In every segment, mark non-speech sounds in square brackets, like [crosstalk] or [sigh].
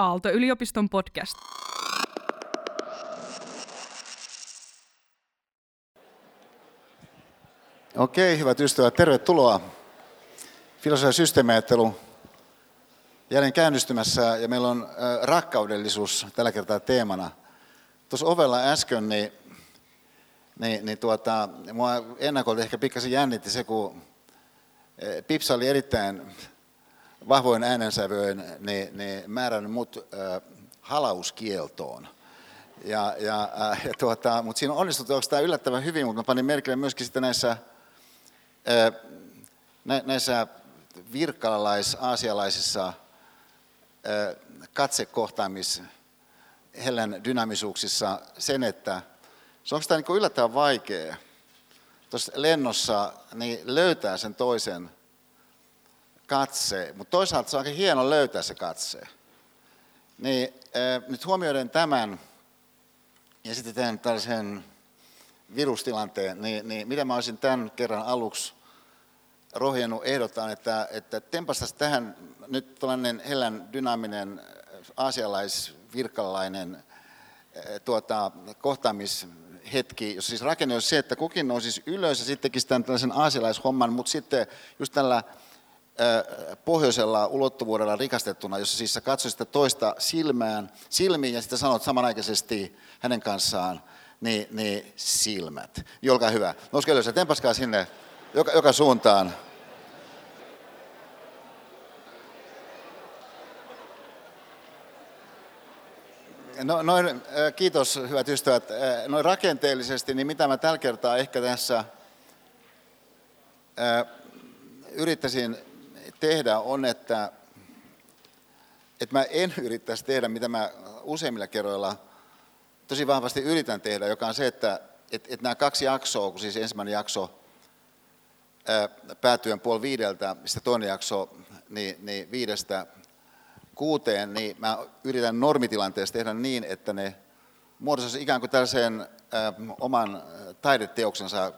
Aalto-yliopiston podcast. Okei, hyvät ystävät, tervetuloa. Filosofia systeemiajattelu jälleen käynnistymässä ja meillä on rakkaudellisuus tällä kertaa teemana. Tuossa ovella äsken, niin, niin, niin tuota, mua ennakolta ehkä pikkasen jännitti se, kun Pipsa oli erittäin vahvoin äänensävöin niin, niin määrännyt mut äh, halauskieltoon. Ja, ja, äh, ja tuota, mutta siinä onnistui oikeastaan yllättävän hyvin, mutta mä panin merkille myöskin sitten näissä, äh, nä, näissä virkkalais-aasialaisissa äh, katsekohtaamis hellän dynamisuuksissa sen, että se on niin yllättävän vaikea tuossa lennossa niin löytää sen toisen katse, mutta toisaalta se on aika hieno löytää se katse. Niin äh, nyt huomioiden tämän ja sitten tämän tällaisen virustilanteen, niin, niin mitä mä olisin tämän kerran aluksi rohjennut ehdottaa, että, että tempastaisi tähän nyt tällainen hellän dynaaminen aasialais-virkkalainen tuota, kohtaamishetki, jossa siis rakenne on se, että kukin nousisi ylös ja sitten tekisi tämän tällaisen aasialaishomman, mutta sitten just tällä pohjoisella ulottuvuudella rikastettuna, jossa siis sä katsoit sitä toista silmään, silmiin ja sitten sanot samanaikaisesti hänen kanssaan, niin, niin silmät. Olkaa hyvä. Nouskaa ylös ja tempaskaa sinne joka, joka suuntaan. No, noin, kiitos hyvät ystävät. Noin rakenteellisesti, niin mitä mä tällä kertaa ehkä tässä yrittäisin tehdä on, että, että mä en yrittäisi tehdä, mitä mä useimmilla kerroilla tosi vahvasti yritän tehdä, joka on se, että, että, että nämä kaksi jaksoa, kun siis ensimmäinen jakso ää, päätyen puoli viideltä, mistä toinen jakso niin, niin viidestä kuuteen, niin mä yritän normitilanteessa tehdä niin, että ne muodostaisi ikään kuin tällaisen ää, oman taideteoksensa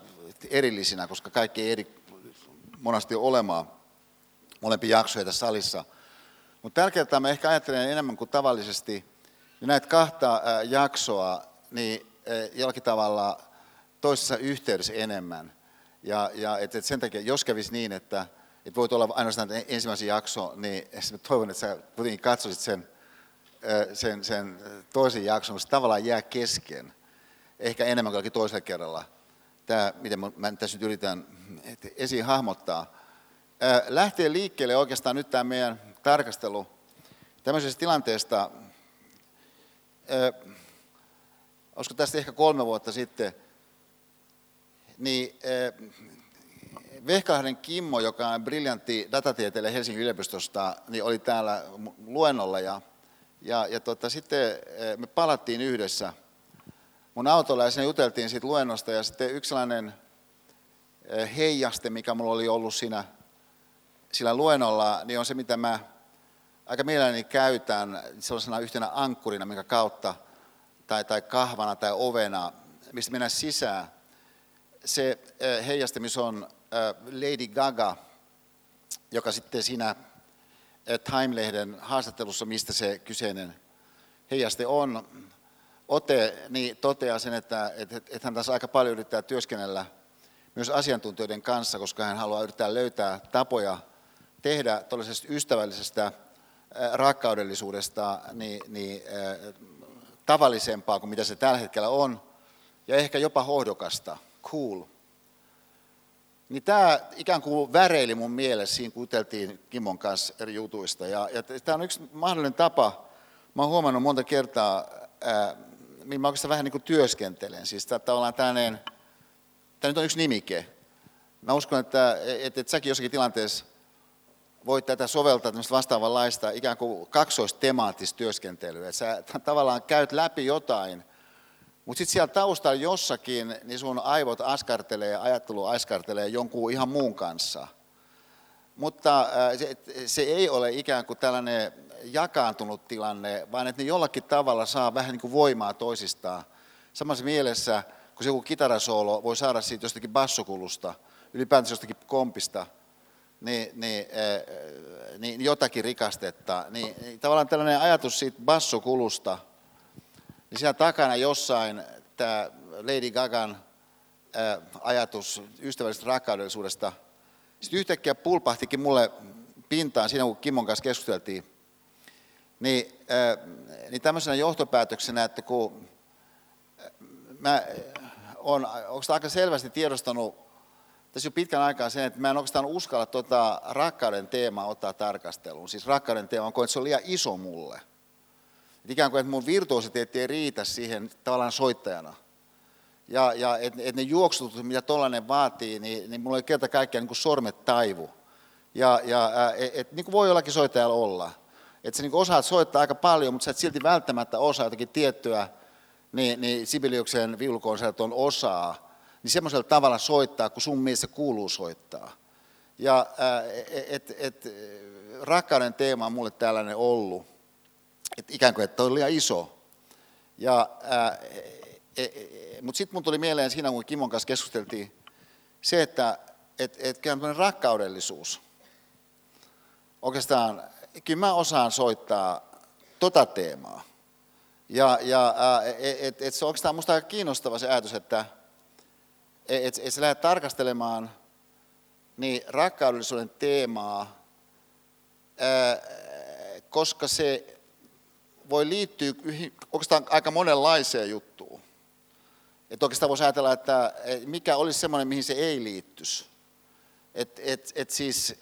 erillisinä, koska kaikki ei eri monasti ole olemaan molempia jaksoja tässä salissa. Mutta tällä kertaa mä ehkä ajattelen enemmän kuin tavallisesti niin näitä kahta jaksoa niin jollakin tavalla toisessa yhteydessä enemmän. Ja, ja et, et sen takia, jos kävisi niin, että et voit olla ainoastaan ensimmäisen jakso, niin [laughs] toivon, että sä kuitenkin katsoisit sen, sen, sen toisen jakson, mutta se tavallaan jää kesken. Ehkä enemmän kuin toisella kerralla. Tämä, miten mä tässä nyt yritän esiin hahmottaa lähtee liikkeelle oikeastaan nyt tämä meidän tarkastelu tämmöisestä tilanteesta, olisiko tästä ehkä kolme vuotta sitten, niin Vehkalahden Kimmo, joka on briljantti datatieteilijä Helsingin yliopistosta, niin oli täällä luennolla ja, ja, ja tota, sitten me palattiin yhdessä mun autolla ja siinä juteltiin siitä luennosta ja sitten yksi sellainen heijaste, mikä mulla oli ollut siinä sillä luennolla niin on se, mitä mä aika mielelläni käytän sellaisena yhtenä ankkurina, minkä kautta, tai, tai kahvana tai ovena, mistä mennään sisään. Se äh, heijastamis on äh, Lady Gaga, joka sitten siinä äh, Time-lehden haastattelussa, mistä se kyseinen heijaste on, Ote niin toteaa sen, että, että, että hän tässä aika paljon yrittää työskennellä myös asiantuntijoiden kanssa, koska hän haluaa yrittää löytää tapoja tehdä tuollaisesta ystävällisestä rakkaudellisuudesta niin, niin, tavallisempaa kuin mitä se tällä hetkellä on, ja ehkä jopa hohdokasta, cool. Niin tämä ikään kuin väreili mun mielessä, siinä kun juteltiin Kimon kanssa eri jutuista. Ja, ja tämä on yksi mahdollinen tapa, mä oon huomannut monta kertaa, ää, mihin mä oikeastaan vähän niin kuin työskentelen. Siis tämä, tavallaan tämmöinen, tämä nyt on yksi nimike. Mä uskon, että, että, että säkin jossakin tilanteessa voit tätä soveltaa tämmöistä vastaavanlaista ikään kuin kaksoistemaattista työskentelyä. Sä tavallaan käyt läpi jotain, mutta sitten siellä taustalla jossakin, niin sun aivot askartelee, ajattelu askartelee jonkun ihan muun kanssa. Mutta äh, se, se ei ole ikään kuin tällainen jakaantunut tilanne, vaan että ne jollakin tavalla saa vähän niin kuin voimaa toisistaan. Samassa mielessä, kun se joku kitarasoolo voi saada siitä jostakin bassokulusta, ylipäätänsä jostakin kompista – niin, niin, niin jotakin rikastetta. Niin, niin tavallaan tällainen ajatus siitä bassokulusta, niin siellä takana jossain tämä Lady Gagan ajatus ystävällisestä rakkaudellisuudesta, sitten yhtäkkiä pulpahtikin mulle pintaan siinä, kun Kimmon kanssa keskusteltiin, niin, niin tämmöisenä johtopäätöksenä, että kun mä oikeastaan aika selvästi tiedostanut tässä jo pitkän aikaa sen, että mä en oikeastaan uskalla tuota rakkauden teemaa ottaa tarkasteluun. Siis rakkauden teema on, että se on liian iso mulle. Et ikään kuin, että mun virtuositeetti ei riitä siihen tavallaan soittajana. Ja, ja että et ne juoksut, mitä tollainen vaatii, niin, niin mulla ei kerta kaikkiaan niin sormet taivu. Ja, ja et, et, niin kuin voi jollakin soittajalla olla. Että sä niin osaat soittaa aika paljon, mutta sä et silti välttämättä osaa jotakin tiettyä niin, niin Sibeliuksen viulukonserton osaa, niin semmoisella tavalla soittaa, kun sun mielestä kuuluu soittaa. Ja et, et, rakkauden teema on mulle tällainen ollut, että ikään kuin, että on liian iso. Ja, e, e, mutta sitten mun tuli mieleen siinä, kun Kimon kanssa keskusteltiin, se, että et, et, et rakkaudellisuus, oikeastaan, kyllä mä osaan soittaa tota teemaa. Ja, ja et, et se on oikeastaan minusta aika kiinnostava se ajatus, että et, et sä lähdet tarkastelemaan niin rakkaudellisuuden teemaa, koska se voi liittyä oikeastaan aika monenlaiseen juttuun. Että oikeastaan voisi ajatella, että mikä olisi semmoinen, mihin se ei liittyisi. Et, et, et siis,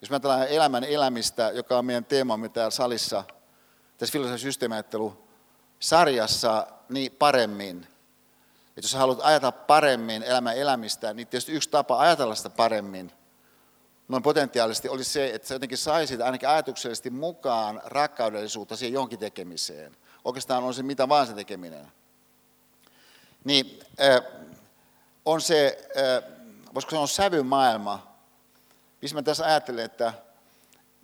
jos me ajatellaan elämän elämistä, joka on meidän teemamme täällä salissa – tässä filosofisen systeemiajattelu-sarjassa niin paremmin. Että jos haluat ajatella paremmin elämän elämistä, niin tietysti yksi tapa ajatella sitä paremmin, noin potentiaalisesti, olisi se, että sä jotenkin saisit ainakin ajatuksellisesti mukaan rakkaudellisuutta siihen jonkin tekemiseen. Oikeastaan on se mitä vaan se tekeminen. Niin on se, voisiko sanoa sävymaailma, missä mä tässä ajattelen, että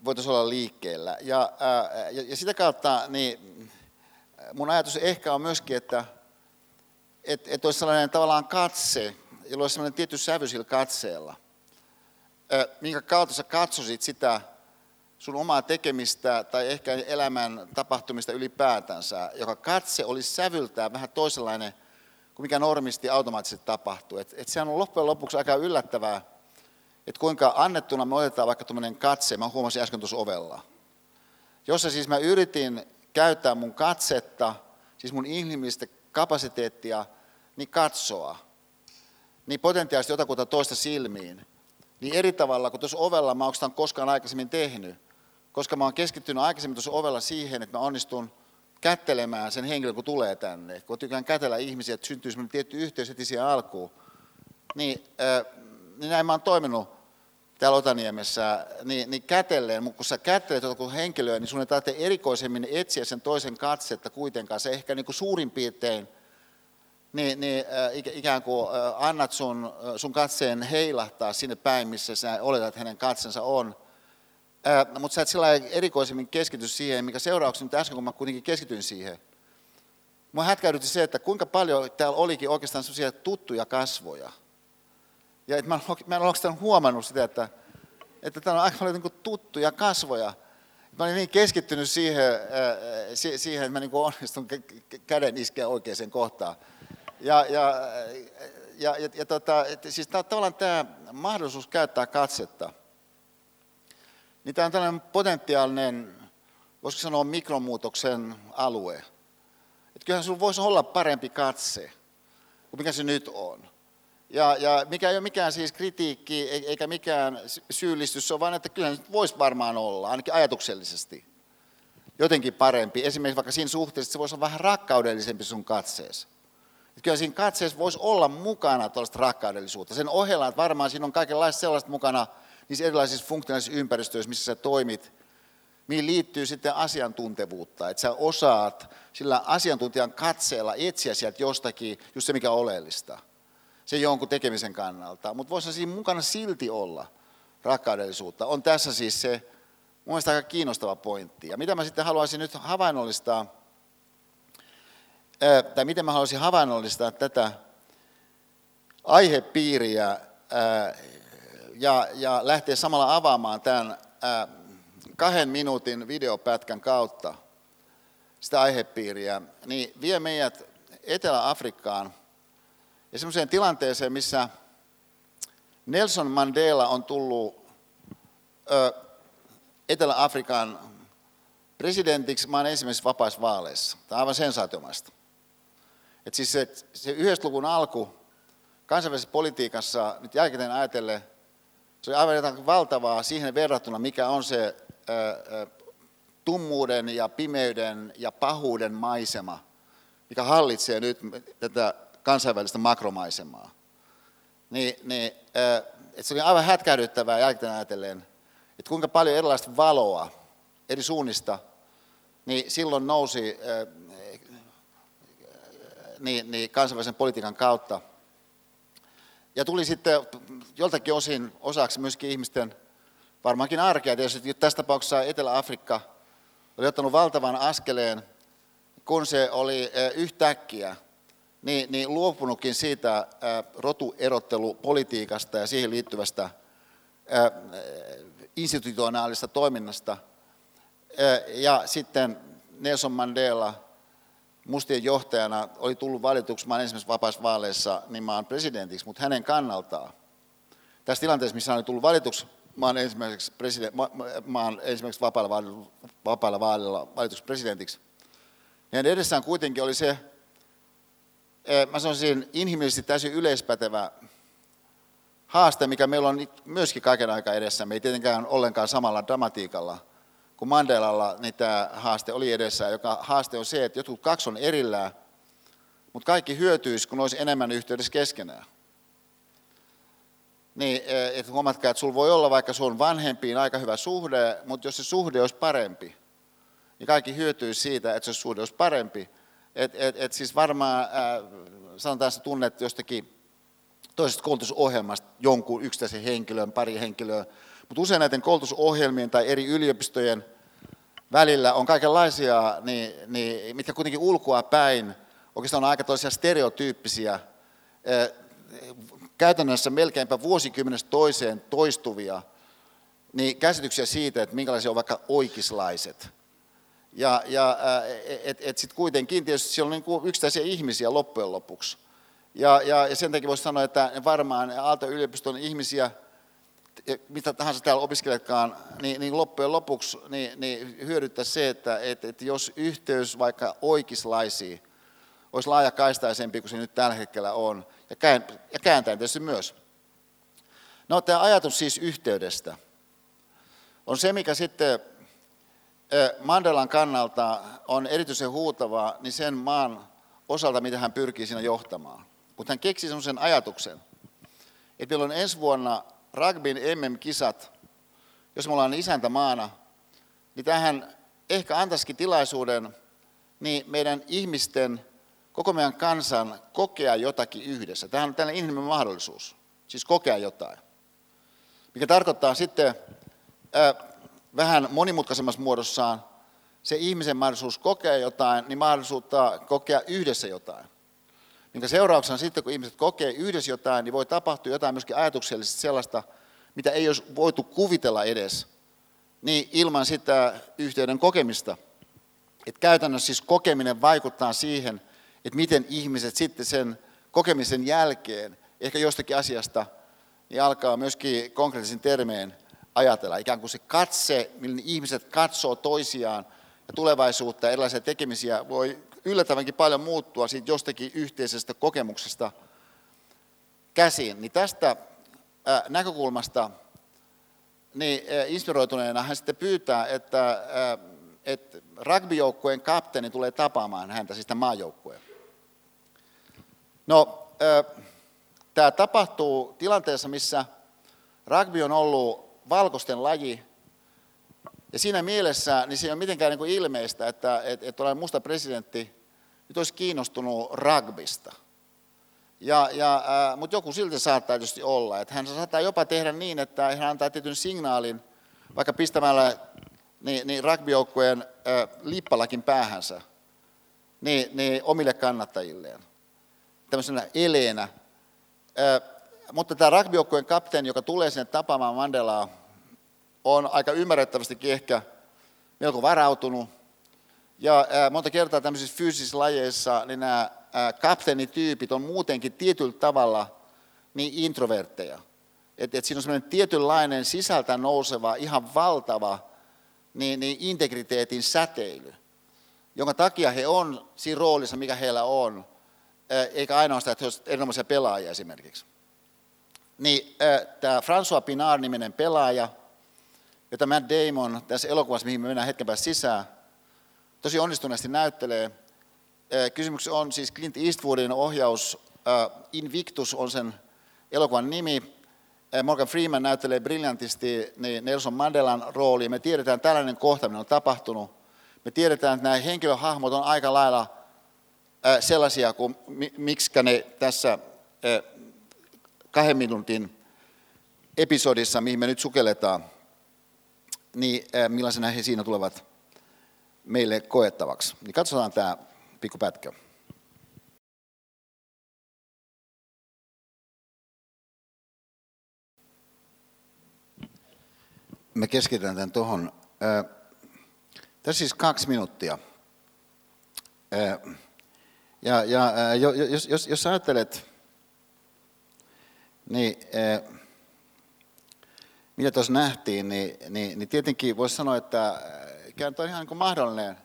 voitaisiin olla liikkeellä. Ja, ää, ja, ja sitä kautta niin mun ajatus ehkä on myöskin, että et, et olisi sellainen tavallaan katse, jolla olisi sellainen tietty sävy sillä katseella, minkä kautta sä katsosit sitä sun omaa tekemistä tai ehkä elämän tapahtumista ylipäätänsä, joka katse olisi sävyltään vähän toisenlainen kuin mikä normisti automaattisesti tapahtuu. Et, et sehän on loppujen lopuksi aika yllättävää, että kuinka annettuna me otetaan vaikka tuommoinen katse, mä huomasin äsken tuossa ovella, jossa siis mä yritin käyttää mun katsetta, siis mun inhimillistä kapasiteettia, niin katsoa, niin potentiaalisesti jotakuta toista silmiin, niin eri tavalla kuin tuossa ovella mä oon koskaan aikaisemmin tehnyt, koska mä oon keskittynyt aikaisemmin tuossa ovella siihen, että mä onnistun kättelemään sen henkilön, kun tulee tänne. Kun tykkään kätellä ihmisiä, että syntyy semmoinen tietty yhteys heti siihen alkuun. Niin, äh, niin näin mä oon toiminut täällä Otaniemessä, niin, niin kätelleen, mutta kun sä kättelet jotain henkilöä, niin sun ei erikoisemmin etsiä sen toisen katsetta kuitenkaan. Se ehkä niin kuin suurin piirtein niin, niin äh, ikään kuin äh, annat sun, äh, sun katseen heilahtaa sinne päin, missä sä oletat, että hänen katsensa on. Äh, mutta sä et sillä erikoisemmin keskity siihen, mikä seurauksena nyt äsken, kun mä kuitenkin keskityin siihen. Mua hätkäydytti se, että kuinka paljon täällä olikin oikeastaan sellaisia tuttuja kasvoja. Ja että mä, mä en oikeastaan huomannut sitä, että, että täällä on aika paljon niin tuttuja kasvoja. Mä olin niin keskittynyt siihen, siihen että mä niin onnistun käden iskeä oikeaan kohtaan. Ja, ja, ja, ja, ja tota, siis tavallaan tämä mahdollisuus käyttää katsetta, niin tämä on tällainen potentiaalinen, voisiko sanoa mikromuutoksen alue. Että kyllähän sinulla voisi olla parempi katse kuin mikä se nyt on. Ja, ja mikä ei ole mikään siis kritiikki eikä mikään syyllistys, se on vaan, että kyllä se voisi varmaan olla, ainakin ajatuksellisesti, jotenkin parempi. Esimerkiksi vaikka siinä suhteessa, että se voisi olla vähän rakkaudellisempi sun katseessa. Että kyllä siinä katseessa voisi olla mukana tuollaista rakkaudellisuutta. Sen ohella, että varmaan siinä on kaikenlaista sellaista mukana niissä erilaisissa funktionaalisissa ympäristöissä, missä sä toimit, mihin liittyy sitten asiantuntevuutta. Että sä osaat sillä asiantuntijan katseella etsiä sieltä jostakin just se, mikä on oleellista se jonkun tekemisen kannalta, mutta voisi siinä mukana silti olla rakkaudellisuutta. On tässä siis se mun mielestä aika kiinnostava pointti. Ja mitä mä sitten haluaisin nyt havainnollistaa, tai miten mä haluaisin havainnollistaa tätä aihepiiriä ja, ja lähteä samalla avaamaan tämän kahden minuutin videopätkän kautta sitä aihepiiriä, niin vie meidät Etelä-Afrikkaan ja semmoiseen tilanteeseen, missä Nelson Mandela on tullut ö, Etelä-Afrikan presidentiksi maan ensimmäisessä vapaissa vaaleissa. Tämä on aivan sensaatiomasta. Et siis se, se 90-luvun alku kansainvälisessä politiikassa nyt jälkikäteen ajatellen, se oli aivan jotain valtavaa siihen verrattuna, mikä on se ö, tummuuden ja pimeyden ja pahuuden maisema, mikä hallitsee nyt tätä kansainvälistä makromaisemaa. Niin, niin että se oli aivan hätkähdyttävää jälkikäteen ajatellen, että kuinka paljon erilaista valoa eri suunnista, niin silloin nousi niin, niin kansainvälisen politiikan kautta. Ja tuli sitten joltakin osin osaksi myöskin ihmisten varmaankin arkea. Tietysti tässä tapauksessa Etelä-Afrikka oli ottanut valtavan askeleen, kun se oli yhtäkkiä niin, niin luopunutkin siitä rotuerottelupolitiikasta ja siihen liittyvästä institutionaalista toiminnasta. Ja sitten Nelson Mandela mustien johtajana oli tullut valituksi. Maan ensimmäisessä vapaissa vaaleissa niin maan presidentiksi, mutta hänen kannaltaan. Tässä tilanteessa, missä hän oli tullut valituksi maan ensimmäiseksi, president, maan ensimmäiseksi vapailla, vaalilla, vapailla vaalilla valituksi presidentiksi, niin edessään kuitenkin oli se, mä sanoisin, inhimillisesti täysin yleispätevä haaste, mikä meillä on myöskin kaiken aikaa edessä. Me ei tietenkään ollenkaan samalla dramatiikalla kuin Mandelalla, niin tämä haaste oli edessä, joka haaste on se, että jotkut kaksi on erillään, mutta kaikki hyötyisi, kun olisi enemmän yhteydessä keskenään. Niin, että huomatkaa, että sulla voi olla vaikka sun vanhempiin aika hyvä suhde, mutta jos se suhde olisi parempi, niin kaikki hyötyisi siitä, että se suhde olisi parempi. Et, et, et siis varmaan, äh, sanotaan, että tunnet jostakin toisesta koulutusohjelmasta jonkun yksittäisen henkilön, pari henkilöä, mutta usein näiden koulutusohjelmien tai eri yliopistojen välillä on kaikenlaisia, niin, niin, mitkä kuitenkin ulkoa päin oikeastaan on aika toisia stereotyyppisiä, käytännössä melkeinpä vuosikymmenestä toiseen toistuvia niin käsityksiä siitä, että minkälaisia on vaikka oikislaiset. Ja, ja et, et sitten kuitenkin tietysti siellä on niin kuin yksittäisiä ihmisiä loppujen lopuksi. Ja, ja, ja sen takia voisi sanoa, että varmaan Aalto-yliopiston ihmisiä, mitä tahansa täällä opiskelijatkaan, niin, niin loppujen lopuksi niin, niin hyödyttää se, että et, et jos yhteys vaikka oikeislaisiin olisi laajakaistaisempi kuin se nyt tällä hetkellä on, ja, kään, ja kääntäen tietysti myös. No tämä ajatus siis yhteydestä on se, mikä sitten Mandelan kannalta on erityisen huutava niin sen maan osalta, mitä hän pyrkii siinä johtamaan. Mutta hän keksi sellaisen ajatuksen, että meillä on ensi vuonna rugbyn MM-kisat, jos me ollaan isäntämaana, niin tähän ehkä antaisikin tilaisuuden niin meidän ihmisten, koko meidän kansan kokea jotakin yhdessä. Tämä on tällainen inhimillinen mahdollisuus, siis kokea jotain. Mikä tarkoittaa sitten vähän monimutkaisemmassa muodossaan se ihmisen mahdollisuus kokea jotain, niin mahdollisuutta kokea yhdessä jotain. Minkä seurauksena sitten, kun ihmiset kokee yhdessä jotain, niin voi tapahtua jotain myöskin ajatuksellisesti sellaista, mitä ei olisi voitu kuvitella edes, niin ilman sitä yhteyden kokemista. Et käytännössä siis kokeminen vaikuttaa siihen, että miten ihmiset sitten sen kokemisen jälkeen, ehkä jostakin asiasta, niin alkaa myöskin konkreettisin termeen ajatella. Ikään kuin se katse, millä ihmiset katsoo toisiaan ja tulevaisuutta ja erilaisia tekemisiä voi yllättävänkin paljon muuttua siitä jostakin yhteisestä kokemuksesta käsiin. Niin tästä näkökulmasta niin inspiroituneena hän sitten pyytää, että, että rugbyjoukkueen kapteeni tulee tapaamaan häntä, siis tämän maajoukkueen. No, tämä tapahtuu tilanteessa, missä rugby on ollut valkoisten laji. Ja siinä mielessä niin se ei ole mitenkään niin kuin ilmeistä, että, että, että musta presidentti nyt olisi kiinnostunut rugbysta. Ja, ja, äh, mutta joku silti saattaa tietysti olla. Että hän saattaa jopa tehdä niin, että hän antaa tietyn signaalin, vaikka pistämällä niin, niin rugbyjoukkueen äh, lippalakin päähänsä niin, niin omille kannattajilleen. Tämmöisenä eleenä. Äh, mutta tämä rugbyjoukkueen kapteeni, joka tulee sinne tapaamaan Mandelaa, on aika ymmärrettävästikin ehkä melko varautunut. Ja monta kertaa tämmöisissä fyysisissä lajeissa niin nämä kapteenityypit on muutenkin tietyllä tavalla niin introvertteja. Että et siinä on semmoinen tietynlainen sisältä nouseva, ihan valtava niin, niin integriteetin säteily, jonka takia he on siinä roolissa, mikä heillä on, eikä ainoastaan, että he olisivat erinomaisia pelaajia esimerkiksi. Niin tämä François Pinard-niminen pelaaja, jota Matt Damon tässä elokuvassa, mihin me mennään hetken päästä sisään, tosi onnistuneesti näyttelee. Kysymys on siis Clint Eastwoodin ohjaus, Invictus on sen elokuvan nimi. Morgan Freeman näyttelee briljantisti niin Nelson Mandelan rooli. Me tiedetään, että tällainen kohtaminen on tapahtunut. Me tiedetään, että nämä henkilöhahmot on aika lailla sellaisia kuin miksi ne tässä kahden minuutin episodissa, mihin me nyt sukelletaan, niin millaisena he siinä tulevat meille koettavaksi. Niin katsotaan tämä pikku pätkä. Me keskitytään tämän tuohon. Tässä siis kaksi minuuttia. Ja, ja jos, jos, jos ajattelet, niin mitä tuossa nähtiin, niin, niin, niin tietenkin voisi sanoa, että ikään on ihan niin mahdollinen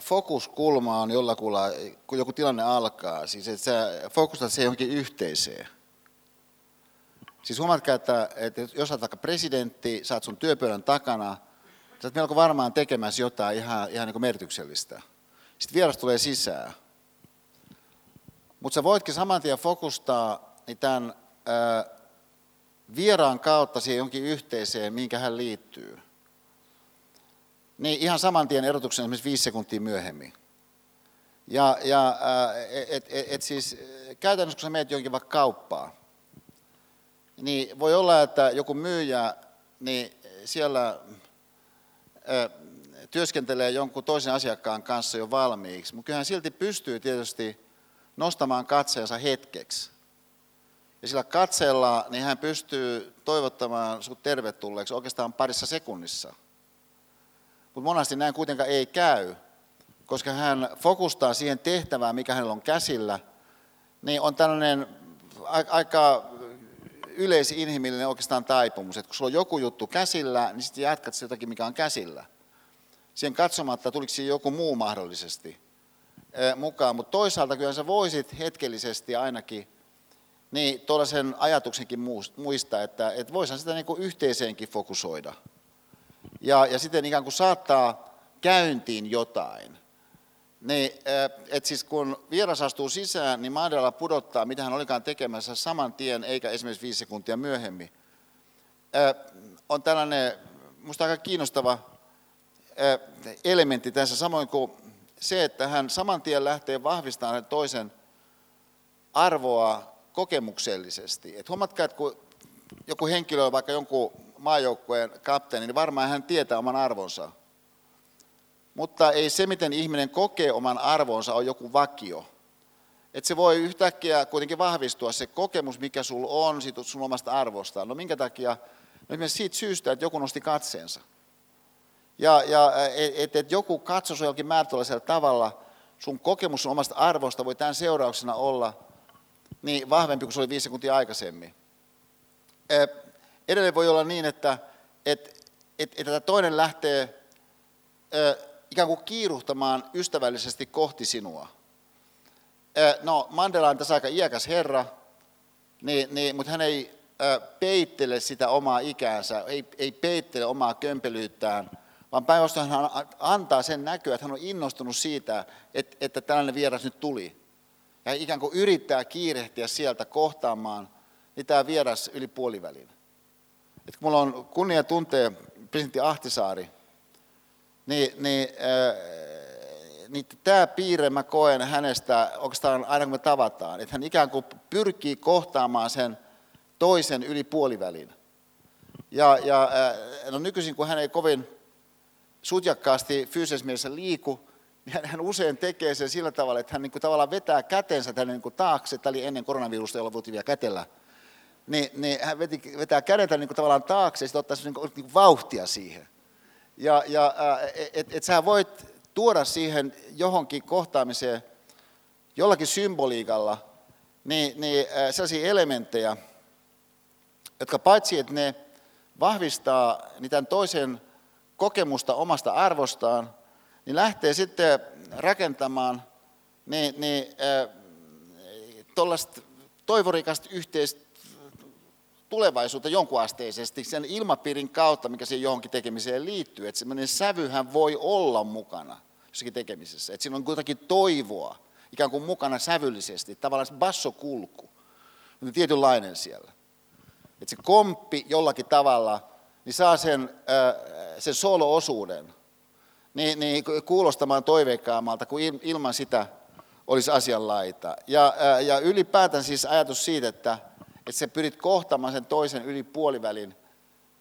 fokuskulma on jollakulla, kun joku tilanne alkaa, siis että sä fokustat se johonkin yhteiseen. Siis huomatkaa, että, että jos olet vaikka presidentti, saat sun työpöydän takana, sä oot melko varmaan tekemässä jotain ihan, ihan niin merkityksellistä. Sitten vieras tulee sisään. Mutta sä voitkin saman tien fokustaa niin tämän ää, vieraan kautta siihen jonkin yhteiseen, minkä hän liittyy. Niin ihan saman tien erotuksen esimerkiksi viisi sekuntia myöhemmin. Ja, ja et, et, et siis käytännössä kun sä menet jonkin vaikka kauppaan, niin voi olla, että joku myyjä, niin siellä ä, työskentelee jonkun toisen asiakkaan kanssa jo valmiiksi, mutta kyllähän silti pystyy tietysti nostamaan katseensa hetkeksi. Ja sillä katseella niin hän pystyy toivottamaan sinut tervetulleeksi oikeastaan parissa sekunnissa. Mutta monesti näin kuitenkaan ei käy, koska hän fokustaa siihen tehtävään, mikä hänellä on käsillä, niin on tällainen aika yleisinhimillinen oikeastaan taipumus, että kun sulla on joku juttu käsillä, niin sitten jatkat jotakin, mikä on käsillä. Siihen katsomatta, tuliko siinä joku muu mahdollisesti mukaan, mutta toisaalta kyllä sä voisit hetkellisesti ainakin niin tuollaisen ajatuksenkin muistaa, että, että voisihan sitä niin kuin yhteiseenkin fokusoida. Ja, ja sitten ikään kuin saattaa käyntiin jotain. Niin, että siis kun vieras astuu sisään, niin Mandela pudottaa, mitä hän olikaan tekemässä saman tien, eikä esimerkiksi viisi sekuntia myöhemmin. On tällainen, minusta aika kiinnostava elementti tässä, samoin kuin se, että hän saman tien lähtee vahvistamaan toisen arvoa kokemuksellisesti. Et huomatkaa, että kun joku henkilö on vaikka jonkun maajoukkueen kapteeni, niin varmaan hän tietää oman arvonsa. Mutta ei se, miten ihminen kokee oman arvonsa, on joku vakio. Että se voi yhtäkkiä kuitenkin vahvistua se kokemus, mikä sulla on siitä sun omasta arvosta. No minkä takia? No esimerkiksi siitä syystä, että joku nosti katseensa. Ja, ja että et joku katsoi jollakin määrätynlaisella tavalla, sun kokemus sun omasta arvosta voi tämän seurauksena olla niin vahvempi kuin se oli viisi sekuntia aikaisemmin. Edelleen voi olla niin, että et, et, et toinen lähtee ikään kuin kiiruhtamaan ystävällisesti kohti sinua. No, Mandela on tässä aika iäkäs herra, niin, niin, mutta hän ei peittele sitä omaa ikäänsä, ei, ei peittele omaa kömpelyyttään, vaan päinvastoin hän antaa sen näkyä, että hän on innostunut siitä, että, että tällainen vieras nyt tuli. Ja ikään kuin yrittää kiirehtiä sieltä kohtaamaan niin tämä vieras yli puolivälin. Et kun mulla on kunnia tuntea presidentti Ahtisaari, niin, niin, äh, niin tämä piirre mä koen hänestä oikeastaan aina kun me tavataan, että hän ikään kuin pyrkii kohtaamaan sen toisen yli puolivälin. Ja, ja äh, no nykyisin kun hän ei kovin sutjakkaasti fyysisessä mielessä liiku, hän usein tekee sen sillä tavalla, että hän niin kuin tavallaan vetää kätensä tänne niin kuin taakse, tämä oli ennen koronavirusta, jolla voitiin vielä kätellä, niin, niin hän veti, vetää kädeltä niin kuin tavallaan taakse ja sitten ottaa niin kuin, niin kuin vauhtia siihen. Ja, ja että et sä voit tuoda siihen johonkin kohtaamiseen jollakin symboliikalla niin, niin sellaisia elementtejä, jotka paitsi, että ne vahvistaa niitä toisen kokemusta omasta arvostaan, niin lähtee sitten rakentamaan niin, niin, tuollaista toivorikasta yhteistä tulevaisuutta jonkunasteisesti sen ilmapiirin kautta, mikä siihen johonkin tekemiseen liittyy. Että semmoinen sävyhän voi olla mukana jossakin tekemisessä. Että siinä on kuitenkin toivoa ikään kuin mukana sävyllisesti, tavallaan se bassokulku, on tietynlainen siellä. Että se komppi jollakin tavalla niin saa sen, sen solo-osuuden niin, niin kuulostamaan toiveikkaammalta, kuin ilman sitä olisi asianlaita. Ja, ja ylipäätään siis ajatus siitä, että, että sä pyrit kohtamaan sen toisen yli puolivälin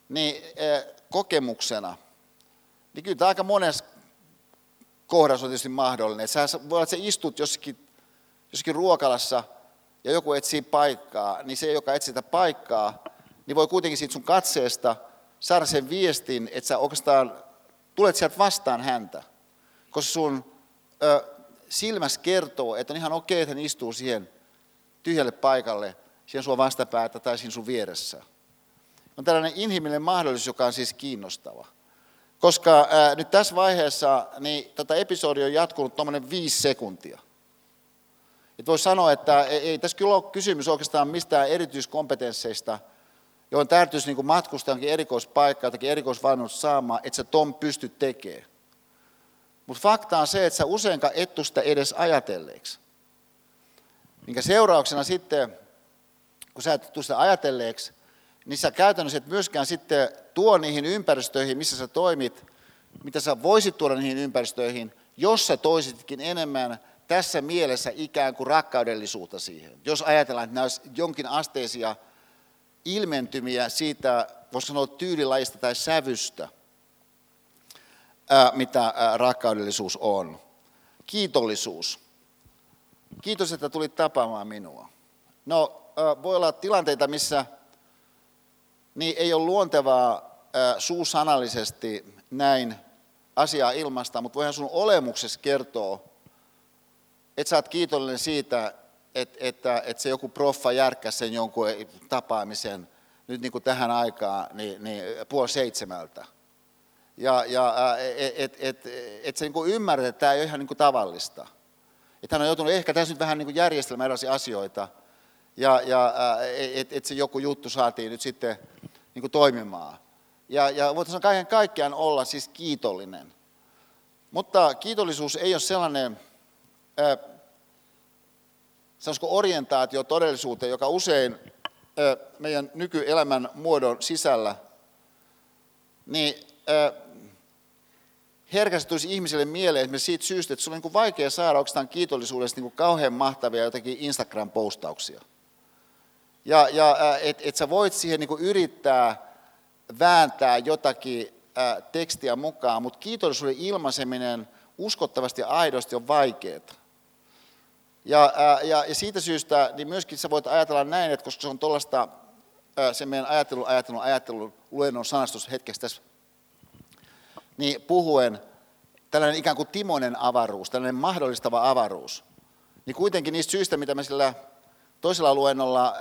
niin kokemuksena, niin kyllä tämä aika monessa kohdassa on tietysti mahdollinen. Sä voi olla, että sä istut jossakin, jossakin ruokalassa ja joku etsii paikkaa, niin se, joka etsii sitä paikkaa, niin voi kuitenkin siitä sun katseesta saada sen viestin, että sä oikeastaan tulet sieltä vastaan häntä. Koska sun ö, silmäs kertoo, että on ihan okei, että hän istuu siihen tyhjälle paikalle, siihen sua vastapäätä tai siinä sun vieressä. On tällainen inhimillinen mahdollisuus, joka on siis kiinnostava. Koska ää, nyt tässä vaiheessa niin tota episodia on jatkunut tuommoinen viisi sekuntia. Et voi sanoa, että ei, ei tässä kyllä ole kysymys oikeastaan mistään erityiskompetensseista, johon täytyisi niin matkustaa jonkin erikoispaikkaa, jotakin erikoisvalmennusta saamaan, että sä ton pystyt tekemään. Mutta fakta on se, että sä useinkaan et sitä edes ajatelleeksi. Minkä seurauksena sitten, kun sä et tule sitä ajatelleeksi, niin sä käytännössä et myöskään sitten tuo niihin ympäristöihin, missä sä toimit, mitä sä voisit tuoda niihin ympäristöihin, jos sä toisitkin enemmän tässä mielessä ikään kuin rakkaudellisuutta siihen. Jos ajatellaan, että nämä jonkin asteisia ilmentymiä siitä, voisi sanoa tyylilajista tai sävystä, mitä rakkaudellisuus on. Kiitollisuus. Kiitos, että tulit tapaamaan minua. No, voi olla tilanteita, missä niin ei ole luontevaa suusanallisesti näin asiaa ilmasta, mutta voihan sun olemuksessa kertoa, että sä oot kiitollinen siitä, että, että, että se joku proffa järkkäsi sen jonkun tapaamisen nyt niin kuin tähän aikaan niin, niin puoli seitsemältä. Ja, ja että et, et, et se niin ymmärrät, että tämä ei ole ihan niin kuin tavallista. Että hän on joutunut ehkä tässä nyt vähän niin kuin järjestelmään erilaisia asioita, ja, ja että et se joku juttu saatiin nyt sitten niin kuin toimimaan. Ja, ja voitaisiin kaiken kaikkiaan olla siis kiitollinen. Mutta kiitollisuus ei ole sellainen, sanoisiko orientaatio todellisuuteen, joka usein meidän nykyelämän muodon sisällä, niin äh, herkästuisi ihmiselle mieleen esimerkiksi siitä syystä, että sulla on niin vaikea saada oikeastaan kiitollisuudesta niin kauhean mahtavia jotakin Instagram-postauksia. Ja, ja että et sä voit siihen niin yrittää vääntää jotakin tekstiä mukaan, mutta kiitollisuuden ilmaiseminen uskottavasti ja aidosti on vaikeaa. Ja, ja, ja siitä syystä niin myöskin sä voit ajatella näin, että koska se on tuollaista, se meidän ajattelu, ajattelu, ajattelu, luennon sanastus hetkestä tässä, niin puhuen tällainen ikään kuin timoinen avaruus, tällainen mahdollistava avaruus, niin kuitenkin niistä syistä, mitä me sillä toisella luennolla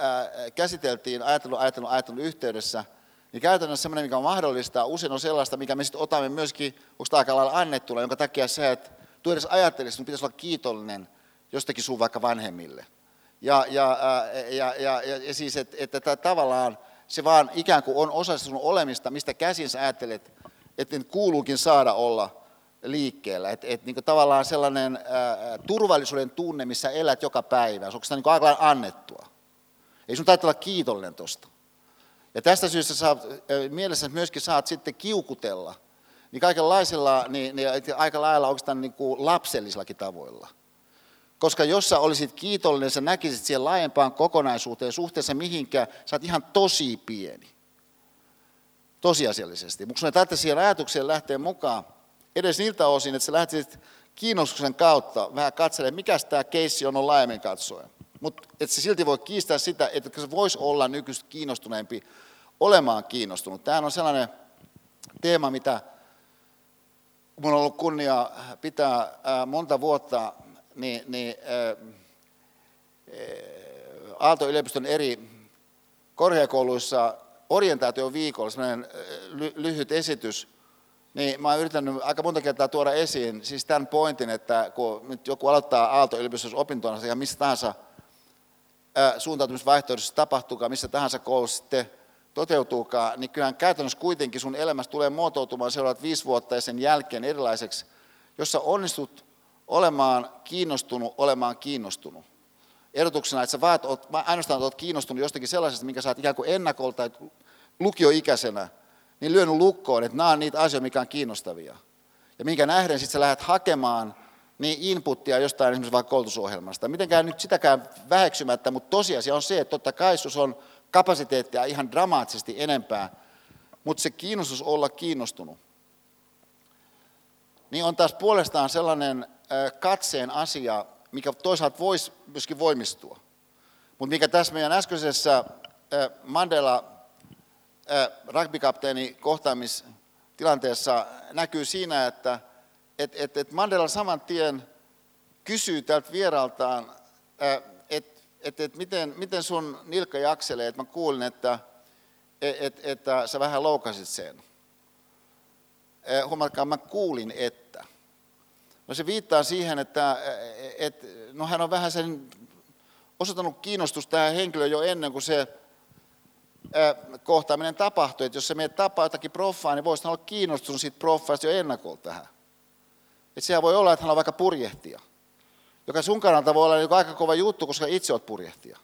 käsiteltiin ajattelun, ajattelun, ajattelun yhteydessä, niin käytännössä semmoinen, mikä on mahdollista, usein on sellaista, mikä me sitten otamme myöskin, onko aika lailla annettuna, jonka takia sä et tuu edes ajattelisi, että pitäisi olla kiitollinen jostakin sun vaikka vanhemmille. Ja, ja, ja, ja, ja, ja siis, että, että tavallaan se vaan ikään kuin on osa sun olemista, mistä käsin sä ajattelet, että kuuluukin saada olla liikkeellä. Että et, niin tavallaan sellainen ää, turvallisuuden tunne, missä elät joka päivä, onko sitä niin aika annettua. Ei sun täytyy olla kiitollinen tuosta. Ja tästä syystä saat, mielessä myöskin saat sitten kiukutella, niin kaikenlaisilla, niin, niin aika lailla oikeastaan niin kuin lapsellisillakin tavoilla. Koska jos sä olisit kiitollinen, sä näkisit siihen laajempaan kokonaisuuteen suhteessa mihinkä, sä oot ihan tosi pieni. Tosiasiallisesti. Mutta sun ei tarvitse siihen ajatukseen lähteä mukaan, edes niiltä osin, että sä lähtisit kiinnostuksen kautta vähän katselee, mikä tämä keissi on, on laajemmin katsoen. Mutta et se silti voi kiistää sitä, että se voisi olla nykyistä kiinnostuneempi olemaan kiinnostunut. Tämä on sellainen teema, mitä minulla on ollut kunnia pitää monta vuotta niin, niin, Aalto-yliopiston eri korkeakouluissa orientaation viikolla, sellainen lyhyt esitys, niin mä oon yrittänyt aika monta kertaa tuoda esiin siis tämän pointin, että kun nyt joku aloittaa Aalto-yliopistossa opintonsa ja missä tahansa suuntautumisvaihtoehdossa tapahtuukaan, missä tahansa koulussa sitten toteutuukaan, niin kyllähän käytännössä kuitenkin sun elämässä tulee muotoutumaan seuraavat viisi vuotta ja sen jälkeen erilaiseksi, jossa onnistut olemaan kiinnostunut, olemaan kiinnostunut. Ehdotuksena, että sä vaat, oot, ainoastaan olet kiinnostunut jostakin sellaisesta, minkä sä oot ikään kuin ennakolta tai lukioikäisenä, niin lyönyt lukkoon, että nämä on niitä asioita, mikä on kiinnostavia. Ja minkä nähden sitten sä lähdet hakemaan niin inputtia jostain esimerkiksi vaikka koulutusohjelmasta. Mitenkään nyt sitäkään väheksymättä, mutta tosiasia on se, että totta kai on kapasiteettia ihan dramaattisesti enempää, mutta se kiinnostus olla kiinnostunut, niin on taas puolestaan sellainen katseen asia, mikä toisaalta voisi myöskin voimistua. Mutta mikä tässä meidän äskeisessä Mandela rugbykapteeni kohtaamistilanteessa näkyy siinä, että et, et, et Mandela saman tien kysyy tältä vieraltaan, että et, et miten, miten sun nilkka jakselee, että mä kuulin, että et, et, että sä vähän loukasit sen. Huomatkaa, mä kuulin, että. No se viittaa siihen, että et, no hän on vähän sen osoittanut kiinnostusta tähän henkilöön jo ennen kuin se kohtaaminen tapahtui. Että jos se menet tapaa jotakin proffaa, niin voisi olla kiinnostunut siitä proffaista jo ennakolta tähän. Että siellä voi olla, että hän on vaikka purjehtija, joka sun kannalta voi olla niin aika kova juttu, koska itse olet purjehtija.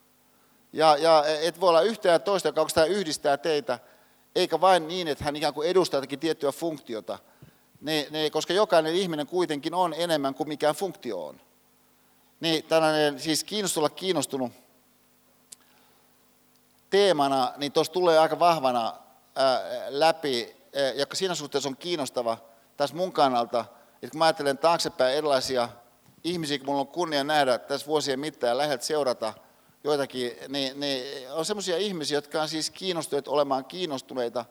Ja, ja et voi olla yhtä ja toista, joka yhdistää teitä, eikä vain niin, että hän ikään kuin edustaa jotakin tiettyä funktiota, ne, ne, koska jokainen ihminen kuitenkin on enemmän kuin mikään funktio on. Niin tällainen siis kiinnostulla kiinnostunut teemana, niin tuossa tulee aika vahvana ää, läpi, ää, joka siinä suhteessa on kiinnostava tässä mun kannalta, että kun mä ajattelen taaksepäin erilaisia ihmisiä, kun mulla on kunnia nähdä tässä vuosien mittaan ja läheltä seurata joitakin, niin, niin on sellaisia ihmisiä, jotka on siis kiinnostuneet olemaan kiinnostuneita.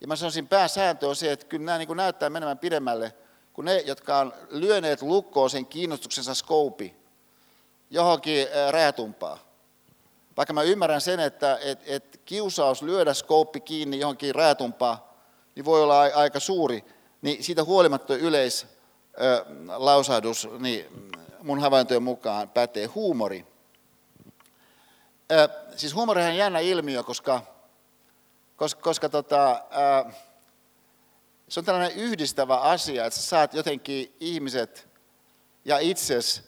Ja mä sanoisin, pääsääntö on se, että kyllä nämä niin näyttää menemään pidemmälle kuin ne, jotka on lyöneet lukkoon sen kiinnostuksensa skoupi johonkin rajatumpaa. Vaikka mä ymmärrän sen, että et, et kiusaus lyödä skouppi kiinni johonkin rajatumpaan, niin voi olla aika suuri, niin siitä huolimatta yleislausahdus niin mun havaintojen mukaan pätee huumori. Ö, siis huumori on jännä ilmiö, koska, koska, koska tota, se on tällainen yhdistävä asia, että sä saat jotenkin ihmiset ja itses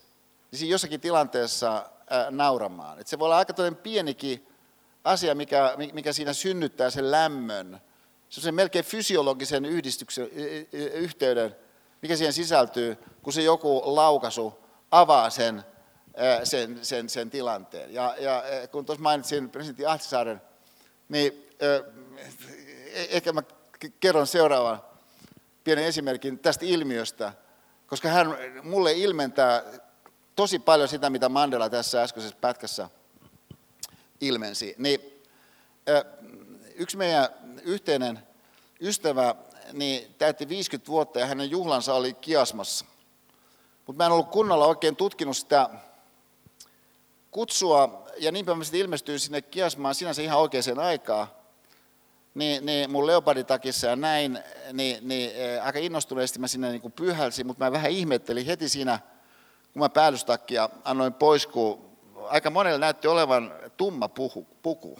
niin jossakin tilanteessa nauramaan. Et se voi olla aika pienikin asia, mikä, mikä siinä synnyttää sen lämmön. Se on se melkein fysiologisen yhdistyksen, yhteyden, mikä siihen sisältyy, kun se joku laukasu avaa sen, sen, sen, sen tilanteen. Ja, ja kun tuossa mainitsin presidentti Ahtisaaren, niin ehkä mä kerron seuraavan pienen esimerkin tästä ilmiöstä, koska hän mulle ilmentää tosi paljon sitä, mitä Mandela tässä äskeisessä pätkässä ilmensi. Niin, yksi meidän yhteinen ystävä niin täytti 50 vuotta ja hänen juhlansa oli kiasmassa. Mutta mä en ollut kunnolla oikein tutkinut sitä kutsua, ja niinpä mä sitten ilmestyin sinne kiasmaan sinänsä ihan oikeaan aikaan. Niin, niin mun leoparditakissa ja näin, niin, niin aika innostuneesti mä sinne niin pyhälsin, mutta mä vähän ihmettelin heti siinä – kun mä päällystakkia annoin pois, kun aika monella näytti olevan tumma puhu, puku.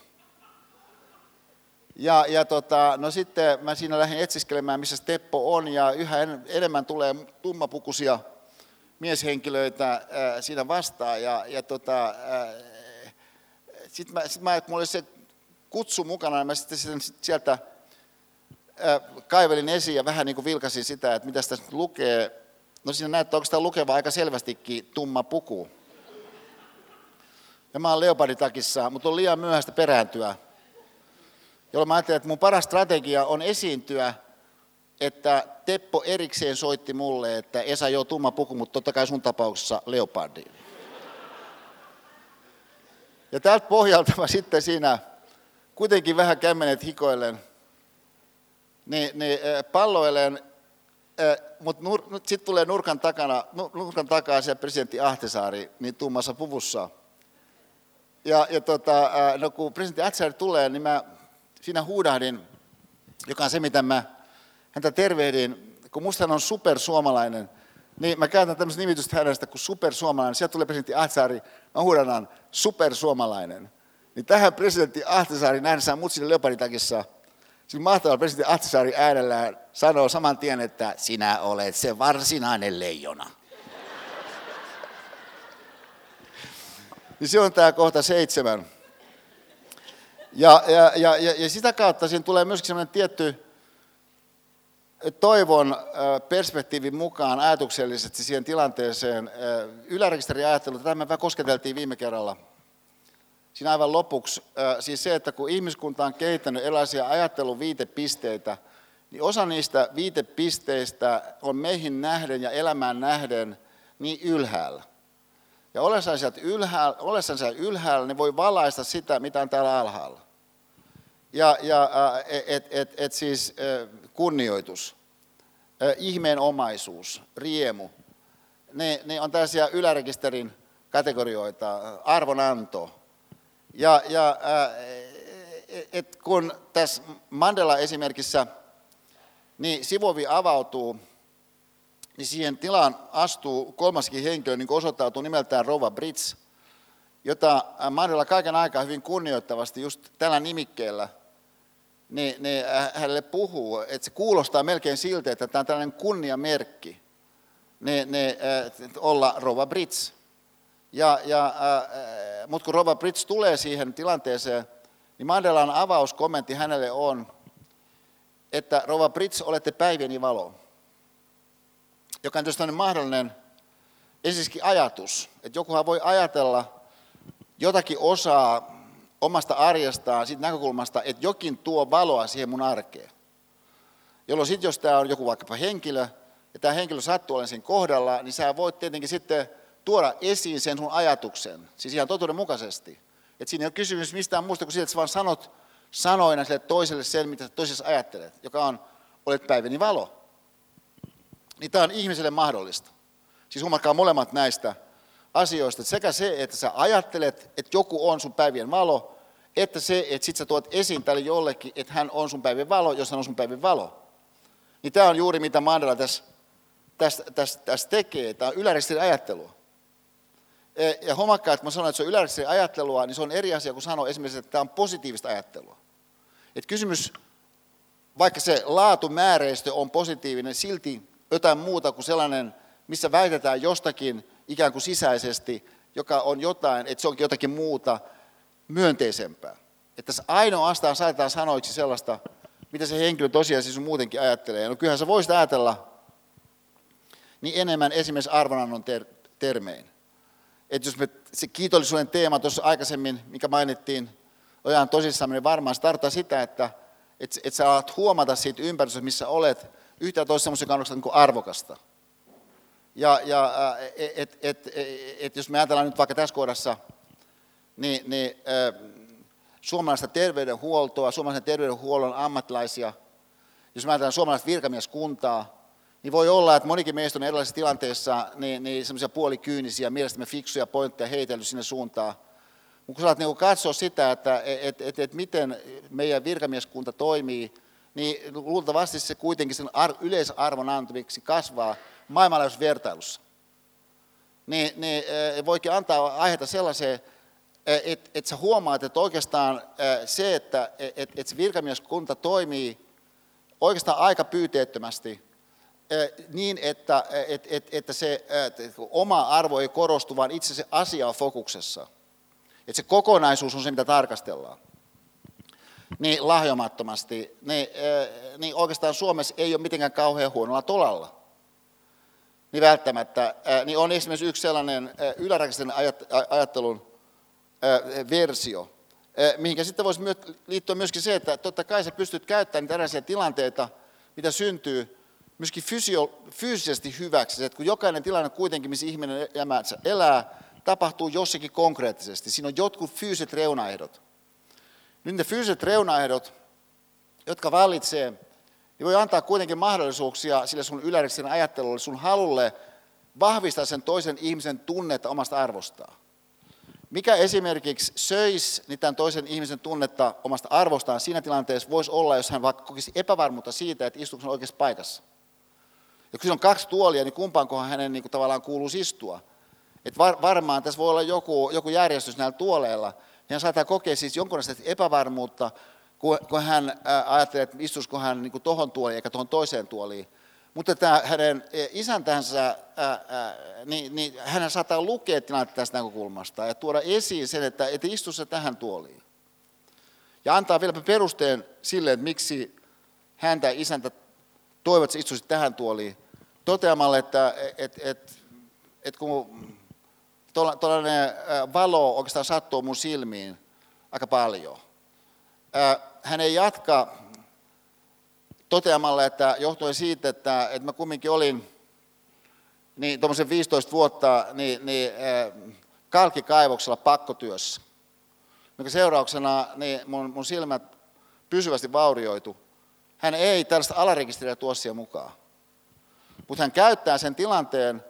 Ja, ja tota, no sitten mä siinä lähdin etsiskelemään, missä Teppo on, ja yhä enemmän tulee tummapukuisia mieshenkilöitä ää, siinä vastaan. Ja, ja tota, sitten mä, sit mä, mulla oli se kutsu mukana, ja mä sitten sieltä ää, kaivelin esiin ja vähän niin kuin vilkasin sitä, että mitä tässä lukee. No siinä näyttää oikeastaan lukeva aika selvästikin tumma puku. Ja mä oon leoparditakissa, mutta on liian myöhäistä perääntyä. Jolloin mä ajattelin, että mun paras strategia on esiintyä että Teppo erikseen soitti mulle, että Esa joo tumma puku, mutta totta kai sun tapauksessa leopardi. Ja tältä pohjalta mä sitten siinä kuitenkin vähän kämmenet hikoillen, niin, niin palloilen, mutta nur, sitten tulee nurkan, takana, nurkan takaa se presidentti Ahtisaari niin tummassa puvussa. Ja, ja tota, no kun presidentti Ahtisaari tulee, niin mä siinä huudahdin, joka on se, mitä mä häntä tervehdin, kun musta hän on supersuomalainen, niin mä käytän tämmöistä nimitystä hänestä kuin supersuomalainen. Sieltä tulee presidentti Ahtisaari, mä huudan supersuomalainen. Niin tähän presidentti Ahtisaari nähdessään mut sinne leoparditakissa, siinä mahtavalla presidentti Ahtisaari äänellään sanoo saman tien, että sinä olet se varsinainen leijona. [laughs] niin se on tämä kohta seitsemän. Ja, ja, ja, ja, ja sitä kautta siinä tulee myöskin sellainen tietty toivon perspektiivin mukaan ajatuksellisesti siihen tilanteeseen. Ylärekisteriajattelu, tätä me kosketeltiin viime kerralla. Siinä aivan lopuksi, siis se, että kun ihmiskunta on kehittänyt erilaisia ajattelun viitepisteitä, niin osa niistä viitepisteistä on meihin nähden ja elämään nähden niin ylhäällä. Ja ollessaan sieltä ylhäällä, ollessaan siellä ylhäällä, niin voi valaista sitä, mitä on täällä alhaalla. Ja, ja et, et, et siis kunnioitus, ihmeenomaisuus, riemu, ne, ne on tällaisia ylärekisterin kategorioita, arvonanto. Ja, ja et kun tässä Mandela-esimerkissä niin sivovi avautuu, niin siihen tilaan astuu kolmaskin henkilö, niin kuin osoittautuu nimeltään Rova Brits, jota Mandela kaiken aikaa hyvin kunnioittavasti just tällä nimikkeellä niin, niin hänelle puhuu, että se kuulostaa melkein siltä, että tämä on tällainen kunniamerkki, niin, niin, olla Rova Brits. Ja, ja, äh, mutta kun Rova Brits tulee siihen tilanteeseen, niin Mandelan avauskommentti hänelle on, että Rova Brits, olette päivieni valo joka on tietysti mahdollinen ensinnäkin ajatus, että jokuhan voi ajatella jotakin osaa omasta arjestaan siitä näkökulmasta, että jokin tuo valoa siihen mun arkeen. Jolloin sitten, jos tämä on joku vaikkapa henkilö, ja tämä henkilö sattuu olemaan siinä kohdalla, niin sä voit tietenkin sitten tuoda esiin sen sun ajatuksen, siis ihan totuudenmukaisesti. Että siinä ei ole kysymys mistään muusta kuin siitä, että sä vaan sanot sanoina sille toiselle sen, mitä toisessa ajattelet, joka on, olet päiväni valo niin tämä on ihmiselle mahdollista. Siis huomatkaa molemmat näistä asioista. Sekä se, että sä ajattelet, että joku on sun päivien valo, että se, että sit sä tuot esiin tälle jollekin, että hän on sun päivän valo, jos hän on sun päivän valo. Niin tämä on juuri mitä Mandela tässä, tässä, tässä, tässä tekee. Tämä on yläristin ajattelua. Ja huomakkaa, että mä sanoin, että se on yläristin ajattelua, niin se on eri asia kuin sanoa esimerkiksi, että tämä on positiivista ajattelua. Että kysymys, vaikka se laatumääreistö on positiivinen, silti jotain muuta kuin sellainen, missä väitetään jostakin ikään kuin sisäisesti, joka on jotain, että se onkin jotakin muuta myönteisempää. Että tässä ainoastaan saatetaan sanoiksi sellaista, mitä se henkilö tosiaan siis muutenkin ajattelee. No kyllähän sä voisit ajatella niin enemmän esimerkiksi arvonannon ter- termein. Että jos me, se kiitollisuuden teema tuossa aikaisemmin, mikä mainittiin, ojaan tosissaan, niin varmaan se tarkoittaa sitä, että et, et sä alat huomata siitä ympäristöstä, missä olet, yhtään toista semmoisen kannalta niin arvokasta. Ja, ja et, et, et, et, jos me ajatellaan nyt vaikka tässä kohdassa, niin, niin suomalaista terveydenhuoltoa, suomalaisen terveydenhuollon ammattilaisia, jos me ajatellaan suomalaista virkamieskuntaa, niin voi olla, että monikin meistä on erilaisissa tilanteissa niin, niin semmoisia puolikyynisiä, mielestämme fiksuja pointteja heitellyt sinne suuntaan. Mutta kun sä niin katsoa sitä, että et, et, et miten meidän virkamieskunta toimii niin luultavasti se kuitenkin sen ar- yleisarvon antamiksi kasvaa maailmanlaajuisessa vertailussa. Niin, niin voikin antaa aiheita sellaiseen, että et sä huomaat, että oikeastaan se, että et, et se virkamieskunta toimii oikeastaan aika pyyteettömästi niin, että, et, et, että se että oma arvo ei korostu, vaan itse se asia on fokuksessa. Että se kokonaisuus on se, mitä tarkastellaan niin lahjomattomasti, niin, niin oikeastaan Suomessa ei ole mitenkään kauhean huonolla tolalla. Niin välttämättä, niin on esimerkiksi yksi sellainen ylärakenteisen ajattelun versio, mihinkä sitten voisi liittyä myöskin se, että totta kai sä pystyt käyttämään tällaisia tilanteita mitä syntyy myöskin fysio, fyysisesti hyväksi. Että kun jokainen tilanne kuitenkin, missä ihminen elämänsä elää, tapahtuu jossakin konkreettisesti. Siinä on jotkut fyysiset reunaehdot. Nyt ne fyysiset reunaehdot, jotka vallitsee, niin voi antaa kuitenkin mahdollisuuksia sille sun yläriksen ajattelulle, sun halulle vahvistaa sen toisen ihmisen tunnetta omasta arvostaan. Mikä esimerkiksi söisi niin tämän toisen ihmisen tunnetta omasta arvostaan siinä tilanteessa voisi olla, jos hän vaikka kokisi epävarmuutta siitä, että istuuko oikeassa paikassa. Ja kun on kaksi tuolia, niin kumpaankohan hänen niin kuin, tavallaan kuuluisi istua. Et var, varmaan tässä voi olla joku, joku järjestys näillä tuoleilla. Ja hän saattaa kokea siis jonkunlaista epävarmuutta, kun, kun hän ää, ajattelee, että istuisiko hän niin tuohon tuoliin eikä tuohon toiseen tuoliin. Mutta tämä hänen e, isäntänsä, ää, ää, niin, niin hän saattaa lukea tilannetta tästä näkökulmasta ja tuoda esiin sen, että et istu se tähän tuoliin. Ja antaa vielä perusteen sille, että miksi häntä isäntä toivot, että istuisit tähän tuoliin, toteamalla, että et, et, et kun tuollainen valo oikeastaan sattuu mun silmiin aika paljon, hän ei jatka toteamalla, että johtuen siitä, että, että mä kumminkin olin niin, 15 vuotta niin, niin, kalkikaivoksella pakkotyössä, minkä seurauksena niin mun, mun silmät pysyvästi vaurioitu. Hän ei tällaista alarekisteriä tuo mukaan. Mutta hän käyttää sen tilanteen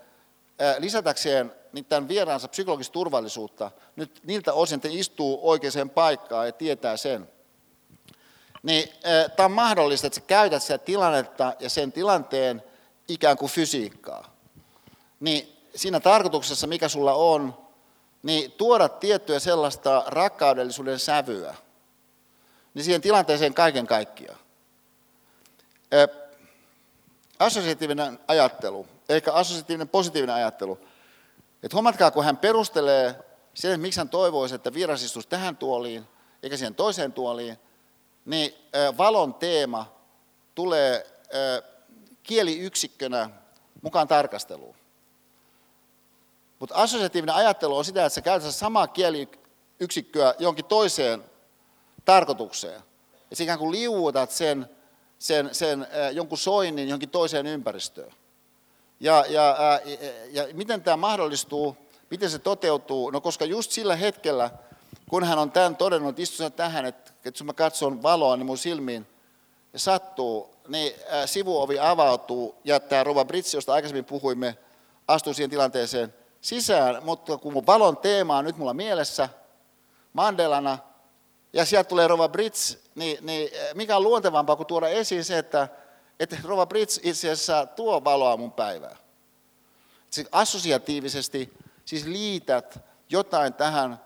lisätäkseen niin tämän vieraansa psykologista turvallisuutta nyt niiltä osin, että istuu oikeaan paikkaan ja tietää sen. Niin tämä on mahdollista, että sä käytät sitä tilannetta ja sen tilanteen ikään kuin fysiikkaa. Niin siinä tarkoituksessa, mikä sulla on, niin tuoda tiettyä sellaista rakkaudellisuuden sävyä, niin siihen tilanteeseen kaiken kaikkiaan assosiatiivinen ajattelu, eikä assosiatiivinen positiivinen ajattelu. Että huomatkaa, kun hän perustelee sen, miksi hän toivoisi, että vieras istuisi tähän tuoliin, eikä siihen toiseen tuoliin, niin valon teema tulee kieliyksikkönä mukaan tarkasteluun. Mutta assosiatiivinen ajattelu on sitä, että sä käytät samaa kieliyksikköä jonkin toiseen tarkoitukseen. Sä ikään kuin liuutat sen sen, sen jonkun soinnin johonkin toiseen ympäristöön. Ja, ja, ja, ja miten tämä mahdollistuu, miten se toteutuu? No koska just sillä hetkellä, kun hän on tämän todennut, että istun tähän, että, että jos mä katson valoa, niin mun silmiin ja sattuu, niin sivuovi avautuu ja tämä Rova Britsi, josta aikaisemmin puhuimme, astuu siihen tilanteeseen sisään, mutta kun mun valon teema on nyt mulla mielessä, Mandelana, ja sieltä tulee Rova Brits, niin, niin eh, mikä on luontevampaa kuin tuoda esiin se, että, että Rova Brits itse asiassa tuo valoa mun päivään. Siis assosiatiivisesti siis liität jotain tähän,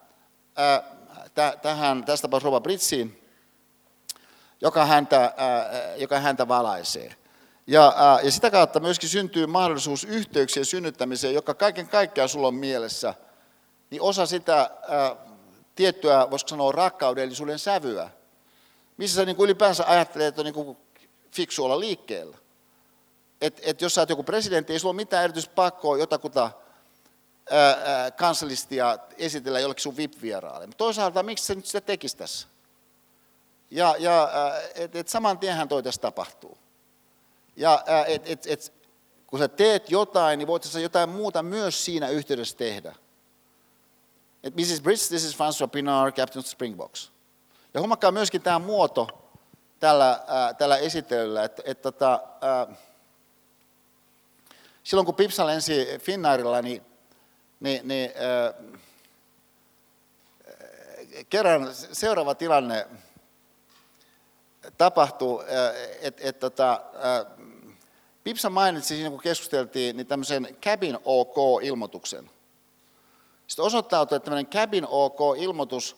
ää, tä, tähän tästä tapauksessa Rova Britsiin, joka häntä, ää, joka häntä valaisee. Ja, ää, ja sitä kautta myöskin syntyy mahdollisuus yhteyksien synnyttämiseen, joka kaiken kaikkiaan sulla on mielessä. Niin osa sitä ää, tiettyä, voisiko sanoa, rakkaudellisuuden sävyä. Missä sä niin kuin ylipäänsä ajattelet, että on niin kuin fiksu olla liikkeellä. Et, et jos sä oot joku presidentti, ei sulla ole mitään erityistä pakkoa jotakuta kansallistia esitellä jollekin sun VIP-vieraalle. Mutta toisaalta, miksi se nyt sitä tekisi tässä? Ja, ja et, et saman tienhän toi tässä tapahtuu. Ja et, et, et, kun sä teet jotain, niin voit sä jotain muuta myös siinä yhteydessä tehdä. Et Mrs. Brits, this is François Pinard, Captain Springboks. Ja huomakkaa myöskin tämä muoto tällä, äh, tällä esittelyllä, että et, tota, äh, silloin kun Pipsa lensi Finnairilla, niin, niin, niin äh, kerran seuraava tilanne tapahtui, että et, tota, Pipsa mainitsi siinä, kun keskusteltiin, niin tämmöisen cabin OK-ilmoituksen. Sitten osoittautui, että tämmöinen cabin OK-ilmoitus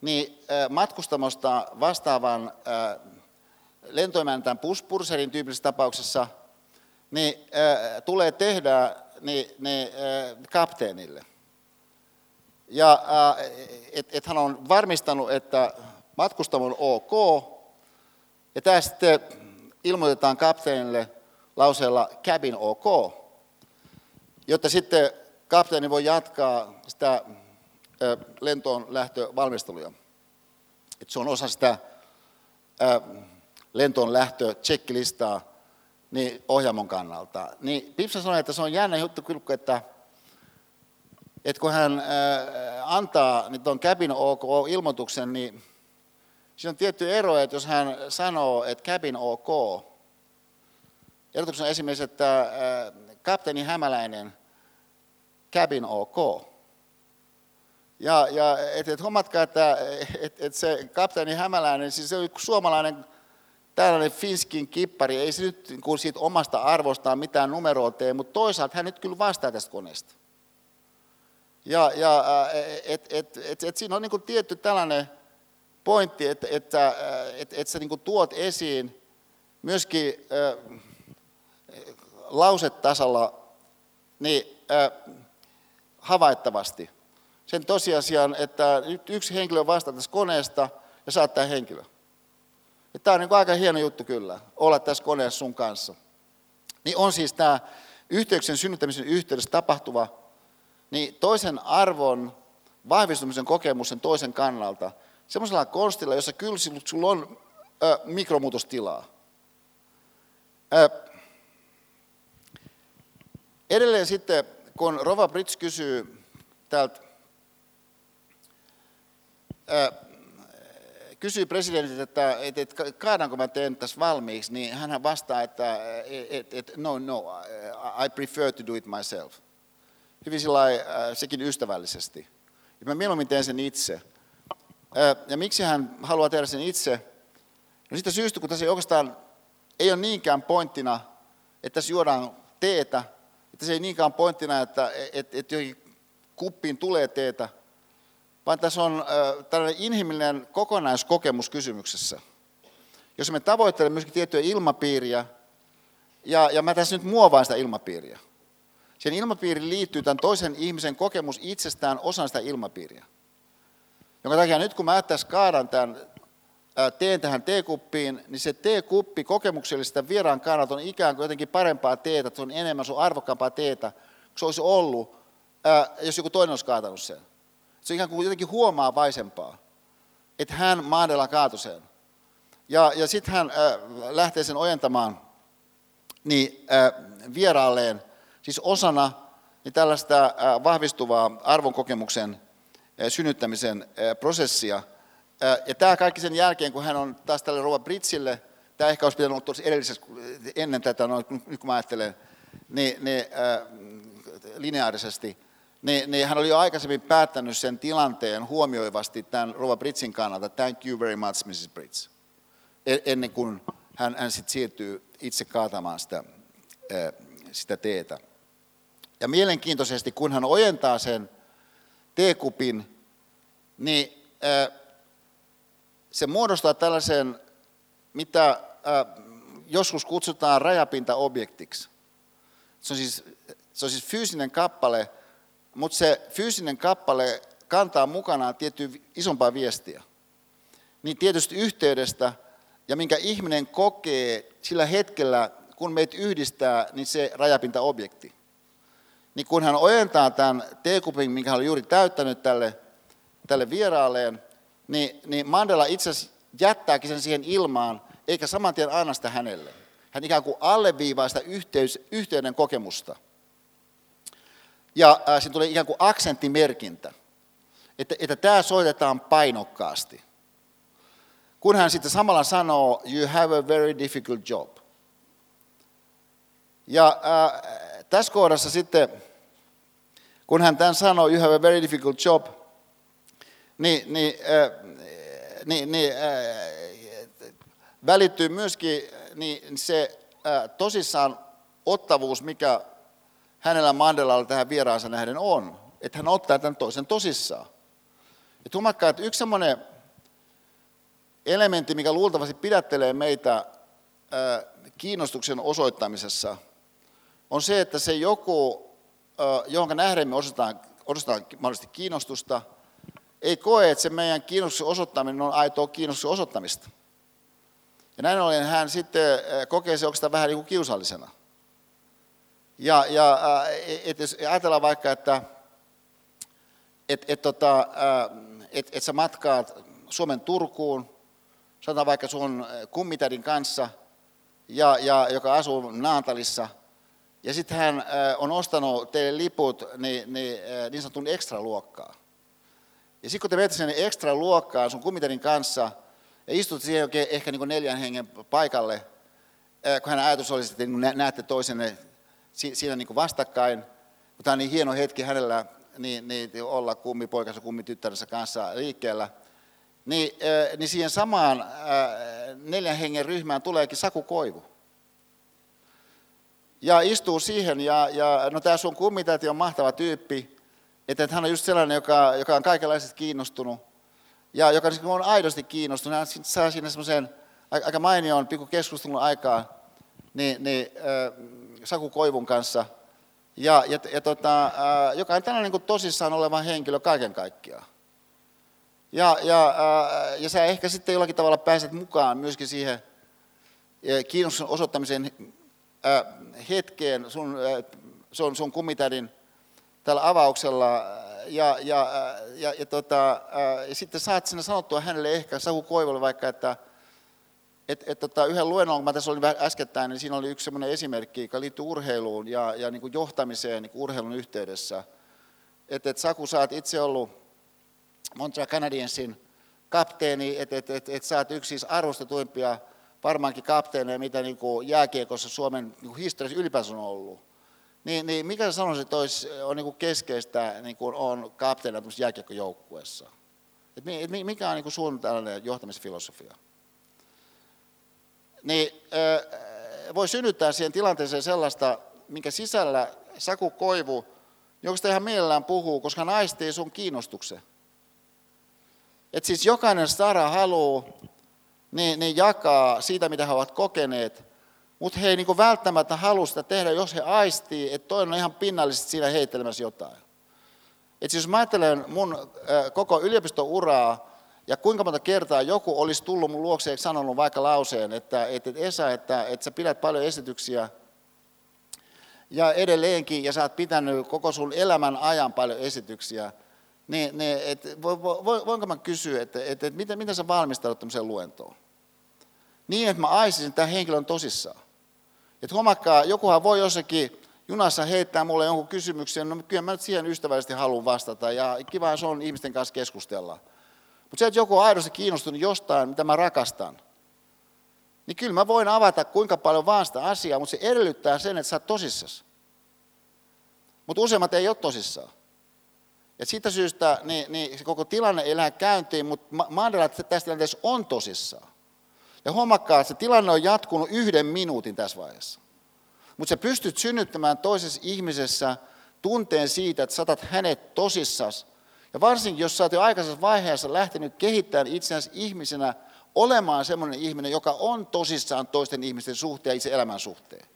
niin matkustamosta vastaavan lentoimäntän Purserin tyypillisessä tapauksessa niin, tulee tehdä niin, niin, kapteenille. Ja että et hän on varmistanut, että matkustamo on ok, ja tämä sitten ilmoitetaan kapteenille lauseella cabin ok, jotta sitten kapteeni voi jatkaa sitä lentoon lähtövalmisteluja. Et se on osa sitä lentoon lähtö checklistaa, niin ohjaamon kannalta. Niin Pipsa sanoi, että se on jännä juttu kyllä, että, että kun hän antaa niin tuon cabin OK-ilmoituksen, niin siinä on tietty ero, että jos hän sanoo, että cabin OK, erotuksena esimerkiksi, että kapteeni Hämäläinen, cabin OK. Ja, ja et, et huomatkaa, että et, et se kapteeni Hämäläinen, siis se on suomalainen tällainen Finskin kippari, ei se nyt niin kuin siitä omasta arvostaan mitään numeroa tee, mutta toisaalta hän nyt kyllä vastaa tästä koneesta. Ja, ja et, et, et, et siinä on niin tietty tällainen pointti, että, että, että, että sä niin tuot esiin myöskin äh, lausetasalla niin, äh, havaittavasti sen tosiasian, että yksi henkilö vastaa tästä koneesta ja saattaa henkilö. Tämä on niin aika hieno juttu kyllä, olla tässä koneessa sun kanssa. Niin on siis tämä yhteyksien synnyttämisen yhteydessä tapahtuva niin toisen arvon vahvistumisen kokemus sen toisen kannalta semmoisella konstilla, jossa kyllä sulla on ö, mikromuutostilaa. Ö, edelleen sitten, kun Rova Brits kysyy täältä kysyy presidentiltä, että, että, että kaadanko mä teen tässä valmiiksi, niin hän vastaa, että, että, että no, no, I prefer to do it myself. Hyvin sillä sekin ystävällisesti. Ja mä mieluummin teen sen itse. Ja miksi hän haluaa tehdä sen itse? No siitä syystä, kun tässä ei oikeastaan ei ole niinkään pointtina, että tässä juodaan teetä, että se ei niinkään pointtina, että, että, että kuppiin tulee teetä, vaan tässä on tällainen inhimillinen kokonaiskokemus kysymyksessä. Jos me tavoittelemme myöskin tiettyä ilmapiiriä, ja, ja mä tässä nyt muovaan sitä ilmapiiriä. Sen ilmapiiriin liittyy tämän toisen ihmisen kokemus itsestään osana sitä ilmapiiriä. Jonka takia nyt kun mä tässä kaadan tämän teen tähän teekuppiin, niin se teekuppi kokemuksellista vieraan kannalta on ikään kuin jotenkin parempaa teetä, se on enemmän, se on arvokkaampaa teetä, kun se olisi ollut, jos joku toinen olisi kaatanut sen. Se ikään kuin jotenkin huomaa vaisempaa, että hän maadella kaatuseen. Ja, ja sitten hän äh, lähtee sen ojentamaan niin, äh, vieraalleen, siis osana niin tällaista äh, vahvistuvaa arvonkokemuksen äh, synnyttämisen äh, prosessia. Äh, ja tämä kaikki sen jälkeen, kun hän on taas tälle Rova Britsille, tämä ehkä olisi pitänyt olla tuossa edellisessä, ennen tätä, no, nyt kun mä ajattelen, niin, niin äh, lineaarisesti – niin, niin hän oli jo aikaisemmin päättänyt sen tilanteen huomioivasti tämän Rova Britsin kannalta, thank you very much Mrs. Brits, e, ennen kuin hän, hän sitten siirtyy itse kaatamaan sitä, sitä teetä. Ja mielenkiintoisesti, kun hän ojentaa sen teekupin, niin se muodostaa tällaisen, mitä joskus kutsutaan rajapintaobjektiksi. Se on siis, se on siis fyysinen kappale, mutta se fyysinen kappale kantaa mukanaan tiettyä isompaa viestiä. Niin tietysti yhteydestä ja minkä ihminen kokee sillä hetkellä, kun meitä yhdistää, niin se rajapintaobjekti. Niin kun hän ojentaa tämän teekupin, minkä hän oli juuri täyttänyt tälle, tälle vieraalleen, niin, niin Mandela itse asiassa jättääkin sen siihen ilmaan, eikä saman tien anna sitä hänelle. Hän ikään kuin alleviivaa sitä yhteys, yhteyden kokemusta – ja äh, siinä tulee ikään kuin aksenttimerkintä, että, että tämä soitetaan painokkaasti. Kun hän sitten samalla sanoo, you have a very difficult job. Ja äh, tässä kohdassa sitten, kun hän tämän sanoo, you have a very difficult job, niin, niin, äh, niin, niin äh, välittyy myöskin niin se äh, tosissaan ottavuus, mikä hänellä Mandelalla tähän vieraansa nähden on. Että hän ottaa tämän toisen tosissaan. Ja huomatkaa, että yksi semmoinen elementti, mikä luultavasti pidättelee meitä kiinnostuksen osoittamisessa, on se, että se joku, johon nähden me osoitetaan mahdollisesti kiinnostusta, ei koe, että se meidän kiinnostuksen osoittaminen on aitoa kiinnostuksen osoittamista. Ja näin ollen hän sitten kokee se oikeastaan vähän niin kuin kiusallisena. Ja, ja et jos ajatellaan vaikka, että et, et, tota, et, et sä matkaat Suomen Turkuun, sanotaan vaikka sun kummitädin kanssa, ja, ja, joka asuu Naantalissa. Ja sitten hän on ostanut teille liput niin, niin, niin sanotun ekstra-luokkaa. Ja sitten kun te menette sinne ekstra-luokkaan sun kumiterin kanssa ja istut siihen oikein ehkä niin kuin neljän hengen paikalle, kun hän ajatus olisi, että niin näette toisenne siinä niin kuin vastakkain, mutta tämä on niin hieno hetki hänellä niin, niin olla kummipoikansa kummityttärensä kanssa liikkeellä, niin, niin siihen samaan neljän hengen ryhmään tuleekin Saku Koivu. Ja istuu siihen, ja, ja no tämä sun kummitäti on mahtava tyyppi, että, että hän on just sellainen, joka, joka on kaikenlaisesti kiinnostunut, ja joka niin on aidosti kiinnostunut. Hän saa siinä semmoisen aika mainion pikku keskustelun aikaa niin, niin, äh, Saku Koivun kanssa, ja, ja, ja tota, äh, joka on tällainen niin tosissaan oleva henkilö kaiken kaikkiaan. Ja, ja, äh, ja sä ehkä sitten jollakin tavalla pääset mukaan myöskin siihen kiinnostuksen osoittamiseen äh, hetkeen sun, äh, sun, sun kummitädin tällä avauksella. Ja, ja, äh, ja, ja, tota, äh, ja sitten saat sinne sanottua hänelle ehkä Sahu Koivolle vaikka, että et, et, tota, yhden luennon, kun mä tässä olin äskettäin, niin siinä oli yksi sellainen esimerkki, joka liittyy urheiluun ja, ja niin kuin johtamiseen niin kuin urheilun yhteydessä. Että et, Saku, sä oot itse ollut Montreal Canadiensin kapteeni, että et, et, et sä oot yksi siis arvostetuimpia varmaankin kapteeneja, mitä niin kuin jääkiekossa Suomen niin kuin historiassa ylipäänsä on ollut. Niin, niin mikä sä sanoisit, että olisi, on niin kuin keskeistä niin kuin on kapteenina jääkiekkojoukkueessa? Et, et, mikä on niin sun tällainen johtamisfilosofia? Niin äh, voi synnyttää siihen tilanteeseen sellaista, minkä sisällä Saku Koivu, jonka ihan mielellään puhuu, koska hän aistii sun kiinnostuksen. Että siis jokainen stara haluaa niin, niin jakaa siitä, mitä he ovat kokeneet, mutta he ei niin välttämättä halua sitä tehdä, jos he aistii, että toinen on ihan pinnallisesti siinä heittelemässä jotain. Et siis jos mä ajattelen mun koko yliopistouraa ja kuinka monta kertaa joku olisi tullut mun luokse ja sanonut vaikka lauseen, että, että Esa, että, että sä pidät paljon esityksiä ja edelleenkin, ja sä oot pitänyt koko sun elämän ajan paljon esityksiä, niin, niin et, vo, vo, voinko mä kysyä, että, että, että miten, miten sä valmistaudut tämmöiseen luentoon? Niin, että mä aisisin tämän henkilön tosissaan. Että huomakkaa, jokuhan voi jossakin junassa heittää mulle jonkun kysymyksen, no kyllä mä nyt siihen ystävällisesti haluan vastata, ja kiva se on ihmisten kanssa keskustella. Mutta se, että joku on aidosti kiinnostunut jostain, mitä mä rakastan, niin kyllä mä voin avata kuinka paljon vaan sitä asiaa, mutta se edellyttää sen, että sä oot tosissasi. Mutta useimmat ei ole tosissaan. Ja siitä syystä niin, niin se koko tilanne ei lähde käyntiin, mutta Mandela tästä tilanteessa on tosissaan. Ja huomakkaa, se tilanne on jatkunut yhden minuutin tässä vaiheessa. Mutta sä pystyt synnyttämään toisessa ihmisessä tunteen siitä, että saatat hänet tosissas. Ja varsinkin, jos sä oot jo aikaisessa vaiheessa lähtenyt kehittämään itseäsi ihmisenä olemaan semmoinen ihminen, joka on tosissaan toisten ihmisten suhteen ja itse elämän suhteen.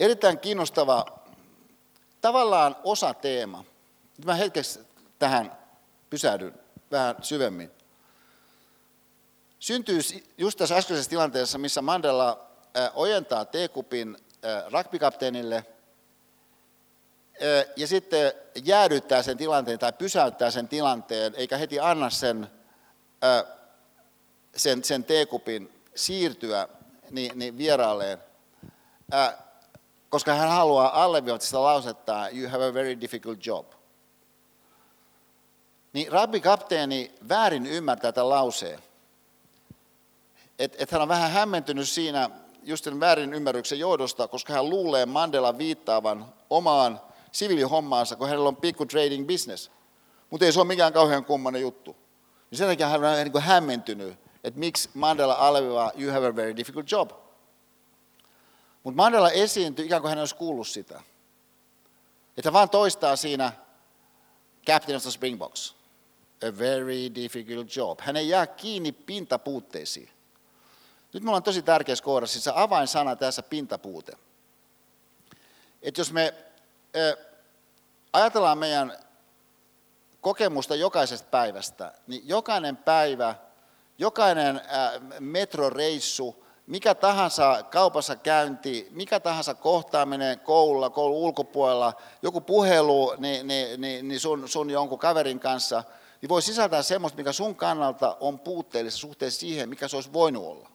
Erittäin kiinnostava, tavallaan osa teema. Mä hetkeksi tähän pysähdyn vähän syvemmin. Syntyy just tässä äskeisessä tilanteessa, missä Mandela ojentaa T-kupin rugbykapteenille ja sitten jäädyttää sen tilanteen tai pysäyttää sen tilanteen, eikä heti anna sen, sen, sen T-kupin siirtyä niin, niin vieraalleen, koska hän haluaa alleviivata sitä lausetta, you have a very difficult job. Niin rabbi kapteeni väärin ymmärtää tämän lauseen. Että et hän on vähän hämmentynyt siinä just sen väärin ymmärryksen johdosta, koska hän luulee Mandela viittaavan omaan siviilihommaansa, kun hänellä on pikku trading business. Mutta ei se ole mikään kauhean kummanen juttu. Niin sen takia hän on niin kuin hämmentynyt, että miksi Mandela alleviivaa, you have a very difficult job. Mutta Mandela esiintyi ikään kuin hän olisi kuullut sitä. Että hän vaan toistaa siinä Captain of the Springboks a very difficult job. Hän ei jää kiinni pintapuutteisiin. Nyt me ollaan tosi tärkeässä kohdassa, siis avainsana tässä pintapuute. Että jos me äh, ajatellaan meidän kokemusta jokaisesta päivästä, niin jokainen päivä, jokainen äh, metroreissu, mikä tahansa kaupassa käynti, mikä tahansa kohtaaminen koululla, koulun ulkopuolella, joku puhelu niin, niin, niin, niin sun, sun jonkun kaverin kanssa – niin voi sisältää semmoista, mikä sun kannalta on puutteellista suhteessa siihen, mikä se olisi voinut olla.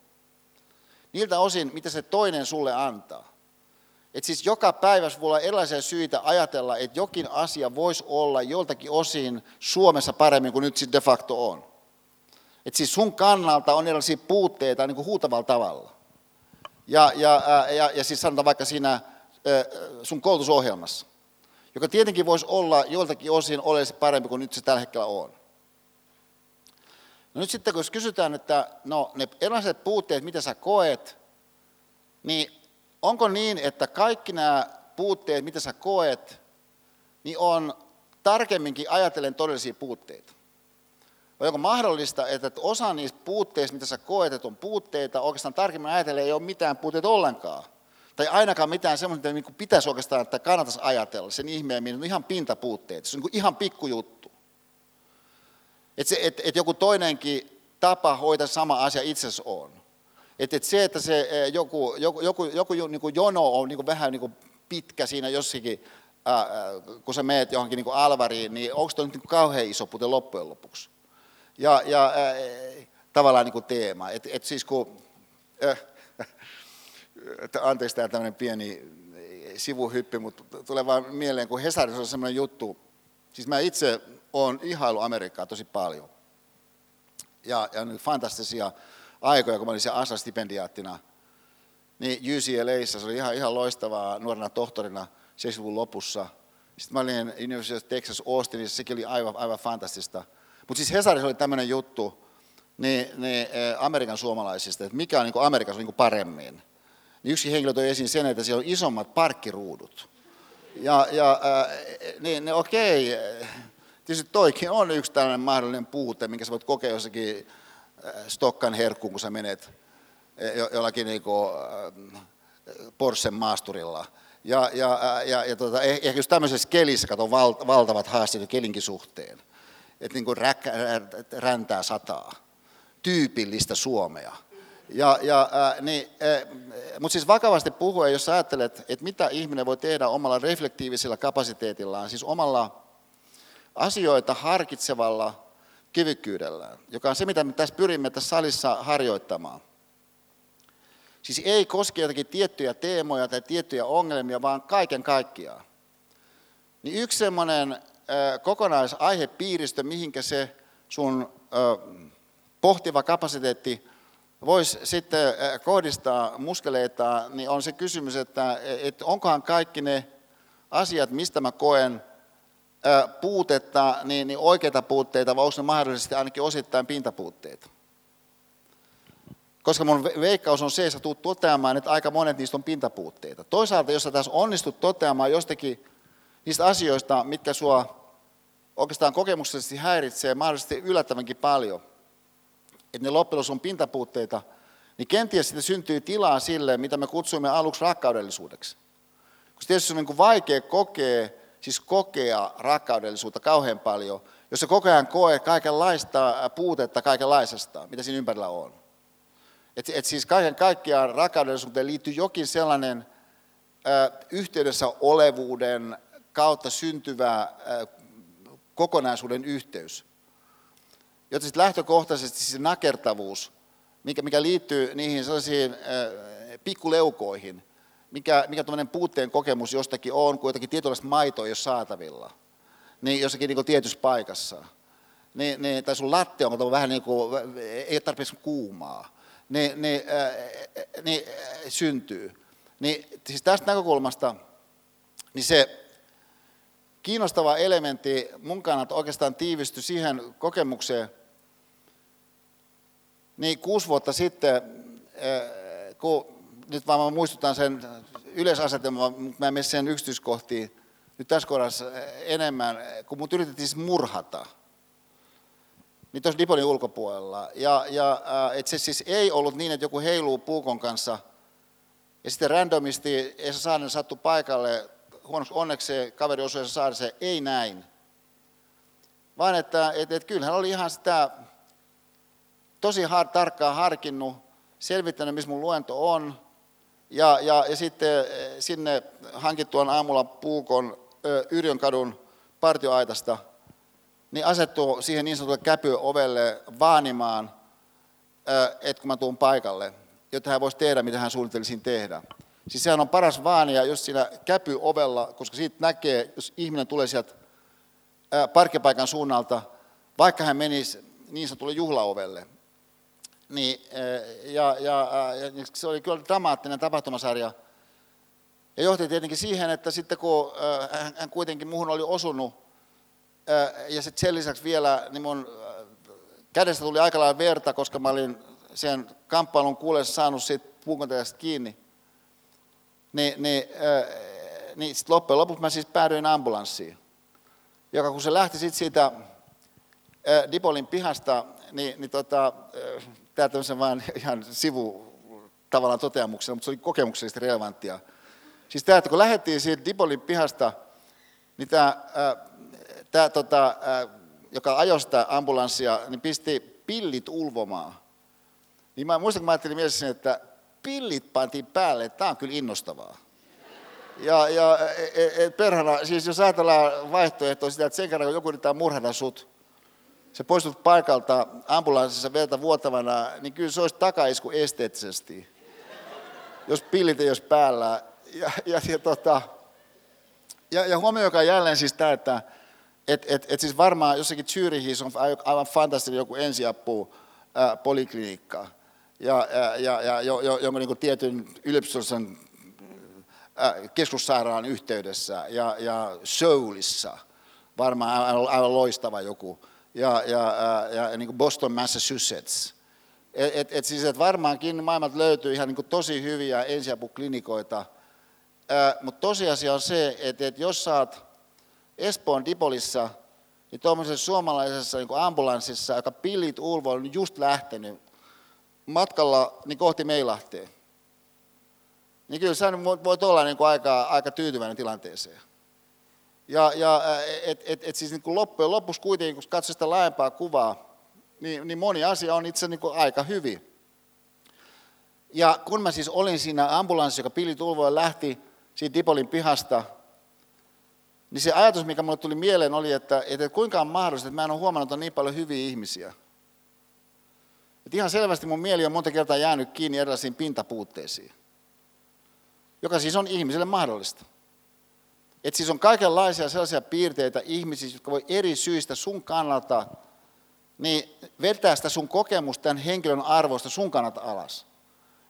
Niiltä osin, mitä se toinen sulle antaa. Et siis joka päivä voi olla erilaisia syitä ajatella, että jokin asia voisi olla joltakin osin Suomessa paremmin kuin nyt sitten de facto on. Et siis sun kannalta on erilaisia puutteita niin kuin huutavalla tavalla. Ja, ja, ja, ja siis sanotaan vaikka siinä sun koulutusohjelmassa, joka tietenkin voisi olla joiltakin osin oleellisesti parempi kuin nyt se tällä hetkellä on. No nyt sitten kun kysytään, että no ne erilaiset puutteet, mitä sä koet, niin onko niin, että kaikki nämä puutteet, mitä sä koet, niin on tarkemminkin ajatellen todellisia puutteita? Vai onko mahdollista, että osa niistä puutteista, mitä sä koet, että on puutteita, oikeastaan tarkemmin ajatellen ei ole mitään puutteita ollenkaan? Tai ainakaan mitään semmoista, mitä pitäisi oikeastaan, että kannattaisi ajatella sen ihmeen, on ihan pintapuutteet. Se on niin ihan pikkujuttu. Että et, et joku toinenkin tapa hoitaa sama asia itse asiassa on. Että et se, että se eh, joku, joku, joku, joku niin kuin jono on niin kuin vähän niin kuin pitkä siinä jossakin, ää, kun sä meet johonkin niin kuin alvariin, niin onko se nyt niin kuin kauhean iso puute loppujen lopuksi? Ja, ja ää, tavallaan niin kuin teema. Et, et siis kun, äh, [laughs] anteeksi tämä tämmöinen pieni sivuhyppi, mutta tulee vaan mieleen, kun Hesarissa on semmoinen juttu, siis mä itse olen ihailu Amerikkaa tosi paljon. Ja, ja nyt fantastisia aikoja, kun mä olin siellä ASA-stipendiaattina, niin UCLAissa, se oli ihan, ihan loistavaa nuorena tohtorina 70-luvun lopussa. Sitten mä olin University of Texas Austinissa, sekin oli aivan, aivan fantastista. Mutta siis Hesarissa oli tämmöinen juttu niin, niin, Amerikan suomalaisista, että mikä on niin Amerikassa niin paremmin. Niin yksi henkilö toi esiin sen, että siellä on isommat parkkiruudut. Ja, ja äh, niin, niin okei, tietysti toikin on yksi tällainen mahdollinen puute, minkä sä voit kokea jossakin Stokkan herkkuun, kun sä menet jollakin niin kuin, Porschen maasturilla. Ja, ja, ja, ja eh, ehkä just tämmöisessä kelissä, kato val, valtavat haasteet kelinkin suhteen. Että niin kuin räkkä, räntää sataa. Tyypillistä Suomea. Ja, ja, äh, niin, äh, Mutta siis vakavasti puhuen, jos ajattelet, että mitä ihminen voi tehdä omalla reflektiivisella kapasiteetillaan, siis omalla asioita harkitsevalla kyvykkyydellään, joka on se, mitä me tässä pyrimme tässä salissa harjoittamaan. Siis ei koske jotakin tiettyjä teemoja tai tiettyjä ongelmia, vaan kaiken kaikkiaan. Niin yksi semmoinen kokonaisaihepiiristö, mihinkä se sun pohtiva kapasiteetti voisi sitten kohdistaa muskeleita, niin on se kysymys, että, että onkohan kaikki ne asiat, mistä mä koen puutetta, niin, niin oikeita puutteita, vai onko ne mahdollisesti ainakin osittain pintapuutteita? Koska mun veikkaus on se, että sä toteamaan, että aika monet niistä on pintapuutteita. Toisaalta, jos sä taas onnistut toteamaan jostakin niistä asioista, mitkä sua oikeastaan kokemuksellisesti häiritsee mahdollisesti yllättävänkin paljon, että ne loppujen on pintapuutteita, niin kenties sitten syntyy tilaa sille, mitä me kutsuimme aluksi rakkaudellisuudeksi. Koska tietysti on niin vaikea kokea siis kokea rakkaudellisuutta kauhean paljon, jos se koko ajan koe kaikenlaista puutetta kaikenlaisesta, mitä siinä ympärillä on. Et, et siis kaiken kaikkiaan rakkaudellisuuteen liittyy jokin sellainen ö, yhteydessä olevuuden kautta syntyvä ö, kokonaisuuden yhteys. Joten sitten lähtökohtaisesti se nakertavuus, mikä, mikä liittyy niihin sellaisiin ö, pikkuleukoihin, mikä, mikä tuommoinen puutteen kokemus jostakin on, kun jotakin tietynlaista maitoa ei ole saatavilla, niin jossakin niin tietyssä paikassa, niin, niin, tai sun latte on vähän niin kuin, ei ole tarpeeksi kuumaa, niin, niin, äh, niin äh, syntyy. Niin, siis tästä näkökulmasta niin se kiinnostava elementti mun kannalta oikeastaan tiivistyi siihen kokemukseen, niin kuusi vuotta sitten, kun nyt vaan mä muistutan sen yleisasetelman, mutta mä en mene sen yksityiskohtiin nyt tässä kohdassa enemmän, kun mut yritettiin siis murhata. Niin tuossa Diponin ulkopuolella. Ja, ja että se siis ei ollut niin, että joku heiluu puukon kanssa ja sitten randomisti Esa Saarinen sattui paikalle, huonoksi onneksi se kaveri osui Esa Saarisen, ei näin. Vaan että et, et kyllähän oli ihan sitä tosi har, tarkkaan harkinnut, selvittänyt, missä mun luento on, ja, ja, ja sitten eh, sinne hankittuaan aamulla puukon Yrjönkadun partioaitasta, niin asettuu siihen niin sanotulle käpyovelle vaanimaan, että kun mä tuun paikalle, jotta hän voisi tehdä, mitä hän suunnittelisi tehdä. Siis sehän on paras vaania just siinä käpyovella, koska siitä näkee, jos ihminen tulee sieltä parkkipaikan suunnalta, vaikka hän menisi niin sanotulle juhlaovelle. Niin, ja, ja, ja se oli kyllä dramaattinen tapahtumasarja. Ja johti tietenkin siihen, että sitten kun hän kuitenkin muuhun oli osunut, ja sitten sen lisäksi vielä, niin mun kädestä tuli aika lailla verta, koska mä olin sen kamppailun kuuleessa saanut siitä puukontajasta kiinni. Niin, niin, niin sitten loppujen lopuksi mä siis päädyin ambulanssiin, joka kun se lähti sitten siitä Dipolin pihasta, niin, niin tota, tämä tämmöisen vaan ihan sivu tavallaan toteamuksena, mutta se oli kokemuksellisesti relevanttia. Siis tämä, että kun lähdettiin siitä Dipolin pihasta, niin tämä, tämä tota, joka ajoi sitä ambulanssia, niin pisti pillit ulvomaan. Niin mä muistan, kun mä ajattelin mielessäni, että pillit pantiin päälle, että tämä on kyllä innostavaa. Ja, ja et, e, et, perhana, siis jos ajatellaan vaihtoehtoa sitä, että sen kerran kun joku yrittää murhata sut, se poistut paikalta ambulanssissa verta vuotavana, niin kyllä se olisi takaisku esteettisesti, jos pillit ei olisi päällä. Ja, ja, ja, tota, ja, ja huomioikaa jälleen siis tämä, että et, et, et siis varmaan jossakin Zürichissä on aivan fantastinen joku ensiapu poliklinikka. Ja, ja, ja, jo, jo, jonkun niin tietyn yliopistollisen keskussairaalan yhteydessä ja, ja Soulissa, varmaan aivan, aivan loistava joku, ja, ja, ja, ja niin kuin Boston, Massachusetts. Et, et, et siis, et varmaankin maailmalta löytyy ihan niin kuin tosi hyviä ensiapuklinikoita, mutta tosiasia on se, että, että jos saat Espoon Dipolissa, niin tuommoisessa suomalaisessa niin ambulanssissa, joka pillit ulvo on just lähtenyt matkalla niin kohti Meilahteen, niin kyllä sä voit olla niin kuin aika, aika tyytyväinen tilanteeseen. Ja, ja et, et, et siis niin kuin loppujen lopuksi kuitenkin, kun katsoo sitä laajempaa kuvaa, niin, niin moni asia on itse niin kuin aika hyvin. Ja kun mä siis olin siinä ambulanssissa, joka pillit ulvoin lähti siitä Dipolin pihasta, niin se ajatus, mikä mulle tuli mieleen, oli, että, että kuinka on mahdollista, että mä en ole huomannut, että on niin paljon hyviä ihmisiä. Että ihan selvästi mun mieli on monta kertaa jäänyt kiinni erilaisiin pintapuutteisiin, joka siis on ihmiselle mahdollista. Että siis on kaikenlaisia sellaisia piirteitä ihmisiä, jotka voi eri syistä sun kannalta niin vetää sitä sun kokemusta tämän henkilön arvosta sun kannalta alas.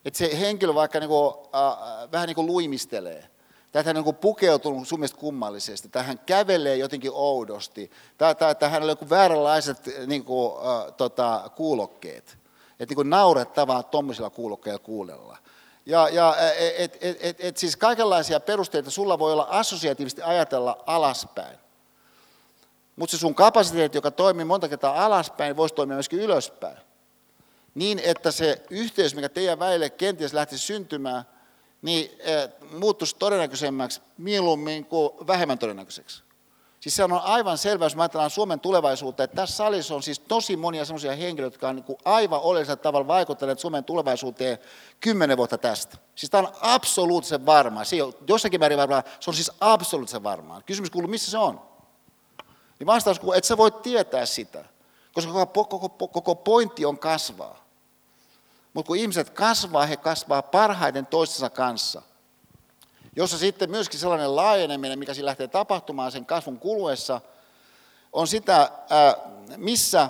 Että se henkilö vaikka niin kuin, äh, vähän niin kuin luimistelee – tai hän on niin pukeutunut sun mielestä kummallisesti, tai hän kävelee jotenkin oudosti, tai, tai, tai hänellä on joku vääränlaiset niin kuin, äh, tota, kuulokkeet. Että niin naurettavaa tuommoisilla kuulokkeilla kuulella. Ja, ja et, et, et, et, siis kaikenlaisia perusteita sulla voi olla assosiaatiivisesti ajatella alaspäin. Mutta se sun kapasiteetti, joka toimii monta kertaa alaspäin, voisi toimia myöskin ylöspäin. Niin, että se yhteys, mikä teidän välille kenties lähtisi syntymään, niin muuttuisi todennäköisemmäksi mieluummin kuin vähemmän todennäköiseksi. Siis se on aivan selvä, jos ajatellaan Suomen tulevaisuutta, että tässä salissa on siis tosi monia sellaisia henkilöitä, jotka on niin aivan oleellisella tavalla vaikuttaneet Suomen tulevaisuuteen kymmenen vuotta tästä. Siis tämä on absoluuttisen varmaa. Se on jossakin määrin varmaa, se on siis absoluuttisen varmaa. Kysymys kuuluu, missä se on? Niin vastaus kuuluu, että sä voit tietää sitä, koska koko, koko, koko pointti on kasvaa. Mutta kun ihmiset kasvaa, he kasvaa parhaiten toistensa kanssa. Jossa sitten myöskin sellainen laajeneminen, mikä siinä lähtee tapahtumaan sen kasvun kuluessa, on sitä, missä,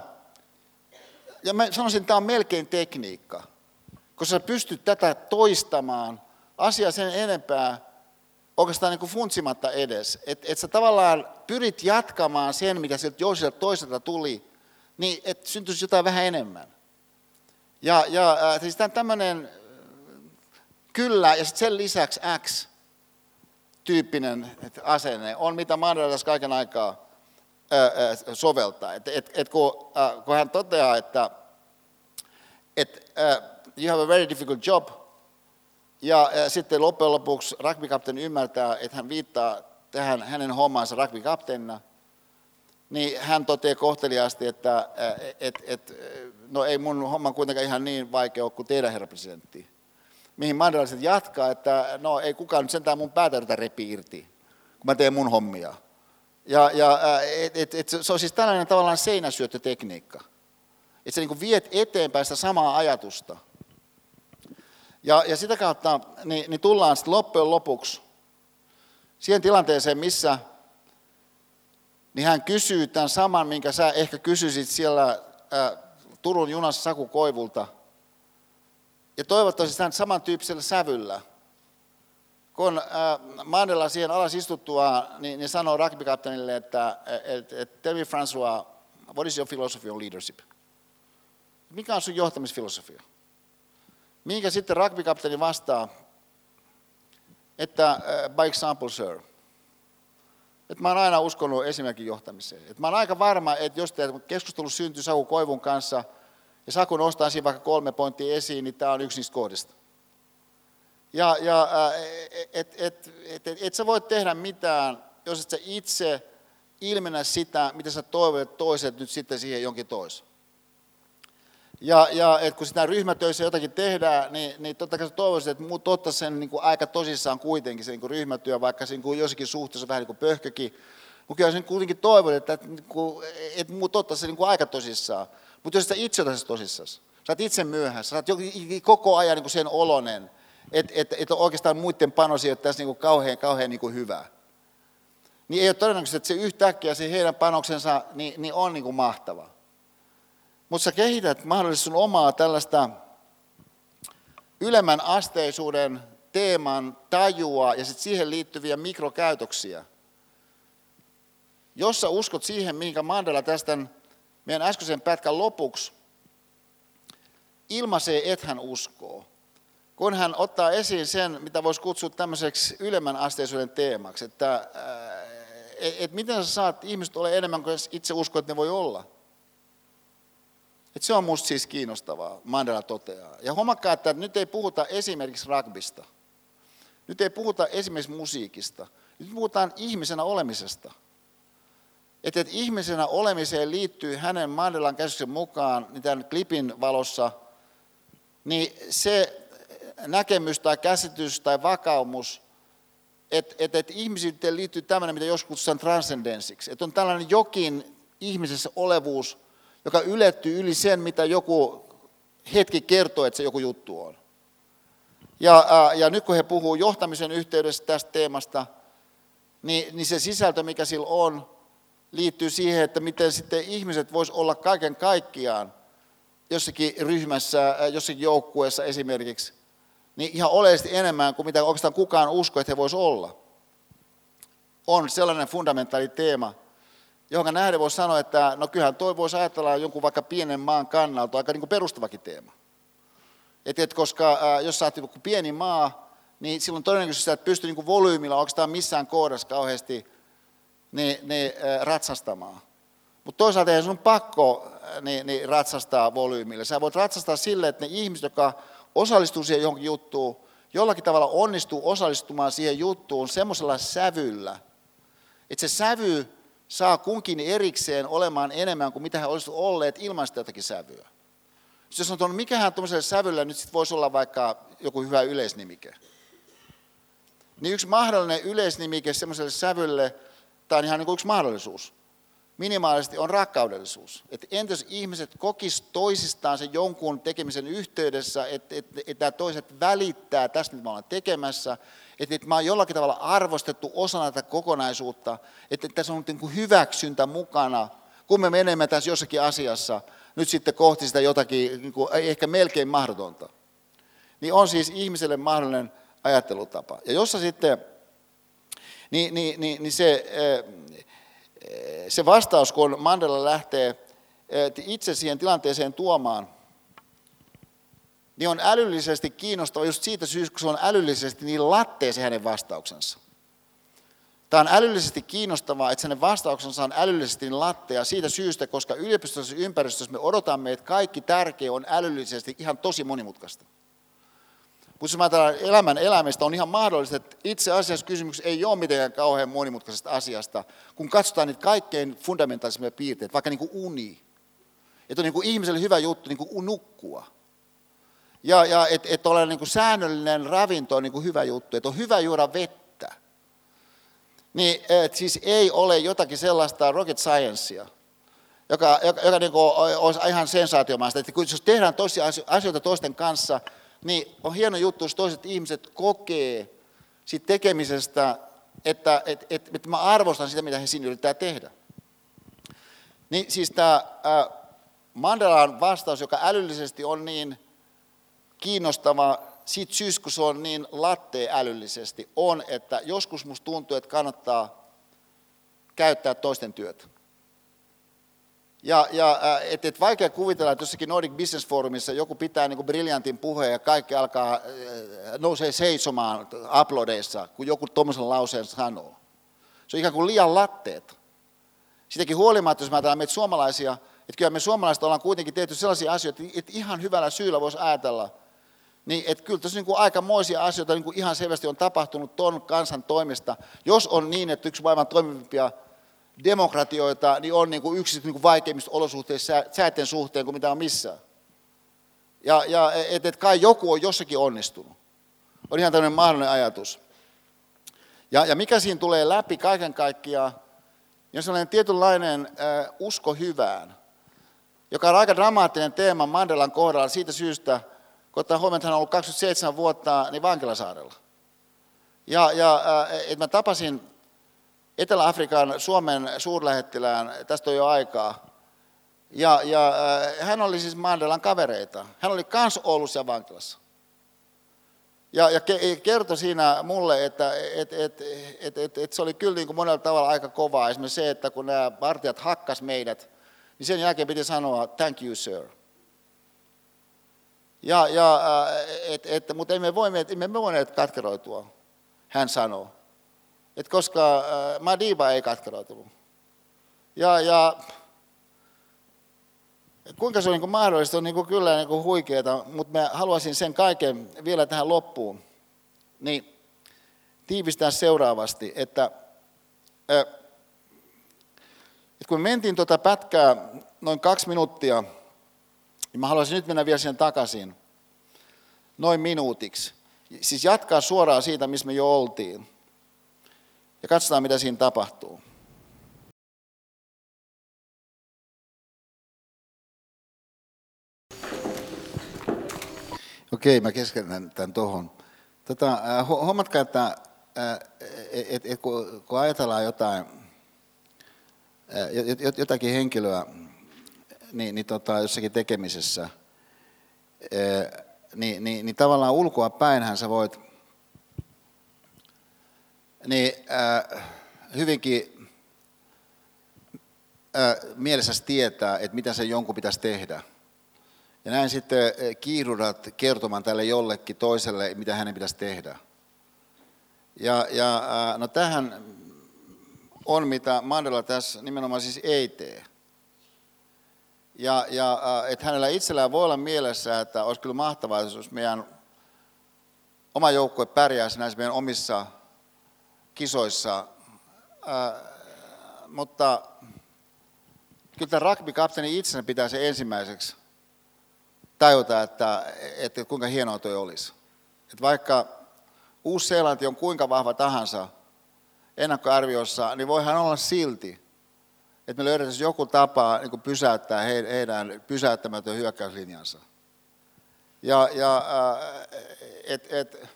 ja mä sanoisin, että tämä on melkein tekniikka, koska sä pystyt tätä toistamaan asia sen enempää oikeastaan niin kuin funtsimatta edes. Että et sä tavallaan pyrit jatkamaan sen, mikä sieltä joiselta toiselta tuli, niin että syntyisi jotain vähän enemmän. Ja, ja äh, siis tämmöinen kyllä ja sitten sen lisäksi X tyyppinen asenne on mitä Mandeladas kaiken aikaa äh, äh, soveltaa. Et, et, et kun, kun hän toteaa, että et, ää, you have a very difficult job, ja, ja sitten loppujen lopuksi rugby ymmärtää, että hän viittaa tähän hänen hommaansa rugby-kapteenina, niin hän toteaa kohteliaasti, että et, et, no ei mun homma kuitenkaan ihan niin vaikea ole kuin teidän herra presidentti. Mihin Mandela sitten jatkaa, että no ei kukaan nyt sentään mun päätä repi irti, kun mä teen mun hommia. Ja, ja et, et, et, se on siis tällainen tavallaan seinäsyöttötekniikka. Että sä niin viet eteenpäin sitä samaa ajatusta. Ja, ja sitä kautta niin, niin tullaan sitten loppujen lopuksi siihen tilanteeseen, missä niin hän kysyy tämän saman, minkä sä ehkä kysyisit siellä ää, Turun junassa Saku Koivulta. Ja toivottavasti tämän samantyyppisellä sävyllä. Kun ää, Mandela siihen alas istuttua, niin, niin sanoo rugbykapteenille, että et, et, tell me François, what is your philosophy on leadership? Mikä on sun johtamisfilosofia? Minkä sitten rugbykapteeni vastaa, että by example, sir. Että mä oon aina uskonut esimerkin johtamiseen. Että mä oon aika varma, että jos keskustelu syntyy Saku Koivun kanssa, ja Saku nostaa siinä vaikka kolme pointtia esiin, niin tämä on yksi niistä kohdista. Ja, ja et, et, et, et, et sä voit tehdä mitään, jos et sä itse ilmennä sitä, mitä sä toivot, että toiset nyt sitten siihen jonkin toisen. Ja, ja et kun sitä ryhmätöissä jotakin tehdään, niin, niin totta kai toivoisin, että muut ottaisi sen niin kuin aika tosissaan kuitenkin, se niin kuin ryhmätyö, vaikka se niin kuin jossakin suhteessa vähän niin kuin pöhkökin. Mutta kyllä sen kuitenkin toivon, että, että, että muut ottaisi sen niin kuin aika tosissaan. Mutta jos sä itse otat tosissaan, sä oot itse myöhässä, sä oot koko ajan niin sen olonen, että et, et oikeastaan muiden panos ei ole tässä niin kuin kauhean, kauhean niin kuin hyvää. Niin ei ole todennäköistä, että se yhtäkkiä se heidän panoksensa niin, niin on niin kuin mahtava. Mutta sä kehität mahdollisesti sun omaa tällaista ylemmän asteisuuden teeman tajua ja sitten siihen liittyviä mikrokäytöksiä. Jos sä uskot siihen, minkä Mandela tästä meidän äskeisen pätkän lopuksi ilmaisee, että hän uskoo, kun hän ottaa esiin sen, mitä voisi kutsua tämmöiseksi ylemmän asteisuuden teemaksi, että et, et miten sä saat ihmiset ole enemmän kuin itse uskot, että ne voi olla – et se on musta siis kiinnostavaa, Mandela toteaa. Ja huomakkaa, että nyt ei puhuta esimerkiksi rugbysta. Nyt ei puhuta esimerkiksi musiikista. Nyt puhutaan ihmisenä olemisesta. Että et ihmisenä olemiseen liittyy hänen Mandelan käsityksen mukaan, niin tämän klipin valossa, niin se näkemys tai käsitys tai vakaumus, että et, et ihmisyyteen liittyy tämmöinen, mitä joskus kutsutaan transcendenssiksi. Että on tällainen jokin ihmisessä olevuus, joka ylettyy yli sen, mitä joku hetki kertoo, että se joku juttu on. Ja, ja nyt kun he puhuu johtamisen yhteydessä tästä teemasta, niin, niin se sisältö, mikä sillä on, liittyy siihen, että miten sitten ihmiset vois olla kaiken kaikkiaan jossakin ryhmässä, jossakin joukkueessa esimerkiksi, niin ihan oleellisesti enemmän kuin mitä oikeastaan kukaan uskoo, että he voisi olla. On sellainen fundamentaali teema, johon nähden voisi sanoa, että no kyllähän toi voisi ajatella jonkun vaikka pienen maan kannalta aika niin kuin perustavakin teema. Et, et koska ää, jos sä oot pieni maa, niin silloin todennäköisesti että pystyy niin volyymilla oikeastaan missään kohdassa kauheasti ne ää, ratsastamaan. Mutta toisaalta ei sun pakko niin, niin ratsastaa volyymilla. Sä voit ratsastaa sille, että ne ihmiset, jotka osallistuu siihen johonkin juttuun, jollakin tavalla onnistuu osallistumaan siihen juttuun semmoisella sävyllä, että se sävy saa kunkin erikseen olemaan enemmän kuin mitä he olisivat olleet ilman sitä jotakin sävyä. Jos on tuonut, mikähän tuollaiselle sävyllä nyt sit voisi olla vaikka joku hyvä yleisnimike. Niin yksi mahdollinen yleisnimike semmoiselle sävylle, tämä on ihan niin yksi mahdollisuus, minimaalisesti on rakkaudellisuus. Että entäs ihmiset kokis toisistaan sen jonkun tekemisen yhteydessä, että, että, että toiset välittää tästä, mitä me ollaan tekemässä, että, että mä oon jollakin tavalla arvostettu osana tätä kokonaisuutta, että tässä on niin kuin hyväksyntä mukana, kun me menemme tässä jossakin asiassa nyt sitten kohti sitä jotakin niin kuin ehkä melkein mahdotonta. Niin on siis ihmiselle mahdollinen ajattelutapa. Ja jossa sitten, niin, niin, niin, niin se, se vastaus, kun Mandela lähtee itse siihen tilanteeseen tuomaan, niin on älyllisesti kiinnostava just siitä syystä, kun se on älyllisesti niin lattea se hänen vastauksensa. Tämä on älyllisesti kiinnostavaa, että hänen vastauksensa on älyllisesti niin lattea siitä syystä, koska yliopistollisessa ympäristössä me odotamme, että kaikki tärkeä on älyllisesti ihan tosi monimutkaista. Mutta jos ajatellaan elämän elämistä, on ihan mahdollista, että itse asiassa kysymys ei ole mitenkään kauhean monimutkaisesta asiasta, kun katsotaan niitä kaikkein fundamentaalisimpia piirteitä, vaikka niin kuin uni. Että on niin kuin ihmiselle hyvä juttu niin kuin nukkua ja, ja että et ole niin kuin säännöllinen ravinto on niin kuin hyvä juttu, että on hyvä juoda vettä. niin että siis ei ole jotakin sellaista rocket sciencea, joka, joka, joka niin olisi ihan sensaatiomaista. Että kun jos tehdään toisia asioita toisten kanssa, niin on hieno juttu, jos toiset ihmiset kokee siitä tekemisestä, että, että, että, että mä arvostan sitä, mitä he siinä yrittää tehdä. Niin siis tämä Mandelan vastaus, joka älyllisesti on niin kiinnostava siitä syystä, kun se on niin latte älyllisesti, on, että joskus musta tuntuu, että kannattaa käyttää toisten työtä. Ja, ja et, et vaikea kuvitella, että jossakin Nordic Business Forumissa joku pitää niin briljantin puheen ja kaikki alkaa nousee seisomaan uploadeissa, kun joku tuommoisen lauseen sanoo. Se on ikään kuin liian latteet. Sitäkin huolimatta, jos mä ajatellaan meitä suomalaisia, että kyllä me suomalaiset ollaan kuitenkin tehty sellaisia asioita, että ihan hyvällä syyllä voisi ajatella, niin että kyllä tässä niin aikamoisia asioita niin kuin ihan selvästi on tapahtunut ton kansan toimesta. Jos on niin, että yksi maailman toimivimpia demokratioita niin on niin kuin yksi niin kuin vaikeimmista olosuhteissa sääten suhteen kuin mitä on missään. Ja, ja että et kai joku on jossakin onnistunut. On ihan tämmöinen mahdollinen ajatus. Ja, ja mikä siinä tulee läpi kaiken kaikkiaan, niin on sellainen tietynlainen äh, usko hyvään, joka on aika dramaattinen teema Mandelan kohdalla siitä syystä, kun ottaa huomioon, että hän on ollut 27 vuotta niin vankilasaarella. Ja, ja äh, että mä tapasin Etelä-Afrikan Suomen suurlähettilään, tästä on jo aikaa, ja, ja äh, hän oli siis Mandelan kavereita. Hän oli kans ollut siellä vankilassa. Ja, ja kertoi siinä mulle, että et, et, et, et, et se oli kyllä niin kuin monella tavalla aika kovaa. Esimerkiksi se, että kun nämä vartijat hakkas meidät, niin sen jälkeen piti sanoa, thank you sir. Ja, ja, et, et, mutta emme, voimme, emme me voineet katkeroitua, hän sanoi. Et koska äh, Madiba ei katkeroitunut. Ja, ja kuinka se on niin mahdollista, on niin kuin kyllä niin kuin huikeeta, mutta mä haluaisin sen kaiken vielä tähän loppuun niin tiivistää seuraavasti, että, että kun me mentiin tuota pätkää noin kaksi minuuttia, niin mä haluaisin nyt mennä vielä siihen takaisin, noin minuutiksi. Siis jatkaa suoraan siitä, missä me jo oltiin. Ja katsotaan, mitä siinä tapahtuu. Okei, mä keskeytän tämän tuohon. Tota, äh, huomatkaa, että äh, et, et, kun, kun ajatellaan jotain, äh, jotakin henkilöä niin, niin tota, jossakin tekemisessä, niin, niin, niin tavallaan ulkoa päinhän sä voit niin, äh, hyvinkin äh, mielessäsi tietää, että mitä se jonkun pitäisi tehdä – ja näin sitten eh, kiirudat kertomaan tälle jollekin toiselle, mitä hänen pitäisi tehdä. Ja, ja no tähän on, mitä Mandela tässä nimenomaan siis ei tee. Ja, ja että hänellä itsellään voi olla mielessä, että olisi kyllä mahtavaa, jos meidän oma joukkue pärjäisi näissä meidän omissa kisoissa. mutta kyllä tämä rugby-kapteeni itsensä pitää se ensimmäiseksi tajuta, että, että kuinka hienoa toi olisi. Että vaikka Uusi-Seelanti on kuinka vahva tahansa ennakkoarviossa, niin voihan olla silti, että me löydettäisiin joku tapa niin pysäyttää heidän pysäyttämätön hyökkäyslinjansa. Ja, ja et, et,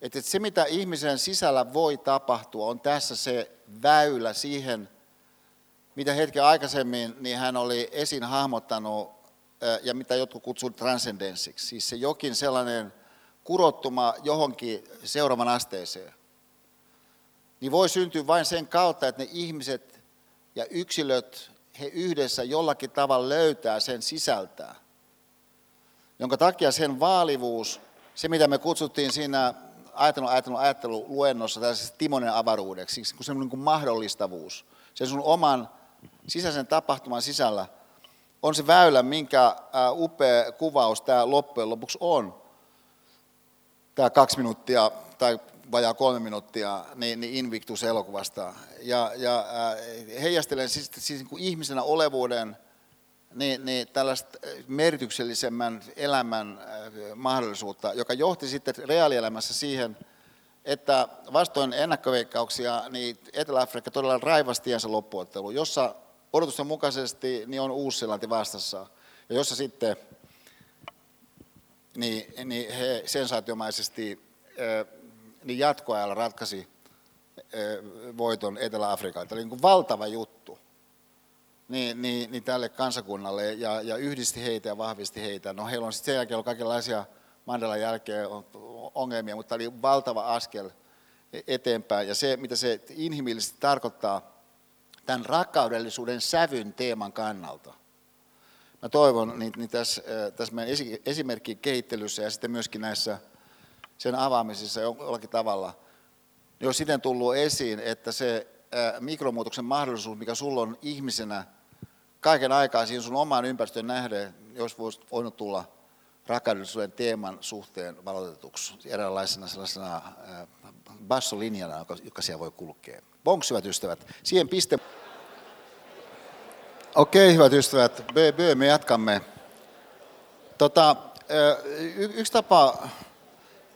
et se, mitä ihmisen sisällä voi tapahtua, on tässä se väylä siihen, mitä hetken aikaisemmin niin hän oli esiin hahmottanut ja mitä jotkut kutsuvat transcendenssiksi, siis se jokin sellainen kurottuma johonkin seuraavan asteeseen, niin voi syntyä vain sen kautta, että ne ihmiset ja yksilöt, he yhdessä jollakin tavalla löytää sen sisältää. Jonka takia sen vaalivuus, se mitä me kutsuttiin siinä ajattelun, ajattelun, ajattelu luennossa tällaisessa Timonen avaruudeksi, kun se on niin kuin mahdollistavuus, se sun oman sisäisen tapahtuman sisällä – on se väylä, minkä upea kuvaus tämä loppujen lopuksi on. Tämä kaksi minuuttia tai vajaa kolme minuuttia niin, niin Invictus-elokuvasta. Ja, ja heijastelen siis, siis niin kuin ihmisenä olevuuden niin, niin tällaista merkityksellisemmän elämän mahdollisuutta, joka johti sitten reaalielämässä siihen, että vastoin ennakkoveikkauksia, niin Etelä-Afrikka todella raivasi tiensä loppuottelu, jossa odotusten mukaisesti niin on Uusi-Seelanti vastassa, ja jossa sitten niin, niin he sensaatiomaisesti niin jatkoajalla ratkaisi voiton Etelä-Afrikalta. Eli niin kuin valtava juttu niin, niin, niin tälle kansakunnalle ja, ja yhdisti heitä ja vahvisti heitä. No heillä on sitten sen jälkeen ollut kaikenlaisia Mandelan jälkeen ongelmia, mutta oli valtava askel eteenpäin. Ja se, mitä se inhimillisesti tarkoittaa tämän rakkaudellisuuden sävyn teeman kannalta. Mä toivon niin, niin tässä, tässä meidän esimerkkin kehittelyssä ja sitten myöskin näissä sen avaamisissa jollakin tavalla, niin on siten tullut esiin, että se mikromuutoksen mahdollisuus, mikä sulla on ihmisenä kaiken aikaa siinä sun omaan ympäristöön nähden, jos voisi voinut tulla rakennullisuuden teeman suhteen valotetuksi eräänlaisena sellaisena bassolinjana, joka siellä voi kulkea. Bonks, hyvät ystävät, siihen piste. Okei, hyvät ystävät, BB, me jatkamme. Tota, y- yksi tapa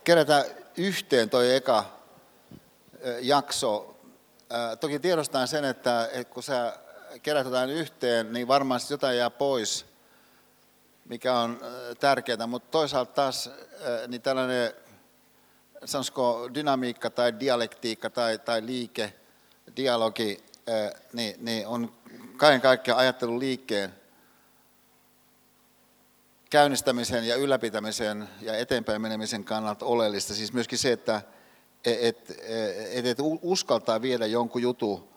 kerätä yhteen toi eka jakso, toki tiedostan sen, että kun sä kerät jotain yhteen, niin varmasti jotain jää pois, mikä on tärkeää, mutta toisaalta taas niin tällainen, sanoisiko dynamiikka tai dialektiikka tai, tai liike, dialogi, niin, niin on kaiken kaikkiaan ajattelun liikkeen käynnistämisen ja ylläpitämisen ja eteenpäin menemisen kannalta oleellista. Siis myöskin se, että et, et, et uskaltaa viedä jonkun jutu eh,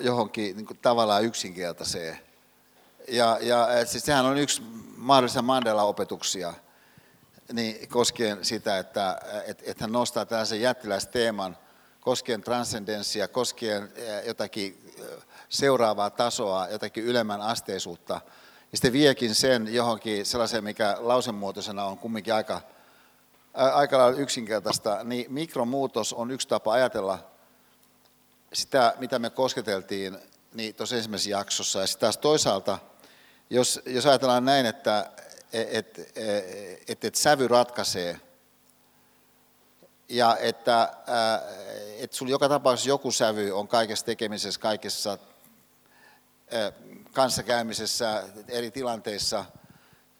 johonkin niin kuin tavallaan yksinkertaiseen. Ja, ja siis sehän on yksi mahdollisia Mandela-opetuksia niin koskien sitä, että et, et hän nostaa tällaisen jättiläisteeman koskien transcendenssia, koskien eh, jotakin eh, seuraavaa tasoa, jotakin ylemmän asteisuutta. Ja sitten viekin sen johonkin sellaiseen, mikä lausemuotoisena on kumminkin aika, aika lailla yksinkertaista, niin mikromuutos on yksi tapa ajatella sitä, mitä me kosketeltiin niin tuossa ensimmäisessä jaksossa. Ja sitten taas toisaalta, jos, jos ajatellaan näin, että et, et, et, et sävy ratkaisee, ja että et sulla joka tapauksessa joku sävy on kaikessa tekemisessä, kaikessa kanssakäymisessä, eri tilanteissa,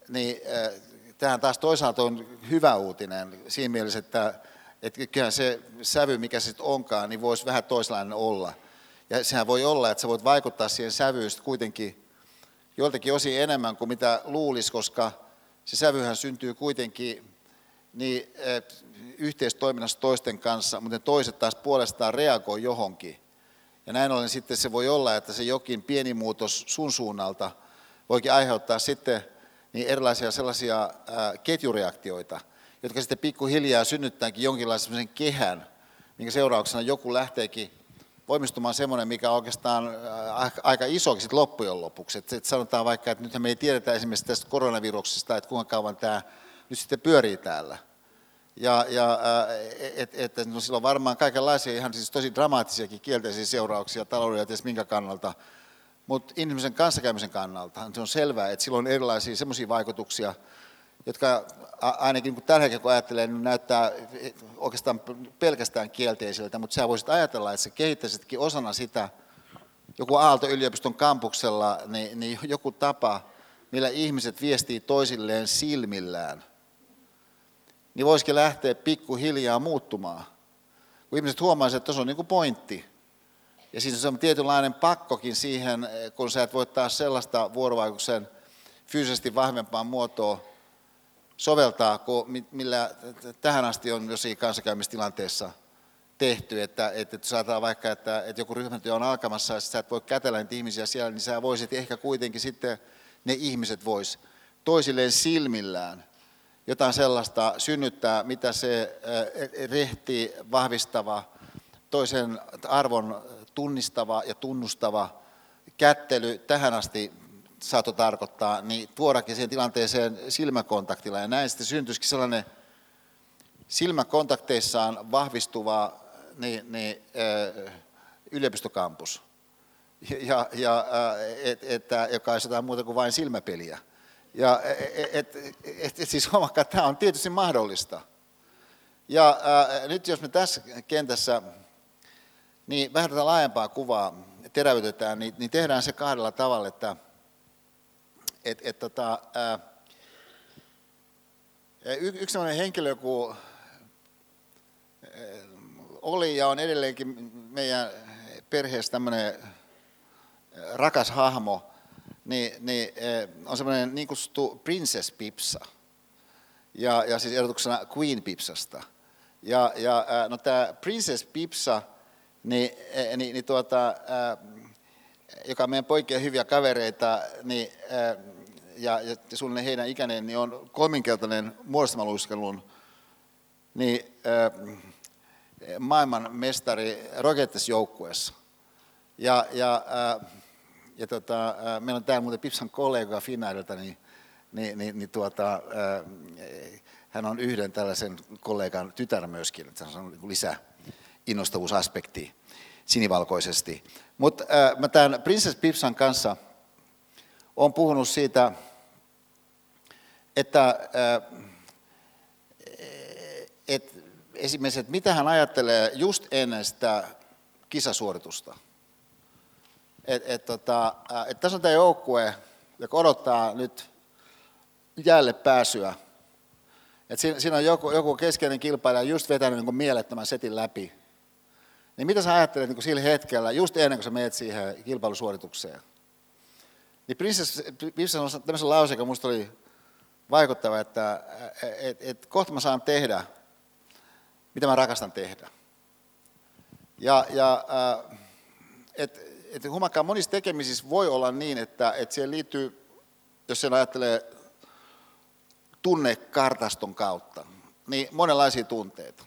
niin tähän taas toisaalta on hyvä uutinen siinä mielessä, että, että kyllähän se sävy, mikä sitten onkaan, niin voisi vähän toisenlainen olla. Ja sehän voi olla, että sä voit vaikuttaa siihen sävyyn kuitenkin joltakin osin enemmän kuin mitä luulisi, koska se sävyhän syntyy kuitenkin niin, yhteistoiminnassa toisten kanssa, mutta toiset taas puolestaan reagoi johonkin. Ja näin ollen sitten se voi olla, että se jokin pieni muutos sun suunnalta voikin aiheuttaa sitten niin erilaisia sellaisia ketjureaktioita, jotka sitten pikkuhiljaa synnyttääkin jonkinlaisen kehän, minkä seurauksena joku lähteekin voimistumaan semmoinen, mikä on oikeastaan aika isokin sitten loppujen lopuksi. Että sanotaan vaikka, että nythän me ei tiedetä esimerkiksi tästä koronaviruksesta, että kuinka kauan tämä nyt sitten pyörii täällä. Ja, ja että et, no sillä on varmaan kaikenlaisia ihan siis tosi dramaattisiakin kielteisiä seurauksia talouden ja minkä kannalta, mutta ihmisen kanssakäymisen kannalta se on selvää, että sillä on erilaisia semmoisia vaikutuksia, jotka ainakin kun tällä hetkellä kun ajattelee, niin näyttää oikeastaan pelkästään kielteisiltä, mutta sä voisit ajatella, että sä kehittäisitkin osana sitä, joku Aalto-yliopiston kampuksella, niin, niin joku tapa, millä ihmiset viestii toisilleen silmillään – niin voisikin lähteä pikkuhiljaa muuttumaan. Kun ihmiset huomaisivat, että tuossa on niin kuin pointti. Ja siis on tietynlainen pakkokin siihen, kun sä et voi taas sellaista vuorovaikutuksen fyysisesti vahvempaa muotoa soveltaa, millä tähän asti on jossain kanssakäymistilanteessa tehty, että, että saattaa vaikka, että, että joku ryhmätyö on alkamassa ja sä et voi kätellä niitä ihmisiä siellä, niin sä voisit ehkä kuitenkin sitten ne ihmiset vois toisilleen silmillään jotain sellaista synnyttää, mitä se rehti, vahvistava, toisen arvon tunnistava ja tunnustava kättely tähän asti saattoi tarkoittaa, niin tuodakin siihen tilanteeseen silmäkontaktilla. Ja näin sitten syntyisikin sellainen silmäkontakteissaan vahvistuva niin, niin, yliopistokampus, ja, ja, et, että, joka ei jotain muuta kuin vain silmäpeliä. Ja et, et, et, et, siis huomakkaa, tämä on tietysti mahdollista. Ja ää, nyt jos me tässä kentässä niin vähän tätä laajempaa kuvaa terävytetään, niin, niin tehdään se kahdella tavalla, että et, et, tota, ää, y, yksi sellainen henkilö, joku oli ja on edelleenkin meidän perheessä tämmöinen rakas hahmo, niin, niin on semmoinen niin kutsuttu Princess Pipsa. Ja, ja siis erotuksena Queen Pipsasta. Ja, ja no tämä Princess Pipsa, niin, niin, niin tuota, joka on meidän poikien hyviä kavereita, niin, ja, ja suunnilleen heidän ikäinen, niin on kolminkeltainen muodostamaluiskelun niin, maailman mestari Rockets-joukkueessa. Ja, ja, ja tota, meillä on täällä muuten Pipsan kollega Finnairilta, niin, niin, niin, niin tuota, hän on yhden tällaisen kollegan tytär myöskin, että se on niin lisää innostavuusaspekti sinivalkoisesti. Mutta äh, mä tämän Princess Pipsan kanssa olen puhunut siitä, että äh, et esimerkiksi, että mitä hän ajattelee just ennen sitä kisasuoritusta. Et, et, tota, et tässä on tämä joukkue, joka odottaa nyt jälleen pääsyä. Et siinä, siinä on joku, joku keskeinen kilpailija just vetänyt niin mielettömän setin läpi. Niin mitä sä ajattelet niin sillä hetkellä, just ennen kuin sä menet siihen kilpailusuoritukseen? Niin Princess, Princess on tämmöisen lause, joka minusta oli vaikuttava, että et, et, kohta mä saan tehdä, mitä mä rakastan tehdä. Ja, ja äh, et, huomakkaan monissa tekemisissä voi olla niin, että et siihen liittyy, jos sen ajattelee tunnekartaston kautta, niin monenlaisia tunteita.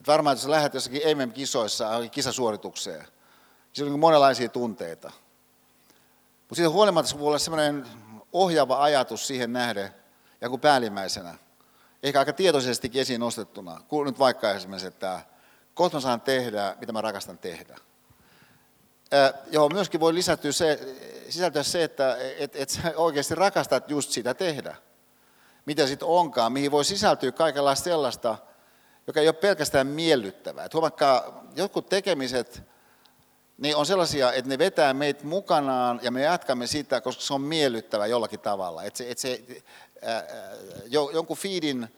Et varmaan, jos lähdet jossakin MM-kisoissa kisasuoritukseen, niin siinä on niin monenlaisia tunteita. Mutta siitä huolimatta se voi olla sellainen ohjaava ajatus siihen nähden, ja kuin päällimmäisenä, ehkä aika tietoisestikin esiin nostettuna, kun nyt vaikka esimerkiksi, että kohta mä saan tehdä, mitä mä rakastan tehdä. Johon myöskin voi lisätyä se, sisältyä se, että et, et sä oikeasti rakastat just sitä tehdä mitä sitten onkaan, mihin voi sisältyä kaikenlaista sellaista, joka ei ole pelkästään miellyttävää. Et huomakkaa, jotkut tekemiset niin on sellaisia, että ne vetää meitä mukanaan ja me jatkamme sitä, koska se on miellyttävä jollakin tavalla. Että se, et se, ää, jo, jonkun feedin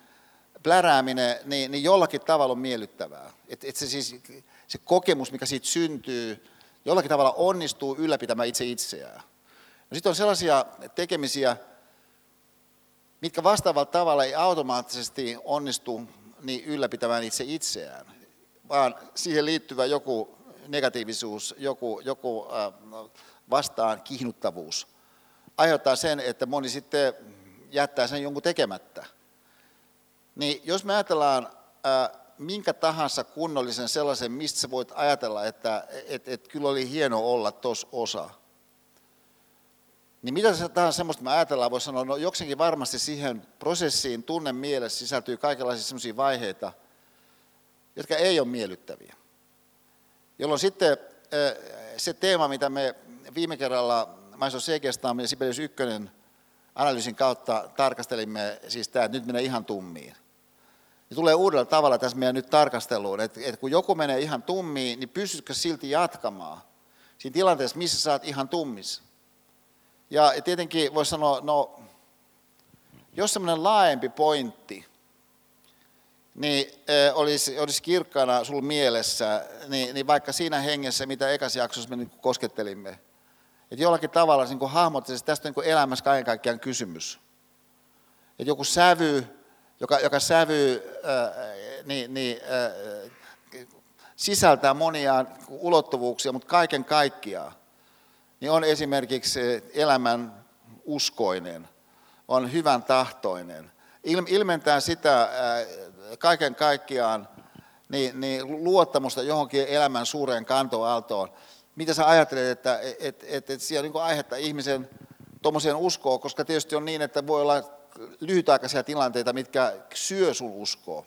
plärääminen, niin, niin jollakin tavalla on miellyttävää. Että et se, siis, se kokemus, mikä siitä syntyy, jollakin tavalla onnistuu ylläpitämään itse itseään. No sitten on sellaisia tekemisiä, mitkä vastaavalla tavalla ei automaattisesti onnistu niin ylläpitämään itse itseään, vaan siihen liittyvä joku negatiivisuus, joku, joku vastaan kihnuttavuus aiheuttaa sen, että moni sitten jättää sen jonkun tekemättä. Niin jos me ajatellaan minkä tahansa kunnollisen sellaisen, mistä sä voit ajatella, että et, et, kyllä oli hieno olla tuossa osa – niin mitä se tahansa semmoista me ajatellaan, voisi sanoa, no jokseenkin varmasti siihen prosessiin tunne mielessä sisältyy kaikenlaisia semmoisia vaiheita, jotka ei ole miellyttäviä. Jolloin sitten se teema, mitä me viime kerralla Maiso Segestaan ja Sibelius 1 analyysin kautta tarkastelimme, siis tämä, että nyt menee ihan tummiin. Ja tulee uudella tavalla tässä meidän nyt tarkasteluun, että, että kun joku menee ihan tummiin, niin pystytkö silti jatkamaan siinä tilanteessa, missä sä oot ihan tummissa. Ja tietenkin voisi sanoa, no jos semmoinen laajempi pointti, niin olisi, olisi kirkkaana sinulla mielessä, niin, niin vaikka siinä hengessä, mitä ekas jaksossa me niin koskettelimme, että jollakin tavalla niin hahmottaisi, että tästä on niin elämässä kaiken kaikkiaan kysymys. Että joku sävy, joka, joka sävy äh, niin, niin, äh, sisältää monia ulottuvuuksia, mutta kaiken kaikkiaan niin on esimerkiksi elämän uskoinen, on hyvän tahtoinen, ilmentää sitä kaiken kaikkiaan niin, niin luottamusta johonkin elämän suureen kantoaaltoon. Mitä sä ajattelet, että et, et, et siellä on niin aihetta ihmisen tuommoiseen uskoon, koska tietysti on niin, että voi olla lyhytaikaisia tilanteita, mitkä syö sun uskoa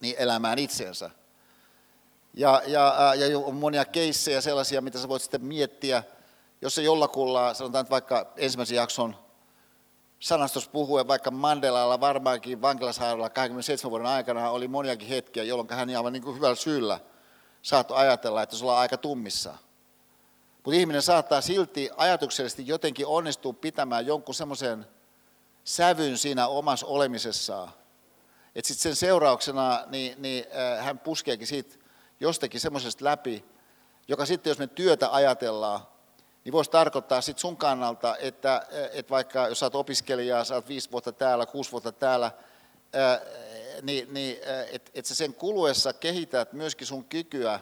niin elämään itsensä. Ja, ja, äh, ja on monia keissejä sellaisia, mitä sä voit sitten miettiä, jos se jollakulla, sanotaan vaikka ensimmäisen jakson sanastossa puhuen, vaikka Mandelalla varmaankin vankilashaaralla 27 vuoden aikana oli moniakin hetkiä, jolloin hän aivan niin kuin hyvällä syyllä saattoi ajatella, että se on aika tummissa. Mutta ihminen saattaa silti ajatuksellisesti jotenkin onnistua pitämään jonkun semmoisen sävyn siinä omassa olemisessaan, että sitten sen seurauksena niin, niin, äh, hän puskeekin siitä jostakin semmoisesta läpi, joka sitten jos me työtä ajatellaan, niin voisi tarkoittaa sitten sun kannalta, että, että vaikka jos olet opiskelija, sä oot viisi vuotta täällä, kuusi vuotta täällä, ää, niin, niin että et sä sen kuluessa kehität myöskin sun kykyä,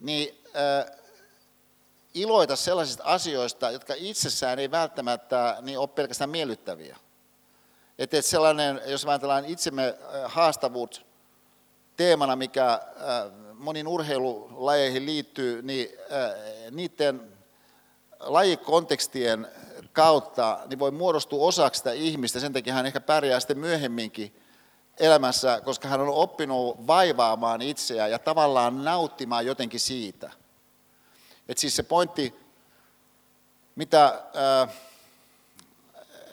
niin iloita sellaisista asioista, jotka itsessään ei välttämättä niin ole pelkästään miellyttäviä. Että et sellainen, jos ajatellaan itsemme haastavuus teemana, mikä moniin urheilulajeihin liittyy, niin niiden lajikontekstien kautta niin voi muodostua osaksi sitä ihmistä, sen takia hän ehkä pärjää sitten myöhemminkin elämässä, koska hän on oppinut vaivaamaan itseään ja tavallaan nauttimaan jotenkin siitä. Et siis se pointti, mitä,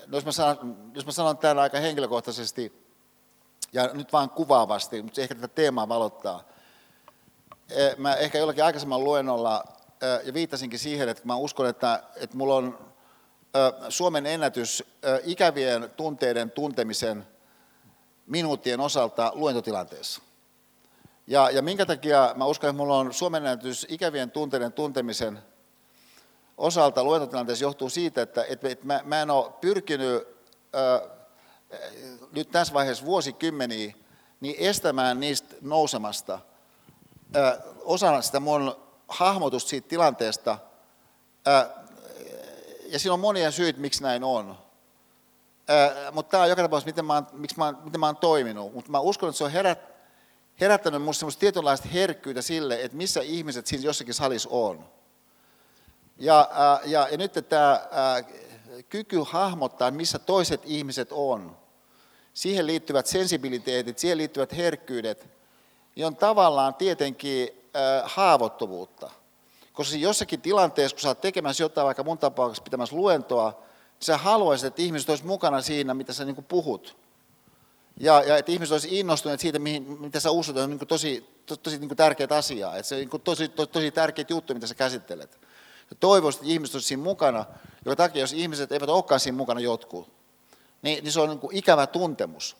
no jos, mä sanon, jos mä sanon täällä aika henkilökohtaisesti ja nyt vaan kuvaavasti, mutta ehkä tätä teemaa valottaa. Mä ehkä jollakin aikaisemman luennolla ja viittasinkin siihen, että mä uskon, että, että mulla on Suomen ennätys ikävien tunteiden tuntemisen minuuttien osalta luentotilanteessa. Ja, ja minkä takia mä uskon, että mulla on Suomen ennätys ikävien tunteiden tuntemisen osalta luentotilanteessa johtuu siitä, että, että, että mä, mä en ole pyrkinyt äh, nyt tässä vaiheessa vuosikymmeniä niin estämään niistä nousemasta äh, osana sitä mun hahmotus siitä tilanteesta, ja siinä on monia syitä, miksi näin on. Mutta tämä on joka tapauksessa, miten mä, oon, miksi mä, miten mä oon toiminut. Mutta mä uskon, että se on herät, herättänyt minusta semmoista tietynlaista herkkyyttä sille, että missä ihmiset siinä jossakin salissa on. Ja, ja, ja nyt tämä kyky hahmottaa, missä toiset ihmiset on, siihen liittyvät sensibiliteetit, siihen liittyvät herkkyydet, niin on tavallaan tietenkin haavoittuvuutta. Koska jossakin tilanteessa, kun sä oot tekemässä jotain, vaikka mun tapauksessa pitämässä luentoa, niin sä haluaisit, että ihmiset olisivat mukana siinä, mitä sä niin puhut. Ja, ja että ihmiset olisivat innostuneet siitä, mihin, mitä sä uskot, on niin tosi, to, tosi niin tärkeät asiaa. Että se on niin tosi, to, tosi tärkeät juttu, mitä sä käsittelet. Ja toivoisin, että ihmiset olisivat siinä mukana, joka takia, jos ihmiset eivät olekaan siinä mukana jotkut, niin, niin se on niin ikävä tuntemus.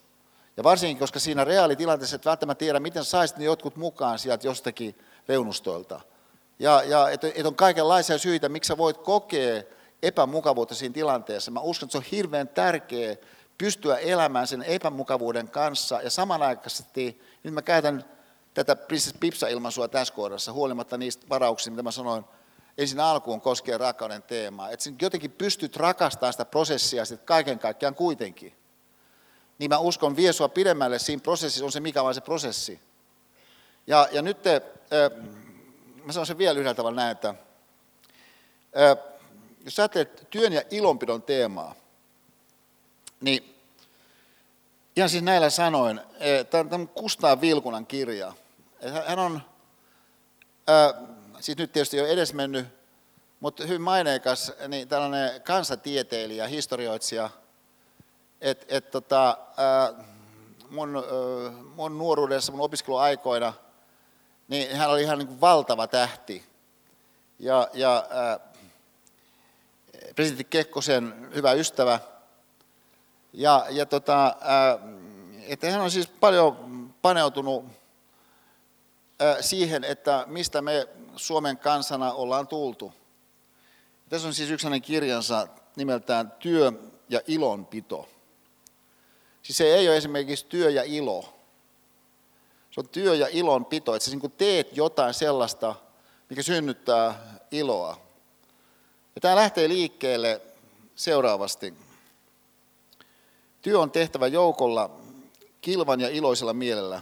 Ja varsinkin, koska siinä reaalitilanteessa et välttämättä tiedä, miten saisit ne jotkut mukaan sieltä jostakin reunustoilta. Ja, ja että et on kaikenlaisia syitä, miksi sä voit kokea epämukavuutta siinä tilanteessa. Mä uskon, että se on hirveän tärkeää pystyä elämään sen epämukavuuden kanssa. Ja samanaikaisesti, nyt mä käytän tätä Princess Pipsa-ilmaisua tässä kohdassa, huolimatta niistä varauksista, mitä mä sanoin ensin alkuun koskien rakkauden teemaa. Että jotenkin pystyt rakastamaan sitä prosessia sitten kaiken kaikkiaan kuitenkin niin mä uskon vie sua pidemmälle siinä prosessissa, on se mikä vaan se prosessi. Ja, ja nyt te, mä sanon sen vielä yhdellä tavalla näin, että jos sä teet työn ja ilonpidon teemaa, niin ihan siis näillä sanoin, äh, tämä on Kustaa Vilkunan kirja. Hän on, siis nyt tietysti jo edesmennyt, mutta hyvin maineikas, niin tällainen kansatieteilijä, historioitsija – että et, tota, mun, mun nuoruudessa, mun opiskeluaikoina, niin hän oli ihan niin kuin valtava tähti. Ja, ja ää, presidentti Kekkosen hyvä ystävä. Ja, ja tota, ää, että hän on siis paljon paneutunut siihen, että mistä me Suomen kansana ollaan tultu. Tässä on siis yksi hänen kirjansa nimeltään Työ ja ilonpito. Siis se ei ole esimerkiksi työ ja ilo. Se on työ ja ilon pito, että sä niin teet jotain sellaista, mikä synnyttää iloa. Ja tämä lähtee liikkeelle seuraavasti. Työ on tehtävä joukolla, kilvan ja iloisella mielellä.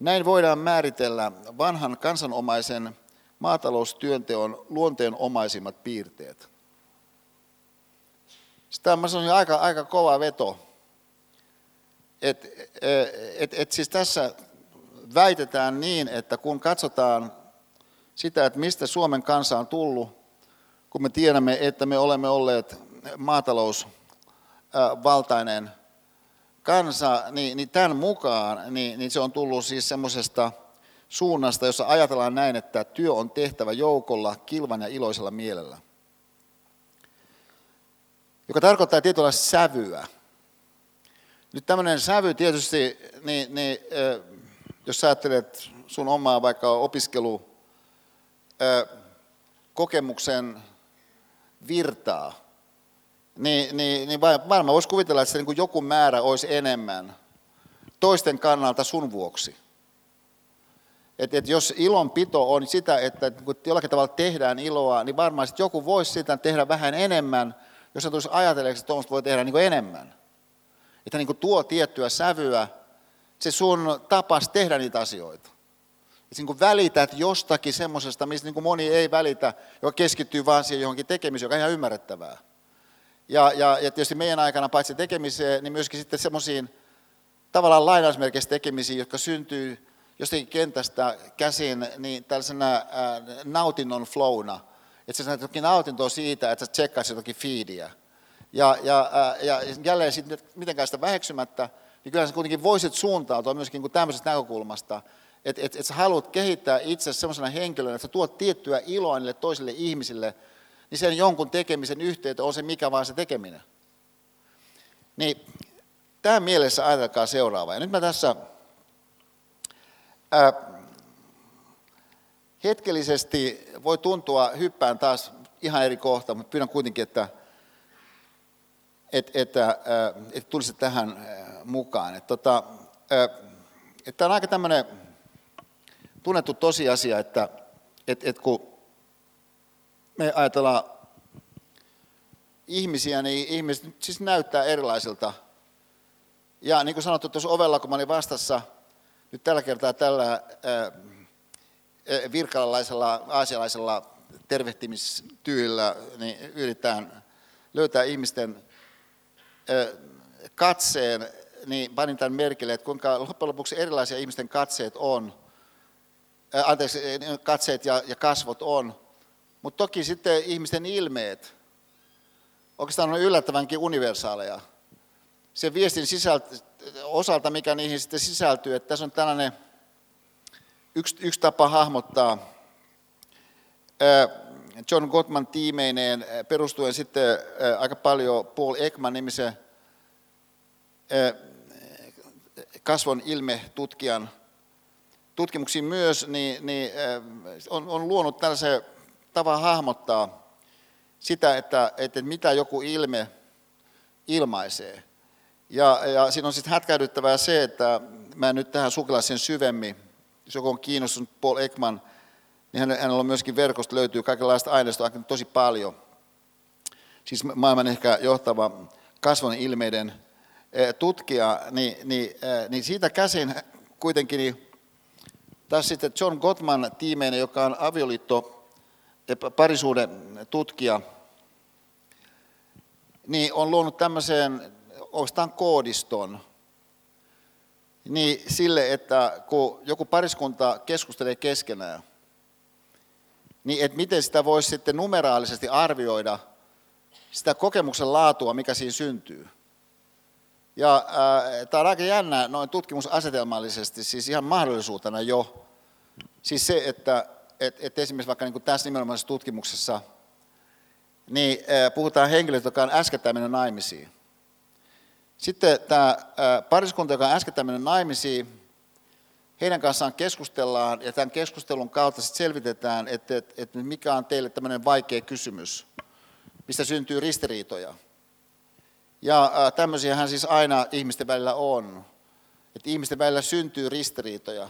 Näin voidaan määritellä vanhan kansanomaisen maataloustyönteon luonteenomaisimmat piirteet. Sitä on aika, aika kova veto et, et, et siis tässä väitetään niin, että kun katsotaan sitä, että mistä Suomen kansa on tullut, kun me tiedämme, että me olemme olleet maatalous valtainen kansa, niin, niin tämän mukaan niin, niin se on tullut siis semmoisesta suunnasta, jossa ajatellaan näin, että työ on tehtävä joukolla, kilvan ja iloisella mielellä. Joka tarkoittaa tietynlaista sävyä. Nyt tämmöinen sävy tietysti, niin, niin, jos ajattelet sun omaa vaikka opiskelu, kokemuksen virtaa, niin, niin, niin varmaan voisi kuvitella, että se niin joku määrä olisi enemmän toisten kannalta sun vuoksi. Et, et jos ilonpito on sitä, että kun jollakin tavalla tehdään iloa, niin varmaan joku voisi sitä tehdä vähän enemmän, jos se tulisi ajatelleeksi, että tuommoista voi tehdä niin enemmän. Että niin tuo tiettyä sävyä, se sun tapas tehdä niitä asioita. Että niin välität jostakin semmoisesta, mistä niin moni ei välitä, joka keskittyy vaan siihen johonkin tekemiseen, joka on ihan ymmärrettävää. Ja, ja, ja tietysti meidän aikana paitsi tekemiseen, niin myöskin sitten semmoisiin tavallaan lainausmerkeissä tekemisiin, jotka syntyy jostakin kentästä käsin, niin tällaisena äh, nautinnon flowna. Että sä saat jokin nautintoa siitä, että sä tsekkaisit jotakin feedia. Ja, ja, äh, ja jälleen sitten mitenkään sitä väheksymättä, niin kyllä sä kuitenkin voisit suuntautua myöskin niin tämmöisestä näkökulmasta, että et, et sä haluat kehittää itse semmoisena henkilönä, että sä tuot tiettyä iloa niille toisille ihmisille, niin sen jonkun tekemisen yhteyttä on se mikä vaan se tekeminen. Niin tämän mielessä ajatelkaa seuraavaa. Ja nyt mä tässä ää, hetkellisesti voi tuntua, hyppään taas ihan eri kohta, mutta pyydän kuitenkin, että, että, että, että tulisi tähän mukaan. Että, tota, että tämä on aika tämmöinen tunnettu tosiasia, että, että, että kun me ajatellaan ihmisiä, niin ihmiset siis näyttää erilaisilta. Ja niin kuin sanottu tuossa ovella, kun mä olin vastassa, nyt tällä kertaa tällä virkalalaisella, aasialaisella tervehtimistyylillä, niin yritetään löytää ihmisten katseen, niin panin tämän merkille, että kuinka loppujen lopuksi erilaisia ihmisten katseet on, anteeksi, katseet ja, ja kasvot on, mutta toki sitten ihmisten ilmeet oikeastaan on yllättävänkin universaaleja. Se viestin sisältö, osalta, mikä niihin sitten sisältyy, että tässä on tällainen yksi, yksi tapa hahmottaa John Gottman tiimeineen perustuen sitten aika paljon Paul Ekman nimisen kasvon ilmetutkijan tutkimuksiin myös, niin, niin on, on luonut tällaisen tavan hahmottaa sitä, että, että mitä joku ilme ilmaisee. Ja, ja siinä on sitten hätkähdyttävää se, että mä en nyt tähän sukella sen syvemmin. Jos joku on kiinnostunut Paul Ekman, niin hänellä on myöskin verkosta löytyy kaikenlaista aineistoa tosi paljon. Siis maailman ehkä johtava kasvon ilmeiden tutkija, niin, niin, niin siitä käsin kuitenkin niin taas sitten John Gottman tiimeinen, joka on avioliitto parisuuden tutkija, niin on luonut tämmöiseen oikeastaan koodiston niin sille, että kun joku pariskunta keskustelee keskenään, niin että miten sitä voisi sitten numeraalisesti arvioida sitä kokemuksen laatua, mikä siinä syntyy. Ja äh, tämä on aika jännä noin tutkimusasetelmallisesti, siis ihan mahdollisuutena jo. Siis se, että et, et esimerkiksi vaikka niin tässä nimenomaisessa tutkimuksessa, niin äh, puhutaan henkilöistä, jotka on äskettäin mennyt naimisiin. Sitten tämä pariskunta, joka on äsken mennyt naimisiin, heidän kanssaan keskustellaan ja tämän keskustelun kautta sitten selvitetään, että, että, mikä on teille tämmöinen vaikea kysymys, mistä syntyy ristiriitoja. Ja tämmöisiähän siis aina ihmisten välillä on. Että ihmisten välillä syntyy ristiriitoja.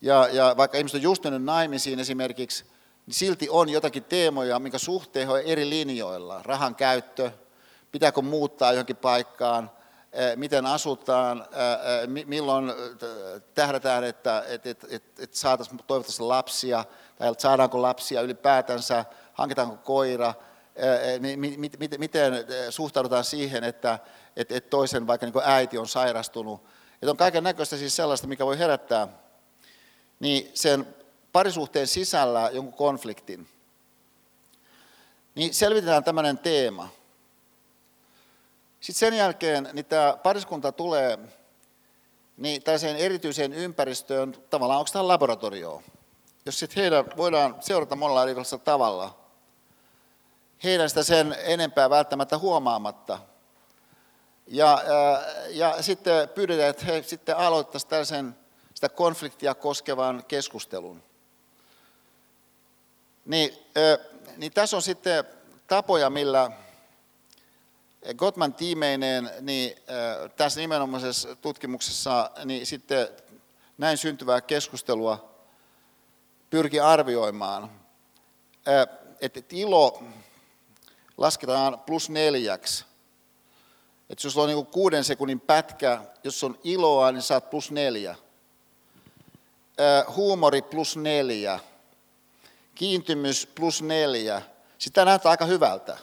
Ja, ja vaikka ihmiset on just mennyt naimisiin esimerkiksi, niin silti on jotakin teemoja, minkä suhteen on eri linjoilla. Rahan käyttö, pitääkö muuttaa johonkin paikkaan – miten asutaan, eh, eh, milloin tähdätään, että, saataisiin toivottavasti lapsia, tai saadaanko lapsia ylipäätänsä, hankitaanko koira, miten suhtaudutaan siihen, että, toisen vaikka niin äiti on sairastunut. Että on kaiken näköistä siis sellaista, mikä voi herättää niin sen parisuhteen sisällä jonkun konfliktin. Niin selvitetään tämmöinen teema – Sitten sen jälkeen niin tämä pariskunta tulee niin tällaiseen erityiseen ympäristöön, tavallaan onko tämä laboratorio, jos sitten heidän voidaan seurata monella erilaisella tavalla, heidän sitä sen enempää välttämättä huomaamatta. Ja, ja, ja sitten pyydetään, että he sitten aloittaisivat tällaisen sitä konfliktia koskevan keskustelun. Niin, niin tässä on sitten tapoja, millä Gottman tiimeineen niin tässä nimenomaisessa tutkimuksessa niin sitten näin syntyvää keskustelua pyrki arvioimaan, että ilo lasketaan plus neljäksi. Että jos on niin kuuden sekunnin pätkä, jos on iloa, niin saat plus neljä. Huumori plus neljä. Kiintymys plus neljä. Sitä näyttää aika hyvältä.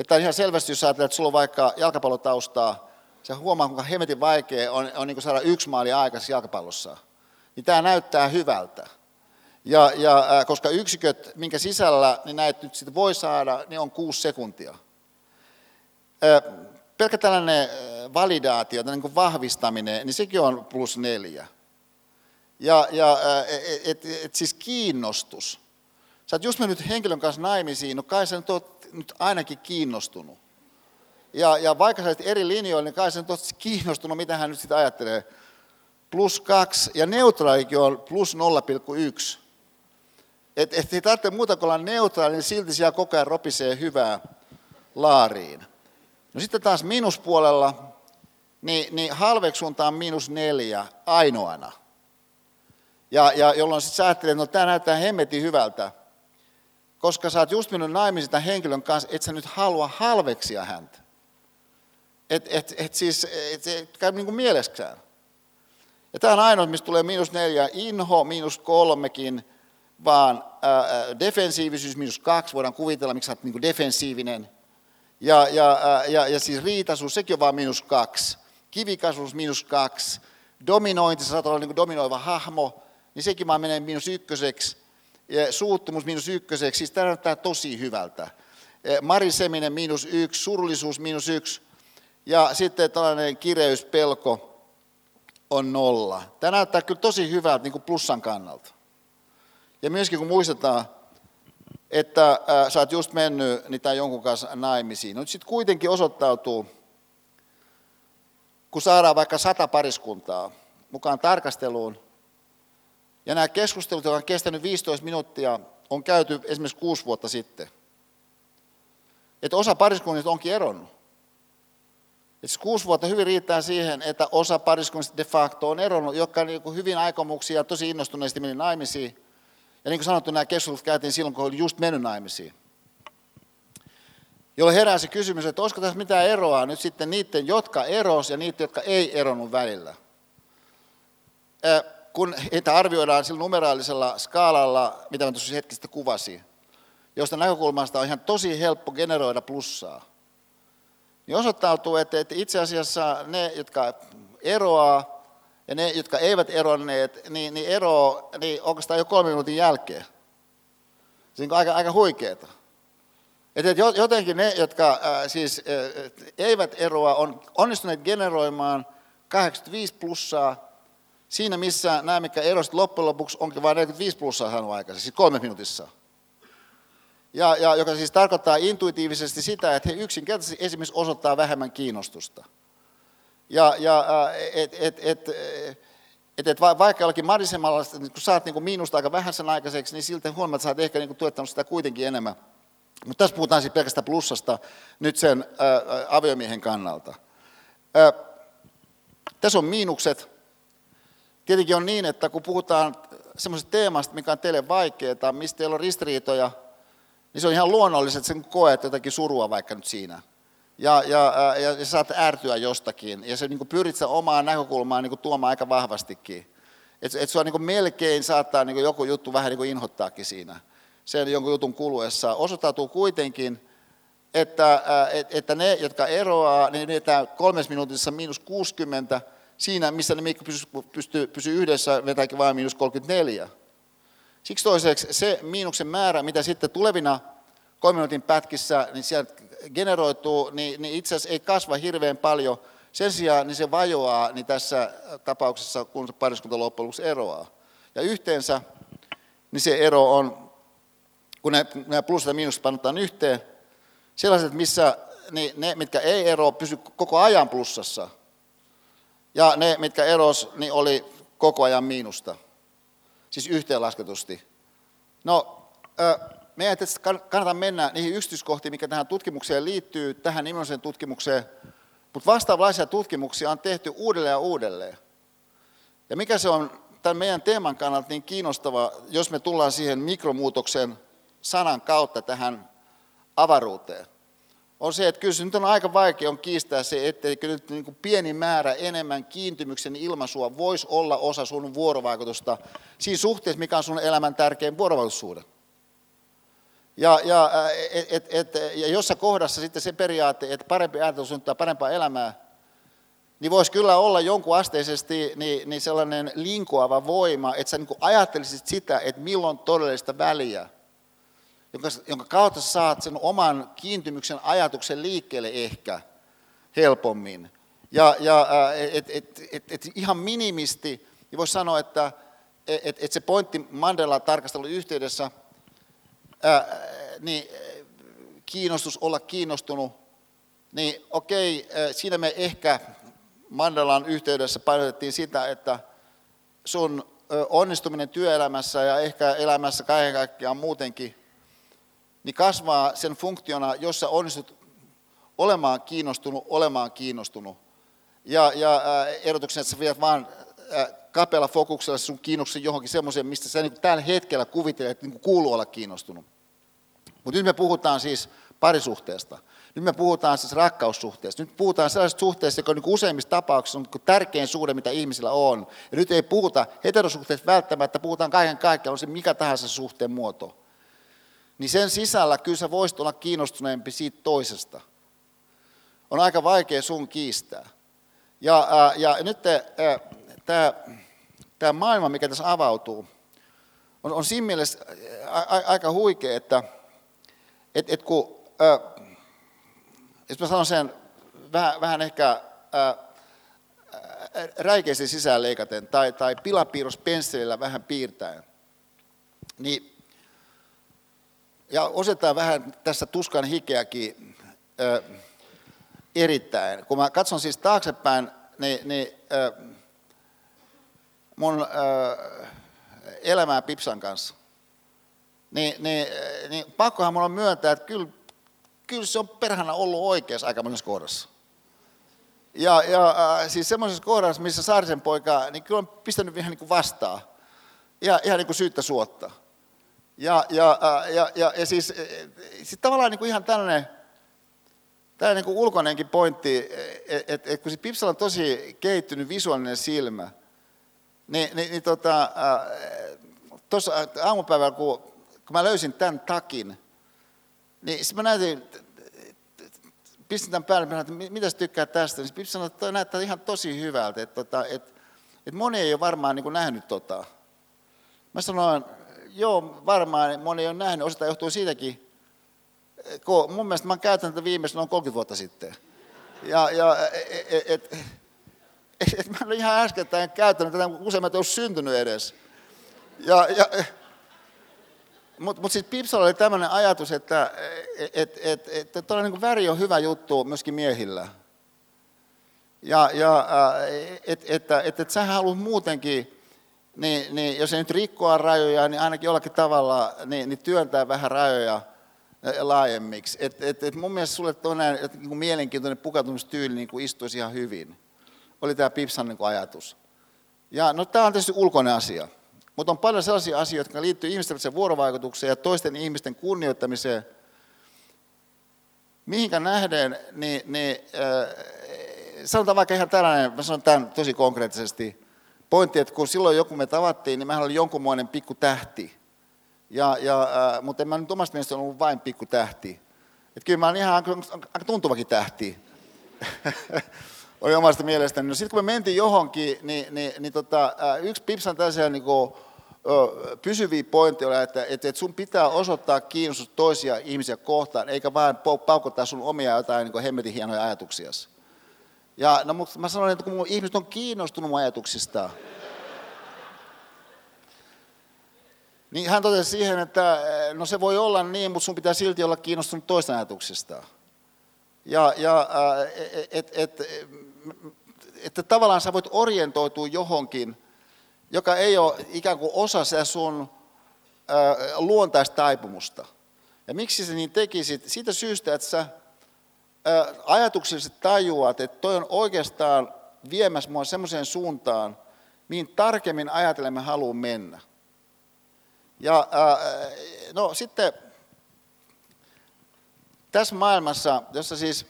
Että ihan selvästi, jos ajattelet, että sulla on vaikka jalkapallotaustaa, sä huomaa, kuinka hemmetin vaikea on, on niin saada yksi maali aikaisemmin jalkapallossa. Niin tämä näyttää hyvältä. Ja, ja, koska yksiköt, minkä sisällä niin näitä nyt sitten voi saada, niin on kuusi sekuntia. Pelkkä tällainen validaatio, tällainen niin vahvistaminen, niin sekin on plus neljä. Ja, ja et, et, et siis kiinnostus. Sä oot just mennyt henkilön kanssa naimisiin, no kai sä nyt oot nyt ainakin kiinnostunut. Ja, ja vaikka sä olet eri linjoilla, niin kai sä nyt kiinnostunut, mitä hän nyt sitten ajattelee. Plus kaksi, ja neutraalikin on plus 0,1. Että et ei tarvitse muuta kuin olla neutraali, niin silti siellä koko ajan ropisee hyvää laariin. No sitten taas miinuspuolella, niin, niin halveksunta on miinus neljä ainoana. Ja, ja jolloin sitten sä ajattelet, no tämä näyttää hemmetin hyvältä, koska sä oot just mennyt naimisiin tämän henkilön kanssa, et sä nyt halua halveksia häntä. Et, et, et siis, et, et käy niin kuin mieleskään. Ja tämä on ainoa, mistä tulee miinus neljä, inho, miinus kolmekin, vaan ää, defensiivisyys miinus kaksi, voidaan kuvitella, miksi sä oot niin defensiivinen. Ja, ja, ää, ja, ja siis riitaisuus, sekin on vain miinus kaksi. Kivikasuus miinus kaksi. Dominointi, sä saat olla niin dominoiva hahmo, niin sekin vaan menee miinus ykköseksi. Ja suuttumus miinus ykköseksi, siis tämä näyttää tosi hyvältä. Mariseminen miinus yksi, surullisuus miinus yksi. Ja sitten tällainen kireys, pelko on nolla. Tämä näyttää kyllä tosi hyvältä niin kuin plussan kannalta. Ja myöskin kun muistetaan, että ää, sä oot just mennyt tämän jonkun kanssa naimisiin. No sitten kuitenkin osoittautuu, kun saadaan vaikka sata pariskuntaa mukaan tarkasteluun, ja nämä keskustelut, jotka on kestänyt 15 minuuttia, on käyty esimerkiksi kuusi vuotta sitten. Että osa pariskunnista onkin eronnut. Että kuusi vuotta hyvin riittää siihen, että osa pariskunnista de facto on eronnut, jotka niin hyvin aikomuksia ja tosi innostuneesti meni naimisiin. Ja niin kuin sanottu, nämä keskustelut käytiin silloin, kun oli just mennyt naimisiin. Jolloin herää se kysymys, että olisiko tässä mitään eroa nyt sitten niiden, jotka eros ja niiden, jotka ei eronnut välillä. Kun heitä arvioidaan sillä numeraalisella skaalalla, mitä mä tuossa hetkistä kuvasin, josta näkökulmasta on ihan tosi helppo generoida plussaa, niin osoittautuu, että itse asiassa ne, jotka eroaa, ja ne, jotka eivät eronneet, niin, niin ero niin oikeastaan jo kolmen minuutin jälkeen. Se on aika, aika huikeeta. Että jotenkin ne, jotka äh, siis äh, eivät eroa, on onnistuneet generoimaan 85 plussaa siinä, missä nämä, mikä erosit loppujen lopuksi, onkin vain 45 plussaa saanut aikaisemmin, siis kolme minuutissa. Ja, ja joka siis tarkoittaa intuitiivisesti sitä, että he yksinkertaisesti esimerkiksi osoittaa vähemmän kiinnostusta. Ja, ja et, et, et, et, et vaikka jollakin marisemalla, kun saat niin miinusta aika vähän sen aikaiseksi, niin siltä huolimatta saat ehkä niin tuottanut sitä kuitenkin enemmän. Mutta tässä puhutaan siis pelkästään plussasta nyt sen ää, aviomiehen kannalta. Ää, tässä on miinukset. Tietenkin on niin, että kun puhutaan semmoisesta teemasta, mikä on teille vaikeaa, mistä teillä on ristiriitoja, niin se on ihan luonnollista, että sen koet jotakin surua vaikka nyt siinä ja, ja, ja, ja saat ärtyä jostakin. Ja se niin pyrit sen omaan näkökulmaan niin tuomaan aika vahvastikin. Että et sua niin melkein saattaa niin joku juttu vähän niin inhottaakin siinä sen jonkun jutun kuluessa. Osoittautuu kuitenkin, että, et, että ne, jotka eroaa, niin niitä kolmes minuutissa miinus 60, siinä missä ne pysyy, pystyy, pysyy yhdessä, vetääkin vain miinus 34. Siksi toiseksi se miinuksen määrä, mitä sitten tulevina kolmen minuutin pätkissä, niin sieltä generoituu, niin, niin itse asiassa ei kasva hirveän paljon. Sen sijaan niin se vajoaa niin tässä tapauksessa, kun se pariskunta loppujen lopuksi eroaa. Ja yhteensä niin se ero on, kun nämä plus ja miinus panotaan yhteen, sellaiset, missä niin ne, mitkä ei ero, pysy koko ajan plussassa. Ja ne, mitkä eros, niin oli koko ajan miinusta. Siis yhteenlasketusti. No, meidän ei kannata mennä niihin yksityiskohtiin, mikä tähän tutkimukseen liittyy, tähän nimenomaiseen tutkimukseen, mutta vastaavanlaisia tutkimuksia on tehty uudelleen ja uudelleen. Ja mikä se on tämän meidän teeman kannalta niin kiinnostava, jos me tullaan siihen mikromuutoksen sanan kautta tähän avaruuteen, on se, että kyllä se nyt on aika vaikea on kiistää se, etteikö nyt niin kuin pieni määrä enemmän kiintymyksen ilmaisua voisi olla osa sun vuorovaikutusta siinä suhteessa, mikä on sun elämän tärkein vuorovaikutussuhde. Ja, ja, et, et, ja jossa kohdassa sitten se periaate, että parempi ajatus syntyy parempaa elämää, niin voisi kyllä olla jonkun asteisesti niin, niin sellainen linkoava voima, että sä niin ajattelisit sitä, että milloin todellista väliä, jonka, jonka kautta saat sen oman kiintymyksen ajatuksen liikkeelle ehkä helpommin. Ja, ja et, et, et, et ihan minimisti, niin voisi sanoa, että et, et se pointti Mandela tarkastelun yhteydessä, ää, niin kiinnostus olla kiinnostunut, niin okei, siinä me ehkä Mandelan yhteydessä painotettiin sitä, että sun onnistuminen työelämässä ja ehkä elämässä kaiken kaikkiaan muutenkin, niin kasvaa sen funktiona, jossa onnistut olemaan kiinnostunut, olemaan kiinnostunut. Ja, ja erotuksen, että sä viet vaan kapealla fokuksella sun kiinnostuksen johonkin semmoiseen, mistä sä niin tällä hetkellä kuvittelet, että niin kuuluu olla kiinnostunut. Mutta nyt me puhutaan siis parisuhteesta. Nyt me puhutaan siis rakkaussuhteesta. Nyt puhutaan sellaisesta suhteesta, joka on niin useimmissa tapauksissa on niin tärkein suhde, mitä ihmisillä on. Ja nyt ei puhuta heterosuhteesta välttämättä, puhutaan kaiken kaikkiaan, on se mikä tahansa suhteen muoto. Niin sen sisällä kyllä sä voisit olla kiinnostuneempi siitä toisesta. On aika vaikea sun kiistää. Ja, ää, ja nyt tämä maailma, mikä tässä avautuu, on, on siinä mielessä aika huikea, että et, et kun jos mä sanon sen vähän, vähän ehkä ää, räikeästi sisään leikaten tai, tai pilapiirrospensselillä vähän piirtäen, niin, ja osetaan vähän tässä tuskan hikeäkin ää, erittäin. Kun mä katson siis taaksepäin, niin, niin ää, mun ää, elämää Pipsan kanssa, niin, niin, niin pakkohan mulla on myöntää, että kyllä kyllä se on perhana ollut oikeassa aika monessa kohdassa. Ja, ja äh, siis semmoisessa kohdassa, missä Saarisen poika, niin kyllä on pistänyt ihan niin kuin vastaan. Ja, ihan niin kuin syyttä suotta. Ja, ja, ja, ja, ja siis sit tavallaan niin kuin ihan tällainen, tällainen niin kuin ulkoinenkin pointti, että et, et kun Pipsalla on tosi kehittynyt visuaalinen silmä, niin, niin, niin tota, aamupäivällä, kun, kun mä löysin tämän takin, niin sitten mä näytin, pistin tämän päälle, että mitä sä tykkää tästä, niin Pippi sanoi, että toi näyttää ihan tosi hyvältä, että, että, että, että moni ei ole varmaan niin kuin nähnyt tota. Mä sanoin, joo, varmaan moni ole nähnyt, osittain johtuu siitäkin, kun mun mielestä mä oon käyttänyt tätä viimeistä noin 30 vuotta sitten. Ja, ja et, et, et, et, mä en ole ihan äskettäin käyttänyt tätä, useimmat ei syntynyt edes. Ja, ja, mutta mut sitten Pipsalla oli tämmöinen ajatus, että et, et, et, et, niin väri on hyvä juttu myöskin miehillä. Ja, ja että et, et, et, sähän haluat muutenkin, niin, niin jos ei nyt rikkoa rajoja, niin ainakin jollakin tavalla niin, niin työntää vähän rajoja laajemmiksi. Et, et, et mun mielestä sulle tuollainen niin mielenkiintoinen pukautumistyyli niin kuin istuisi ihan hyvin. Oli tämä Pipsan niin ajatus. Ja no tämä on tietysti ulkoinen asia. Mutta on paljon sellaisia asioita, jotka liittyy ihmisten vuorovaikutukseen ja toisten ihmisten kunnioittamiseen. Mihinkä nähden, niin, niin äh, sanotaan vaikka ihan tällainen, mä sanon tämän tosi konkreettisesti, pointti, että kun silloin joku me tavattiin, niin mehän oli jonkunmoinen pikku tähti. Ja, ja, äh, mutta en mä nyt omasta mielestä ollut vain pikku tähti. Että kyllä mä olen ihan aika, tuntuvakin tähti. [laughs] oli omasta mielestäni. No sitten kun me mentiin johonkin, niin, niin, niin tota, yksi Pipsan tällaisia niin kuin, pysyviä pointteja, että, että, että sun pitää osoittaa kiinnostus toisia ihmisiä kohtaan, eikä vain paukuttaa sun omia jotain niin hemmetin hienoja ajatuksia. Ja no, mä sanoin, että kun mun ihmiset on kiinnostunut mun ajatuksista, niin hän totesi siihen, että no se voi olla niin, mutta sun pitää silti olla kiinnostunut toista ajatuksista. Ja, ja että et, et, et, tavallaan sä voit orientoitua johonkin, joka ei ole ikään kuin osa sitä sun luontaista taipumusta. Ja miksi se niin tekisit? Siitä syystä, että sä ajatuksellisesti tajuat, että toi on oikeastaan viemässä mua semmoiseen suuntaan, mihin tarkemmin ajatellen mä haluan mennä. Ja no sitten tässä maailmassa, jossa siis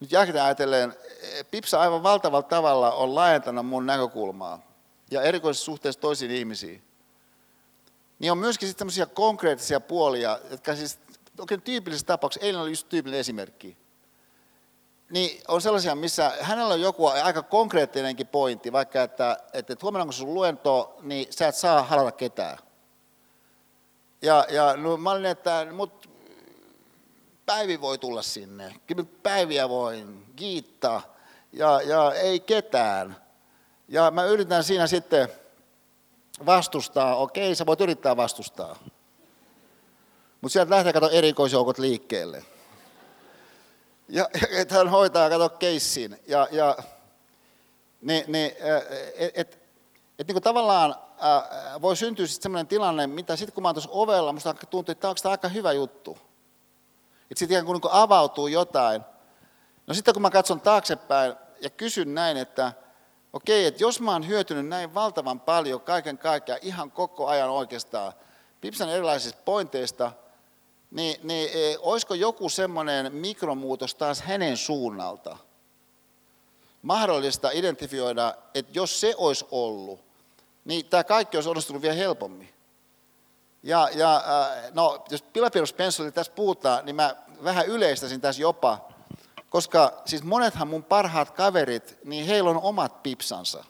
nyt jälkeen ajatellen, Pipsa aivan valtavalla tavalla on laajentanut mun näkökulmaa ja erikoisessa suhteessa toisiin ihmisiin, niin on myöskin sitten konkreettisia puolia, jotka siis oikein tyypillisessä tapauksessa, eilen oli just tyypillinen esimerkki, niin on sellaisia, missä hänellä on joku aika konkreettinenkin pointti, vaikka että, että, että huomenna kun sun luento, niin sä et saa halata ketään. Ja, ja no, mä olin, että mut Päivi voi tulla sinne, Päiviä voin kiittää, ja, ja ei ketään. Ja mä yritän siinä sitten vastustaa, okei, sä voit yrittää vastustaa. Mutta sieltä lähtee kato erikoisjoukot liikkeelle. Ja, [laughs] että hän hoitaa, kato, keissin. Ja, ja niin, niin, et, et, et niin kuin tavallaan ää, voi syntyä sitten sellainen tilanne, mitä sitten kun mä oon tuossa ovella, musta tuntuu, että tämä on aika hyvä juttu. Että sitten ikään kuin, niin kuin avautuu jotain. No sitten kun mä katson taaksepäin ja kysyn näin, että okei, että jos mä oon hyötynyt näin valtavan paljon kaiken kaikkiaan ihan koko ajan oikeastaan Pipsan erilaisista pointeista, niin, niin e, olisiko joku semmoinen mikromuutos taas hänen suunnalta mahdollista identifioida, että jos se olisi ollut, niin tämä kaikki olisi onnistunut vielä helpommin. Ja, ja no, jos pilapiirrospensselilla tässä puhutaan, niin mä vähän yleistäisin tässä jopa, koska siis monethan mun parhaat kaverit, niin heillä on omat pipsansa.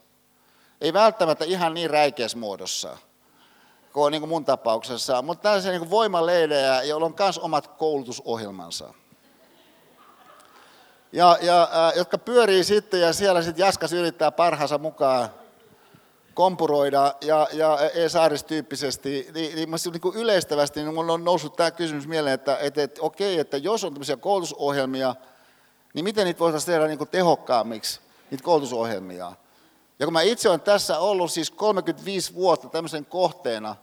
Ei välttämättä ihan niin räikeässä muodossa kuin, niin kuin mun tapauksessa, mutta tällaisia niin voimaleidejä, joilla on myös omat koulutusohjelmansa. Ja, ja, äh, jotka pyörii sitten ja siellä sitten Jaskas yrittää parhaansa mukaan kompuroida ja, ja e-saaris-tyyppisesti, niin, niin, niin kuin yleistävästi niin minulla on noussut tämä kysymys mieleen, että, että, että okei, että jos on tämmöisiä koulutusohjelmia, niin miten niitä voitaisiin tehdä niin kuin tehokkaammiksi, niitä koulutusohjelmia. Ja kun mä itse olen tässä ollut siis 35 vuotta tämmöisen kohteena,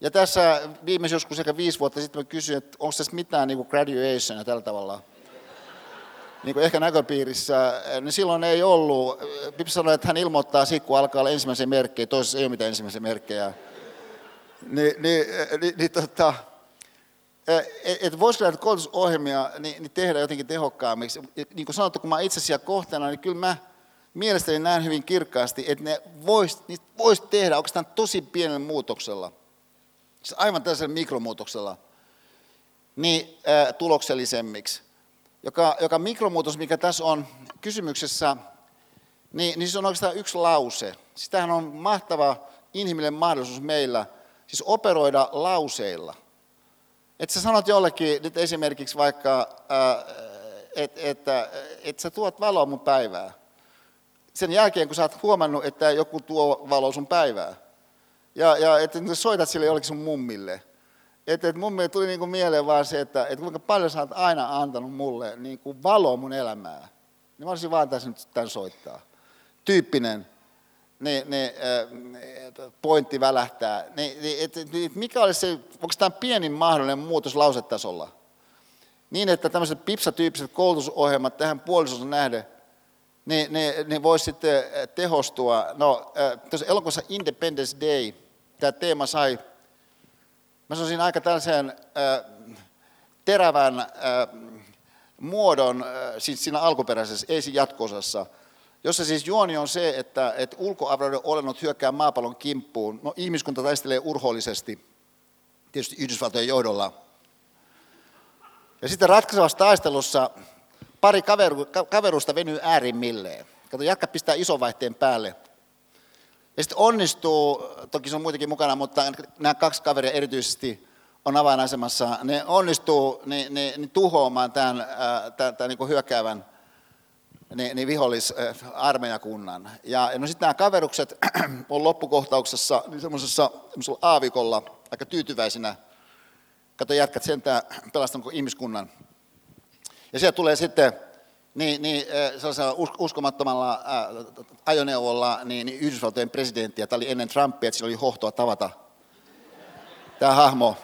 ja tässä viimeis joskus ehkä viisi vuotta sitten mä kysyin, että onko tässä mitään niin kuin graduation ja tällä tavalla – niin kuin ehkä näköpiirissä, niin silloin ei ollut. Pippi sanoi, että hän ilmoittaa siitä, kun alkaa olla ensimmäisiä merkkejä, toisessa ei ole mitään ensimmäisiä merkkejä. Ni, niin, niin, niin tota, että et voisiko näitä koulutusohjelmia niin, niin tehdä jotenkin tehokkaammiksi. Niin kuin sanottu, kun mä itse asiassa kohteena, niin kyllä mä mielestäni näen hyvin kirkkaasti, että ne vois, niitä voisi tehdä oikeastaan tosi pienellä muutoksella, siis aivan tällaisella mikromuutoksella, niin ää, tuloksellisemmiksi joka, joka mikromuutos, mikä tässä on kysymyksessä, niin, niin se on oikeastaan yksi lause. Sitähän on mahtava inhimillinen mahdollisuus meillä, siis operoida lauseilla. Että sä sanot jollekin nyt esimerkiksi vaikka, että et, et, et sä tuot valoa mun päivää. Sen jälkeen, kun sä oot huomannut, että joku tuo valoa sun päivää. Ja, ja että soitat sille jollekin sun mummille – että, että mun mielestä tuli niin kuin mieleen vaan se, että, että kuinka paljon sä oot aina antanut mulle niin kuin valoa mun elämää. Niin mä olisin vaan tässä nyt tämän soittaa. Tyyppinen ne, ne, äh, pointti välähtää. Ne, ne, et, et, mikä olisi se, onko tämä pienin mahdollinen muutos lausetasolla? Niin, että tämmöiset pipsatyyppiset koulutusohjelmat tähän puolisossa nähden, ne, ne, ne voisi sitten tehostua. No, äh, tuossa elokuvassa Independence Day, tämä teema sai Mä sanoisin aika tällaisen äh, terävän äh, muodon äh, siis siinä alkuperäisessä, ei siinä jatkoosassa, jossa siis juoni on se, että, että ulkoavaruuden olennot hyökkää maapallon kimppuun. No ihmiskunta taistelee urhoollisesti, tietysti Yhdysvaltojen johdolla. Ja sitten ratkaisevassa taistelussa pari kaveru, kaverusta venyy äärimmilleen. Kato, jatka pistää ison vaihteen päälle. Ja sitten onnistuu, toki se on muitakin mukana, mutta nämä kaksi kaveria erityisesti on avainasemassa, ne onnistuu niin, niin, niin tuhoamaan tämän, tämän, tämän niin hyökkäävän niin, niin vihollisarmeijakunnan. Ja, ja no sitten nämä kaverukset [clears throat] on loppukohtauksessa niin semmoisessa aavikolla aika tyytyväisinä. Kato jätkät sentään pelastanut ihmiskunnan. Ja sieltä tulee sitten niin, niin sellaisella uskomattomalla ajoneuvolla niin, niin Yhdysvaltojen presidentti, ja tämä oli ennen Trumpia, että sillä oli hohtoa tavata tämä hahmo.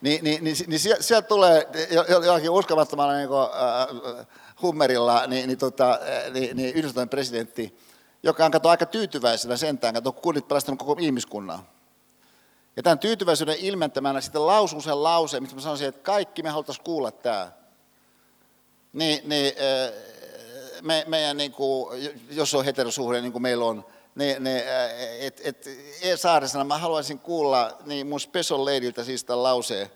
Niin, niin, niin, niin sieltä tulee jollakin uskomattomalla niin kuin, äh, hummerilla niin, niin, tota, niin, niin Yhdysvaltojen presidentti, joka on aika tyytyväisenä sentään, kato, kun kunnit pelastanut koko ihmiskunnan. Ja tämän tyytyväisyyden ilmentämänä sitten lausuu sen lauseen, mistä mä sanoisin, että kaikki me haluttaisiin kuulla tämä niin, niin me, meidän, niin kuin, jos on heterosuhde, niin kuin meillä on, niin, niin, et, et, e Saarisena mä haluaisin kuulla niin mun special ladyltä siis tämän lauseen,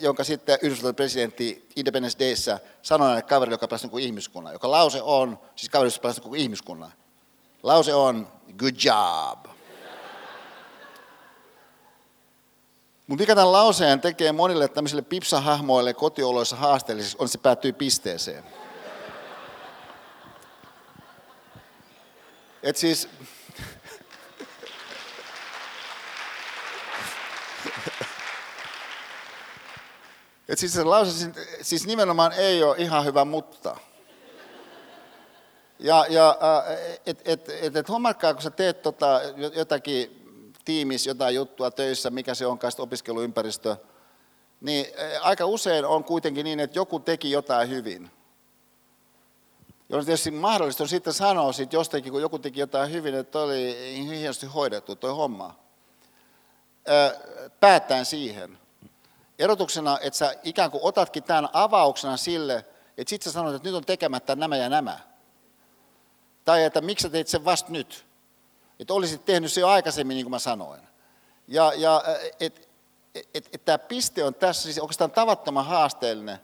jonka sitten Yhdysvaltain presidentti Independence Dayssä sanoi näille kaverille, joka pääsi niin ihmiskunnan. Joka lause on, siis kaveri, joka pääsi niin ihmiskunnan. Lause on, good job. Mutta mikä tämän lauseen tekee monille tämmöisille pipsahahmoille kotioloissa haasteellisiksi, on, se päättyy pisteeseen. Et siis, [laughs] Et siis se lause siis nimenomaan ei ole ihan hyvä mutta. Ja, ja et, et, et, et huomatkaa, kun sä teet tota, jotakin tiimissä jotain juttua töissä, mikä se onkaan opiskeluympäristö, niin aika usein on kuitenkin niin, että joku teki jotain hyvin. Jolloin tietysti mahdollista on sitten sanoa sit jostakin, kun joku teki jotain hyvin, että toi oli hienosti hoidettu toi homma. Päättäen siihen. Erotuksena, että sä ikään kuin otatkin tämän avauksena sille, että sitten sä sanot, että nyt on tekemättä nämä ja nämä. Tai että miksi sä teit sen vasta nyt. Että olisit tehnyt se jo aikaisemmin, niin kuin mä sanoin. Ja, ja että et, et, et tämä piste on tässä siis oikeastaan tavattoman haasteellinen,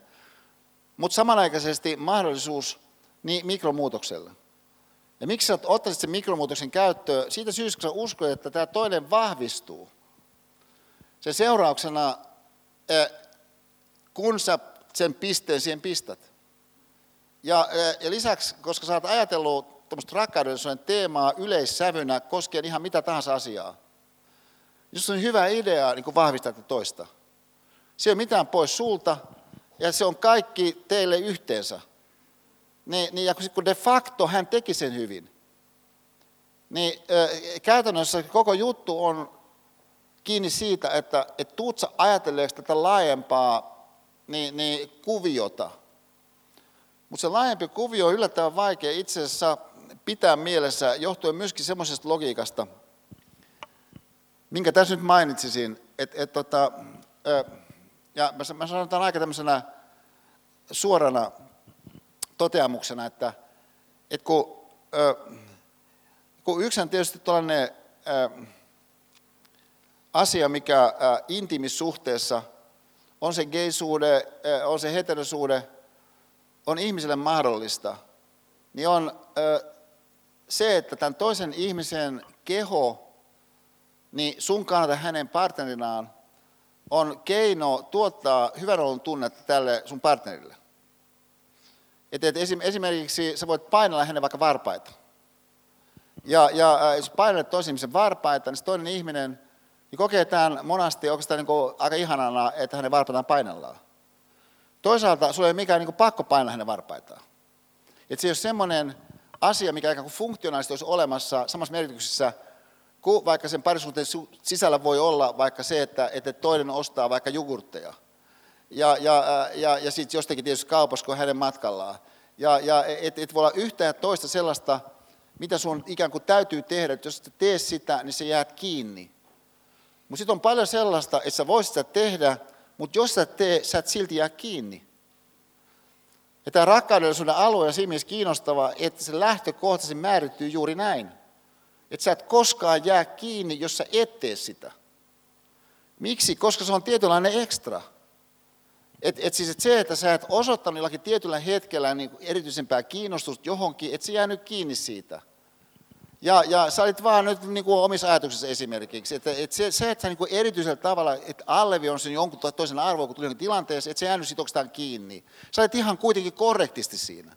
mutta samanaikaisesti mahdollisuus niin mikromuutokselle. Ja miksi sä ottaisit sen mikromuutoksen käyttöön? Siitä syystä, kun sä uskot, että tämä toinen vahvistuu. Sen seurauksena, kun sä sen pisteen siihen pistät. Ja, ja lisäksi, koska sä oot ajatellut rakkauden teemaa yleissävynä koskien ihan mitä tahansa asiaa. Jos on hyvä idea niin vahvistaa toista. Se ei ole mitään pois sulta, ja se on kaikki teille yhteensä. Niin, niin ja kun de facto hän teki sen hyvin, niin äh, käytännössä koko juttu on kiinni siitä, että et tuut sä ajatelleeksi tätä laajempaa niin, niin kuviota. Mutta se laajempi kuvio on yllättävän vaikea itse asiassa pitää mielessä johtuen myöskin semmoisesta logiikasta, minkä tässä nyt mainitsisin, että et, tota, ja mä sanon tämän aika tämmöisenä suorana toteamuksena, että, että kun, kun yksi on tietysti tällainen asia, mikä intimissuhteessa on se geisuude, on se heterosuude, on ihmiselle mahdollista, niin on se, että tämän toisen ihmisen keho, niin sun kannalta hänen partnerinaan, on keino tuottaa hyvän olon tunnetta tälle sun partnerille. Että et esimerkiksi sä voit painella hänen vaikka varpaita. Ja, ja jos painelet toisen ihmisen varpaita, niin se toinen ihminen niin kokee tämän monasti oikeastaan niin aika ihanana, että hänen varpaitaan painellaan. Toisaalta sulla ei ole mikään niin pakko painella hänen varpaitaan. Että se ei ole semmoinen asia, mikä ikään kuin funktionaalisesti olisi olemassa samassa merkityksessä, kuin vaikka sen parisuhteen sisällä voi olla vaikka se, että, että toinen ostaa vaikka jogurtteja. Ja, ja, ja, ja sitten jostakin tietysti kaupassa, kun hänen matkallaan. Ja, ja et, et voi olla yhtä ja toista sellaista, mitä sun ikään kuin täytyy tehdä, että jos et tee sitä, niin se jäät kiinni. Mutta sitten on paljon sellaista, että sä voisit sitä tehdä, mutta jos sä tee, sä et silti jää kiinni. Ja tämä rakkaudellisuuden alue on siinä mielessä kiinnostava, että se lähtökohtaisesti määrittyy juuri näin. Että sä et koskaan jää kiinni, jos sä et tee sitä. Miksi? Koska se on tietynlainen ekstra. Et, et siis et se, että sä et osoittanut jollakin tietyllä hetkellä niin erityisempää kiinnostusta johonkin, että se jäänyt kiinni siitä. Ja, ja sä olit vaan nyt niin kuin omissa ajatuksissa esimerkiksi, että, että se, se, että sä niin kuin erityisellä tavalla, että on sen jonkun toisen arvoa, kun tuli tilanteeseen, että se jäänyt siitä oikeastaan kiinni. Sä olit ihan kuitenkin korrektisti siinä.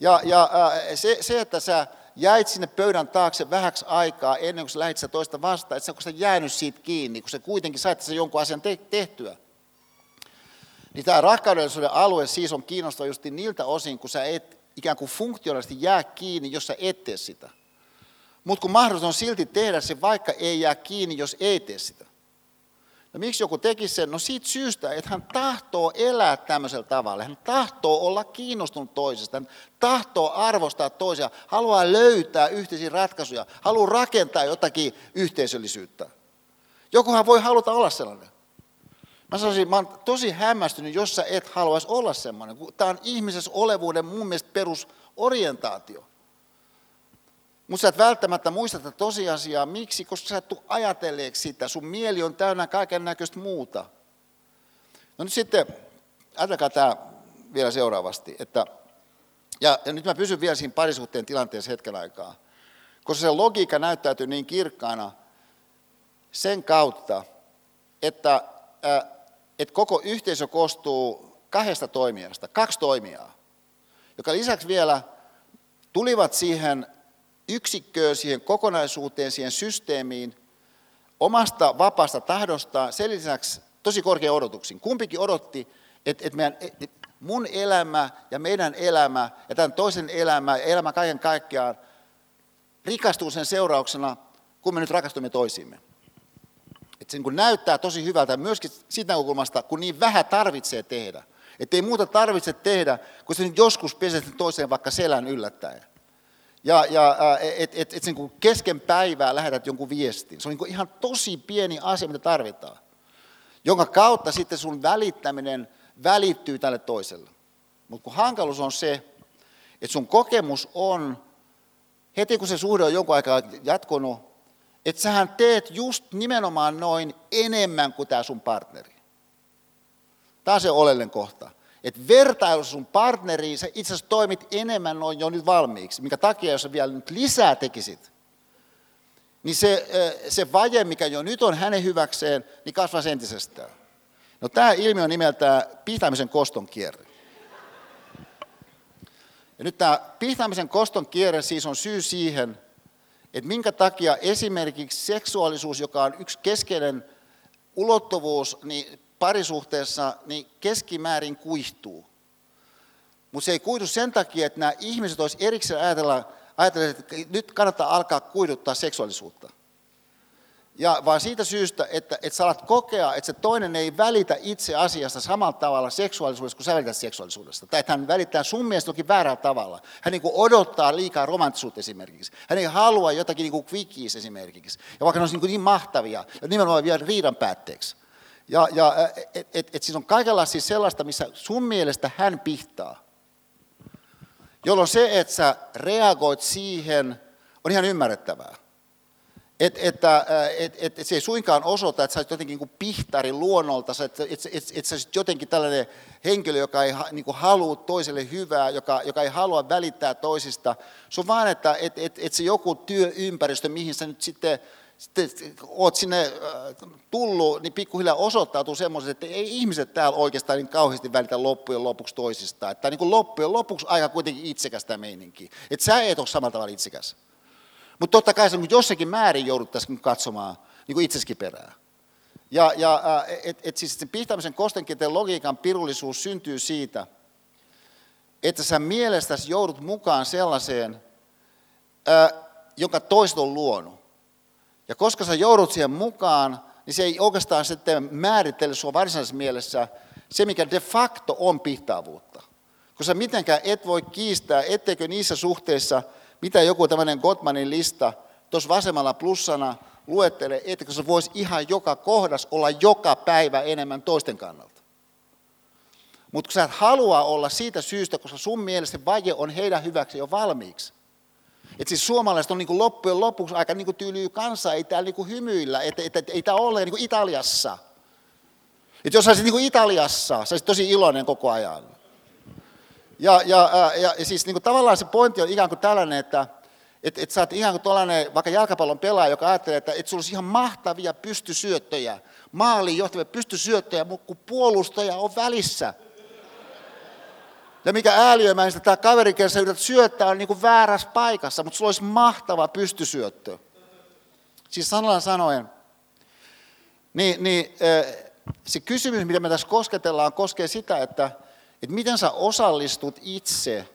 Ja, ja se, se, että sä jäit sinne pöydän taakse vähäksi aikaa ennen kuin sä lähdit sitä toista vastaan, että sä, kun sä jäänyt siitä kiinni, kun sä kuitenkin sait sen jonkun asian te- tehtyä. Niin tämä rakkaudellisuuden alue siis on kiinnostava just niiltä osin, kun sä et ikään kuin funktionaalisesti jää kiinni, jos sä et tee sitä. Mutta kun mahdollisuus on silti tehdä se, vaikka ei jää kiinni, jos ei tee sitä. No miksi joku teki sen? No siitä syystä, että hän tahtoo elää tämmöisellä tavalla. Hän tahtoo olla kiinnostunut toisesta. Hän tahtoo arvostaa toisia. Haluaa löytää yhteisiä ratkaisuja. Haluaa rakentaa jotakin yhteisöllisyyttä. Jokuhan voi haluta olla sellainen. Mä sanoisin, mä oon tosi hämmästynyt, jos sä et haluaisi olla semmoinen. Tämä on ihmisessä olevuuden mun mielestä perusorientaatio. Mutta sä et välttämättä muista tätä tosiasiaa. Miksi? Koska sä et tule ajatelleeksi sitä. Sun mieli on täynnä kaiken näköistä muuta. No nyt sitten, ajatelkaa tämä vielä seuraavasti. Että, ja, ja nyt mä pysyn vielä siinä parisuhteen tilanteessa hetken aikaa. Koska se logiikka näyttäytyy niin kirkkaana sen kautta, että, äh, että koko yhteisö koostuu kahdesta toimijasta, kaksi toimijaa, joka lisäksi vielä tulivat siihen yksikköön, siihen kokonaisuuteen, siihen systeemiin omasta vapaasta tahdostaan, sen lisäksi tosi korkea odotuksin. Kumpikin odotti, että, että meidän, että mun elämä ja meidän elämä ja tämän toisen elämä ja elämä kaiken kaikkiaan rikastuu sen seurauksena, kun me nyt rakastumme toisiimme. Että se niin näyttää tosi hyvältä myöskin siitä näkökulmasta, kun niin vähän tarvitsee tehdä. Että ei muuta tarvitse tehdä, kun se nyt joskus peset toiseen vaikka selän yllättäen. Ja, ja että et, et, niin kesken päivää lähetät jonkun viestin. Se on niin ihan tosi pieni asia, mitä tarvitaan. Jonka kautta sitten sun välittäminen välittyy tälle toiselle. Mutta kun hankaluus on se, että sun kokemus on, heti kun se suhde on jonkun aikaa jatkunut, että sähän teet just nimenomaan noin enemmän kuin tämä sun partneri. Tämä on se oleellinen kohta. Että vertailu sun partneriin, sä itse asiassa toimit enemmän noin jo nyt valmiiksi, minkä takia jos sä vielä nyt lisää tekisit, niin se, se vaje, mikä jo nyt on hänen hyväkseen, niin kasvaa entisestään. No tämä ilmiö on nimeltään pihtaamisen koston kierre. Ja nyt tämä pihtaamisen koston kierre siis on syy siihen, että minkä takia esimerkiksi seksuaalisuus, joka on yksi keskeinen ulottuvuus, niin parisuhteessa niin keskimäärin kuihtuu. Mutta se ei kuidu sen takia, että nämä ihmiset olisi erikseen ajatella, ajatella että nyt kannattaa alkaa kuiduttaa seksuaalisuutta. Ja vaan siitä syystä, että, että sä alat kokea, että se toinen ei välitä itse asiasta samalla tavalla seksuaalisuudesta kuin sä välität seksuaalisuudesta. Tai että hän välittää sun mielestä jokin väärällä tavalla. Hän niin kuin odottaa liikaa romanttisuutta esimerkiksi. Hän ei halua jotakin niin kuin esimerkiksi. Ja vaikka ne olisi niin, niin mahtavia, ja nimenomaan vielä riidan päätteeksi. Ja, ja et, et, et siis on kaikenlaista siis sellaista, missä sun mielestä hän pihtaa. Jolloin se, että sä reagoit siihen, on ihan ymmärrettävää. Et, että et, et, et se ei suinkaan osoita, että sä olet jotenkin niin pihtari luonnolta, että et, et, et sä jotenkin tällainen henkilö, joka ei niin kuin halua toiselle hyvää, joka, joka ei halua välittää toisista. Se on vaan, että et, et, et se joku työympäristö, mihin sä nyt sitten sitten oot sinne tullut, niin pikkuhiljaa osoittautuu semmoiset, että ei ihmiset täällä oikeastaan niin kauheasti välitä loppujen lopuksi toisistaan. Että niin kuin loppujen lopuksi aika kuitenkin itsekästä meininkiä. Että sä et ole samalla tavalla itsekäs. Mutta totta kai se niin jossakin määrin jouduttaisiin katsomaan niin kuin itseskin perään. Ja, ja et, et siis sen pihtaamisen kostenkieteen logiikan pirullisuus syntyy siitä, että sä mielestäsi joudut mukaan sellaiseen, äh, jonka toiset on luonut. Ja koska sä joudut siihen mukaan, niin se ei oikeastaan sitten määrittele sinua varsinaisessa mielessä se, mikä de facto on pihtaavuutta. Koska mitenkään et voi kiistää, etteikö niissä suhteissa, mitä joku tämmöinen Gottmanin lista tuossa vasemmalla plussana luettelee, etteikö se voisi ihan joka kohdas olla joka päivä enemmän toisten kannalta. Mutta kun sä et halua olla siitä syystä, koska sun mielestä vaje on heidän hyväksi jo valmiiksi, että siis suomalaiset on niin kuin loppujen lopuksi aika niin kuin tyylyy kanssa, ei täällä niin kuin hymyillä, että, että, että ei tämä ole niin kuin Italiassa. Että jos olisit niin kuin Italiassa, sä olisit tosi iloinen koko ajan. Ja, ja, ja, ja siis niin kuin tavallaan se pointti on ikään kuin tällainen, että, Että et sä oot ihan kuin tuollainen vaikka jalkapallon pelaaja, joka ajattelee, että et sulla olisi ihan mahtavia pystysyöttöjä, maaliin johtavia pystysyöttöjä, mutta kun puolustaja on välissä. Ja mikä ääliömäistä tämä kaveri, kenellä yrität syöttää, on niin kuin väärässä paikassa, mutta sulla olisi mahtava pystysyöttö. Siis sanalla sanoen, niin, niin se kysymys, mitä me tässä kosketellaan, koskee sitä, että, että miten sä osallistut itse,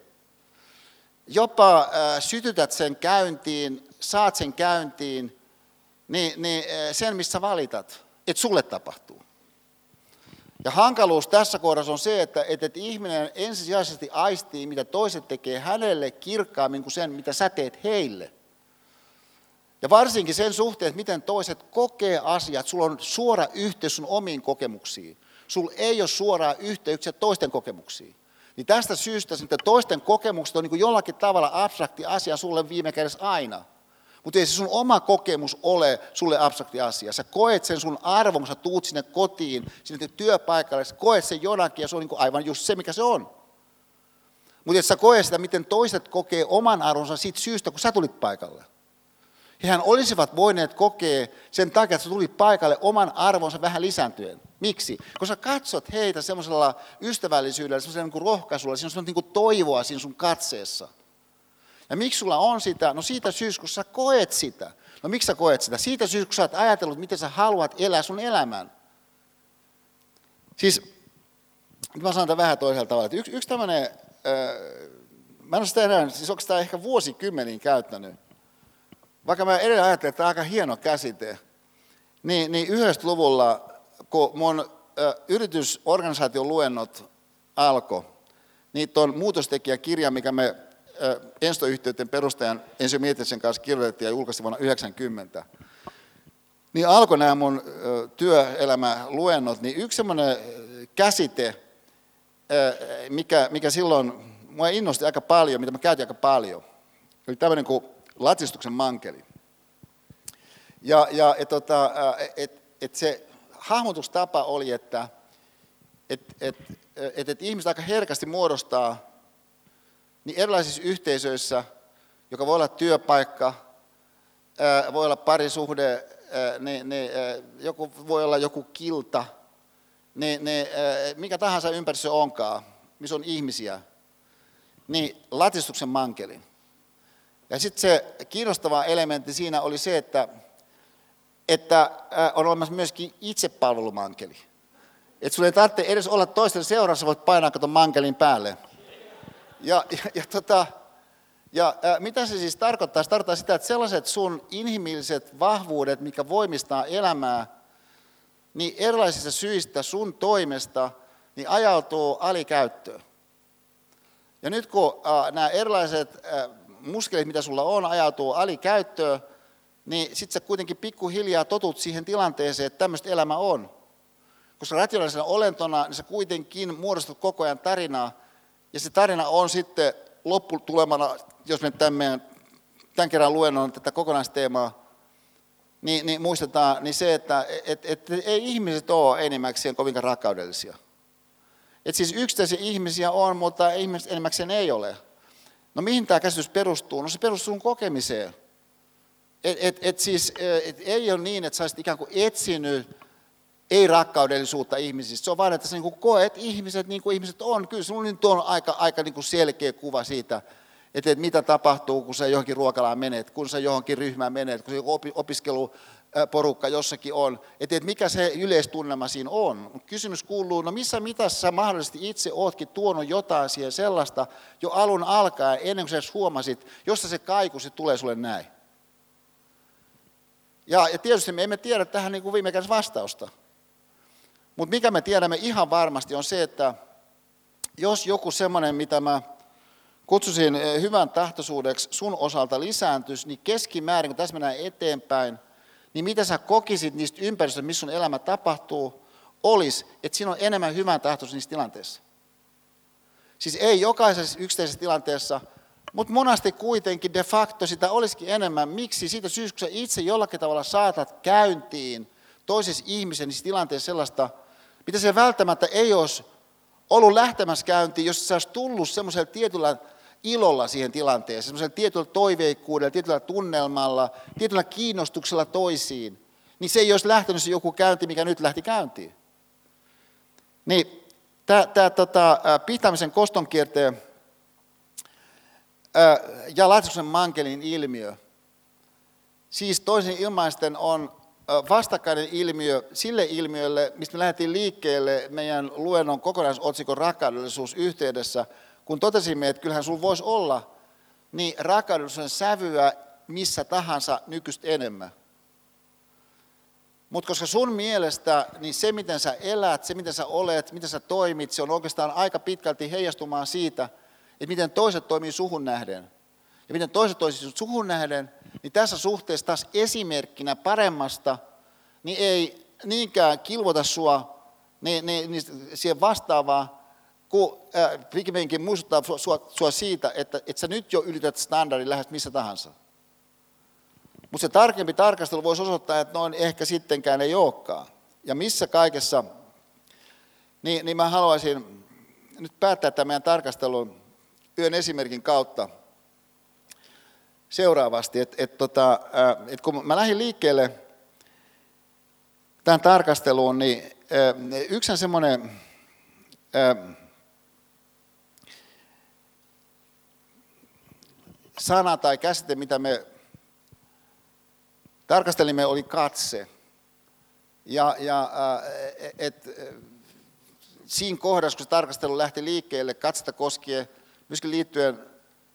jopa sytytät sen käyntiin, saat sen käyntiin, niin, niin sen, missä valitat, että sulle tapahtuu. Ja hankaluus tässä kohdassa on se, että, että ihminen ensisijaisesti aistii, mitä toiset tekee hänelle kirkkaammin kuin sen, mitä sä teet heille. Ja varsinkin sen suhteen, että miten toiset kokee asiat, sulla on suora yhteys sun omiin kokemuksiin. Sulla ei ole suoraa yhteyksiä toisten kokemuksiin. Niin tästä syystä sitten toisten kokemukset on niin jollakin tavalla abstrakti asia sulle viime kädessä aina. Mutta ei se sun oma kokemus ole sulle abstrakti asia. Sä koet sen sun arvon, kun sä tuut sinne kotiin, sinne työpaikalle, sä koet sen jonakin ja se on niin aivan just se, mikä se on. Mutta et sä koe sitä, miten toiset kokee oman arvonsa siitä syystä, kun sä tulit paikalle. Hehän olisivat voineet kokea sen takia, että sä tulit paikalle oman arvonsa vähän lisääntyen. Miksi? Koska katsot heitä semmoisella ystävällisyydellä, semmoisella niin rohkaisulla, siinä on niin toivoa siinä sun katseessa. Ja miksi sulla on sitä? No siitä syystä, kun sä koet sitä. No miksi sä koet sitä? Siitä syystä, kun sä oot ajatellut, miten sä haluat elää sun elämän. Siis, mä sanon tämän vähän toisella tavalla. Yksi, yksi tämmöinen, mä en ole sitä enää, siis onko tämä ehkä vuosikymmeniin käyttänyt. Vaikka mä edelleen ajattelen, että tämä on aika hieno käsite. Niin, niin 90-luvulla, kun mun äh, yritysorganisaation luennot alkoi, niin tuon muutostekijäkirja, mikä me Ensto-yhteyden perustajan Ensi Mietisen kanssa kirjoitettiin ja julkaistiin vuonna 1990. Niin alkoi nämä mun työelämäluennot, niin yksi semmoinen käsite, mikä, mikä silloin mua innosti aika paljon, mitä mä käytin aika paljon, oli tämmöinen kuin latistuksen mankeli. Ja, ja et, tota, et, et se hahmotustapa oli, että et, et, et, et ihmiset aika herkästi muodostaa niin erilaisissa yhteisöissä, joka voi olla työpaikka, voi olla parisuhde, niin, niin, joku, voi olla joku kilta, niin, niin, mikä tahansa ympäristö onkaan, missä on ihmisiä, niin latistuksen mankelin. Ja sitten se kiinnostava elementti siinä oli se, että, että on olemassa myöskin itsepalvelumankeli. Että sinulla ei tarvitse edes olla toisten seurassa, voit painaa katon mankelin päälle. Ja, ja, ja, tota, ja ää, mitä se siis tarkoittaa? Se tarkoittaa sitä, että sellaiset sun inhimilliset vahvuudet, mikä voimistaa elämää, niin erilaisista syistä sun toimesta, niin ajautuu alikäyttöön. Ja nyt kun nämä erilaiset ää, muskelit, mitä sulla on, ajautuu alikäyttöön, niin sitten sä kuitenkin pikkuhiljaa totut siihen tilanteeseen, että tämmöistä elämä on. Koska rationaalisena olentona, niin sä kuitenkin muodostut koko ajan tarinaa, ja se tarina on sitten lopputulemana, jos me tämän, meidän, tämän kerran luennon tätä kokonaisteemaa, niin, niin muistetaan niin se, että et, et, et, ei ihmiset ole enimmäkseen kovinkaan rakkaudellisia. Et siis yksittäisiä ihmisiä on, mutta ihmiset enimmäkseen ei ole. No mihin tämä käsitys perustuu? No se perustuu kokemiseen. Et, et, et siis, et ei ole niin, että sä olisit ikään kuin etsinyt ei rakkaudellisuutta ihmisistä. Se on vain, että sä niin koet ihmiset niin kuin ihmiset on. Kyllä sinulla nyt on aika, aika niin kuin selkeä kuva siitä, että, että mitä tapahtuu, kun sä johonkin ruokalaan menet, kun sä johonkin ryhmään menet, kun se opiskeluporukka jossakin on. Että, että mikä se yleistunnelma siinä on. Kysymys kuuluu, no missä mitassa sä mahdollisesti itse ootkin tuonut jotain siihen sellaista jo alun alkaen, ennen kuin sä huomasit, josta se kaiku se tulee sulle näin. Ja, ja tietysti me emme tiedä tähän niin kuin viime kädessä vastausta. Mutta mikä me tiedämme ihan varmasti on se, että jos joku semmoinen, mitä mä kutsusin eh, hyvän tahtoisuudeksi sun osalta lisääntyisi, niin keskimäärin, kun tässä mennään eteenpäin, niin mitä sä kokisit niistä ympäristöistä, missä sun elämä tapahtuu, olisi, että siinä on enemmän hyvän tahtoisuus niissä tilanteissa. Siis ei jokaisessa yksittäisessä tilanteessa, mutta monasti kuitenkin de facto sitä olisikin enemmän. Miksi? Siitä syystä, kun sä itse jollakin tavalla saatat käyntiin toisessa ihmisen tilanteessa sellaista mitä se välttämättä ei olisi ollut lähtemässä käyntiin, jos se olisi tullut semmoisella tietyllä ilolla siihen tilanteeseen, semmoisella tietyllä toiveikkuudella, tietyllä tunnelmalla, tietyllä kiinnostuksella toisiin, niin se ei olisi lähtenyt se joku käynti, mikä nyt lähti käyntiin. Niin tämä tota, pitämisen kostonkierteen ja laitoksen mankelin ilmiö, siis toisin ilmaisten on vastakkainen ilmiö sille ilmiölle, mistä me lähdettiin liikkeelle meidän luennon kokonaisotsikon rakkaudellisuus yhteydessä, kun totesimme, että kyllähän sinulla voisi olla niin rakkaudellisuuden sävyä missä tahansa nykyistä enemmän. Mutta koska sun mielestä niin se, miten sä elät, se, miten sä olet, miten sä toimit, se on oikeastaan aika pitkälti heijastumaan siitä, että miten toiset toimii suhun nähden. Ja miten toiset toimii suhun nähden, niin tässä suhteessa taas esimerkkinä paremmasta, niin ei niinkään kilvota sua niin, niin, niin siihen vastaavaa, kun äh, pikemminkin muistuttaa sua, sua siitä, että, että sä nyt jo ylität standardin lähes missä tahansa. Mutta se tarkempi tarkastelu voisi osoittaa, että noin ehkä sittenkään ei olekaan. Ja missä kaikessa, niin, niin mä haluaisin nyt päättää tämän meidän tarkastelun yön esimerkin kautta seuraavasti. Että et, tota, et kun mä lähdin liikkeelle tähän tarkasteluun, niin yksi semmoinen sana tai käsite, mitä me tarkastelimme, oli katse. Ja, ja et, siinä kohdassa, kun se tarkastelu lähti liikkeelle katsetta koskien, myöskin liittyen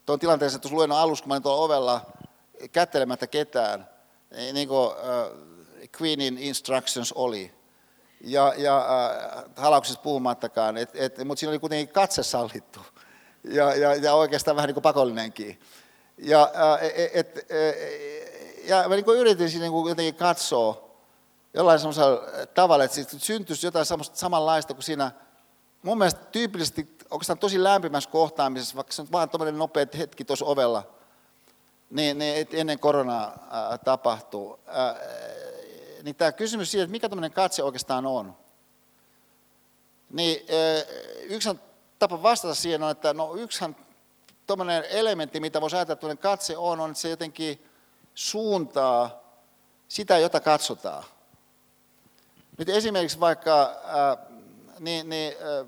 tuon tilanteeseen, että tuossa luennon alussa, kun mä olin tuolla ovella kättelemättä ketään, niin, niin kuin Queenin instructions oli. Ja, ja äh, halauksista puhumattakaan, et, et, mutta siinä oli kuitenkin katse sallittu. Ja, ja, ja oikeastaan vähän niin kuin pakollinenkin. Ja, äh, et, et, ja mä niin kuin yritin siinä niin kuin jotenkin katsoa jollain semmoisella tavalla, että syntyisi jotain samanlaista kuin siinä mun mielestä tyypillisesti oikeastaan tosi lämpimässä kohtaamisessa, vaikka se on vaan tuommoinen nopea hetki tuossa ovella, niin, niin ennen koronaa ää, tapahtuu. Ää, niin tämä kysymys siitä, että mikä tämmöinen katse oikeastaan on, niin ää, yksi tapa vastata siihen on, että no yksihän tuommoinen elementti, mitä voisi ajatella, että katse on, on, että se jotenkin suuntaa sitä, jota katsotaan. Nyt esimerkiksi vaikka ää, niin, niin, ää,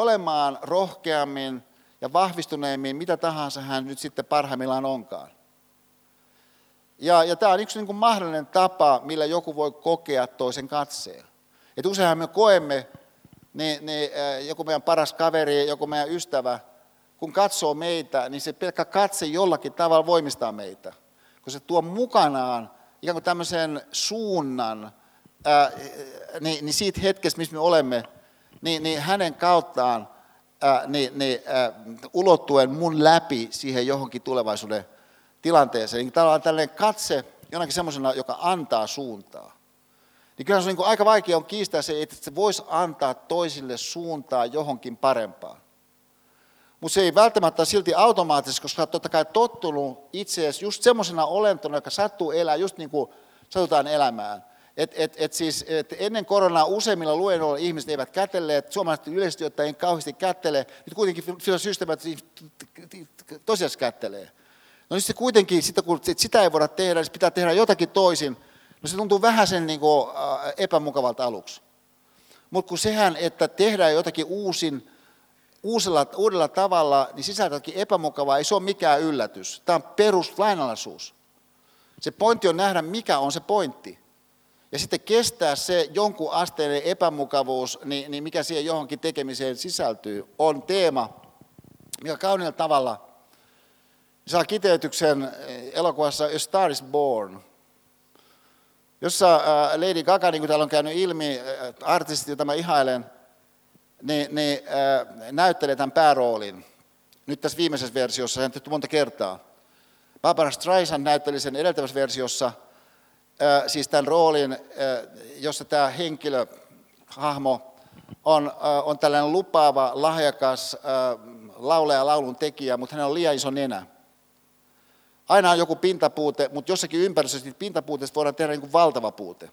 olemaan rohkeammin ja vahvistuneemmin, mitä tahansa hän nyt sitten parhaimmillaan onkaan. Ja, ja tämä on yksi niin kuin mahdollinen tapa, millä joku voi kokea toisen katseen. Et useinhan me koemme, niin, niin, joku meidän paras kaveri, joku meidän ystävä, kun katsoo meitä, niin se pelkkä katse jollakin tavalla voimistaa meitä. Kun se tuo mukanaan ikään kuin tämmöisen suunnan, ää, niin, niin siitä hetkestä, missä me olemme, niin, niin hänen kauttaan ää, niin, niin, ää, ulottuen mun läpi siihen johonkin tulevaisuuden tilanteeseen. Niin tavallaan tällainen katse jonakin semmoisena, joka antaa suuntaa. Niin kyllä se on niin aika vaikea on kiistää se, että se voisi antaa toisille suuntaa johonkin parempaan. Mutta se ei välttämättä silti automaattisesti, koska olet totta kai tottunut itseäsi just semmoisena olentona, joka sattuu elää just niin kuin satutaan elämään. Et, et, et siis, et ennen koronaa useimmilla luennoilla ihmiset eivät kätelleet, suomalaiset yleisesti ottaen kauheasti kättelee, nyt kuitenkin systeemät tosiasiassa kättelee. No niin se kuitenkin, sitä, kun sitä ei voida tehdä, niin pitää tehdä jotakin toisin. No se tuntuu vähän sen niin kuin, epämukavalta aluksi. Mutta kun sehän, että tehdään jotakin uusin, uusella, uudella tavalla, niin sisältäkin epämukavaa, ei se ole mikään yllätys. Tämä on peruslainalaisuus. Se pointti on nähdä, mikä on se pointti. Ja sitten kestää se jonkun asteinen epämukavuus, niin, niin mikä siihen johonkin tekemiseen sisältyy, on teema, mikä kauniilla tavalla saa kiteytyksen elokuvassa A Star is Born, jossa Lady Gaga, niin kuin täällä on käynyt ilmi, artisti, jota mä ihailen, niin, niin näyttelee tämän pääroolin. Nyt tässä viimeisessä versiossa, se on tehty monta kertaa. Barbara Streisand näytteli sen edeltävässä versiossa, siis tämän roolin, jossa tämä henkilö, hahmo, on, on tällainen lupaava, lahjakas laulaja laulun tekijä, mutta hänellä on liian iso nenä. Aina on joku pintapuute, mutta jossakin ympäristössä pintapuuteista voidaan tehdä niin kuin valtava puute,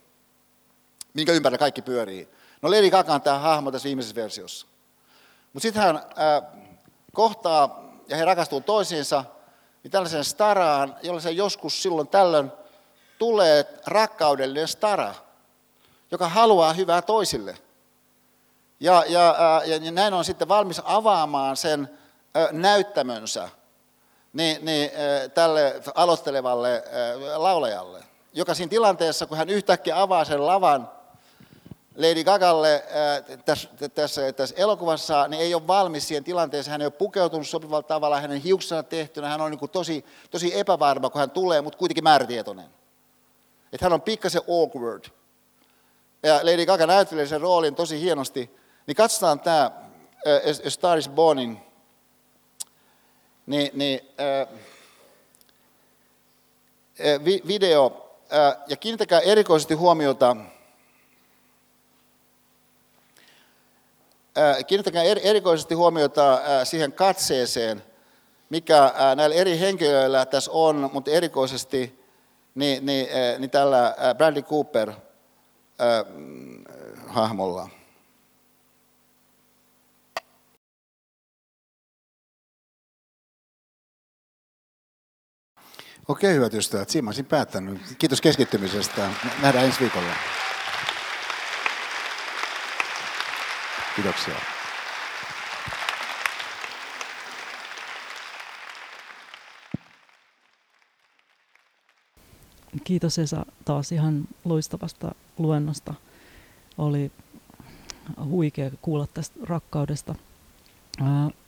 minkä ympärillä kaikki pyörii. No Lady Gaga on tämä hahmo tässä viimeisessä versiossa. Mutta sitten hän kohtaa ja he rakastuvat toisiinsa, niin tällaisen staraan, jolla se joskus silloin tällöin tulee rakkaudellinen stara, joka haluaa hyvää toisille. Ja, ja, ja, ja näin on sitten valmis avaamaan sen näyttämönsä niin, niin, tälle aloittelevalle laulajalle, joka siinä tilanteessa, kun hän yhtäkkiä avaa sen lavan Lady Gagalle tässä, tässä, tässä elokuvassa, niin ei ole valmis siihen tilanteeseen, hän ei ole pukeutunut sopivalla tavalla, hänen hiuksensa tehtynä, hän on niin tosi, tosi epävarma, kun hän tulee, mutta kuitenkin määrätietoinen. Että hän on pikkasen awkward. Ja Lady Gaga näyttelee sen roolin tosi hienosti. Niin katsotaan tämä A Star is Bornin niin, niin, äh, video, äh, ja kiinnittäkää erikoisesti huomiota, kiinnittäkää er, erikoisesti huomiota siihen katseeseen, mikä näillä eri henkilöillä tässä on, mutta erikoisesti niin, niin, äh, niin tällä äh, Bradley Cooper äh, hahmolla. Okei, hyvät ystävät, siinä olisin päättänyt. Kiitos keskittymisestä. Nähdään ensi viikolla. Kiitoksia. Kiitos Esa taas ihan loistavasta luennosta. Oli huikea kuulla tästä rakkaudesta.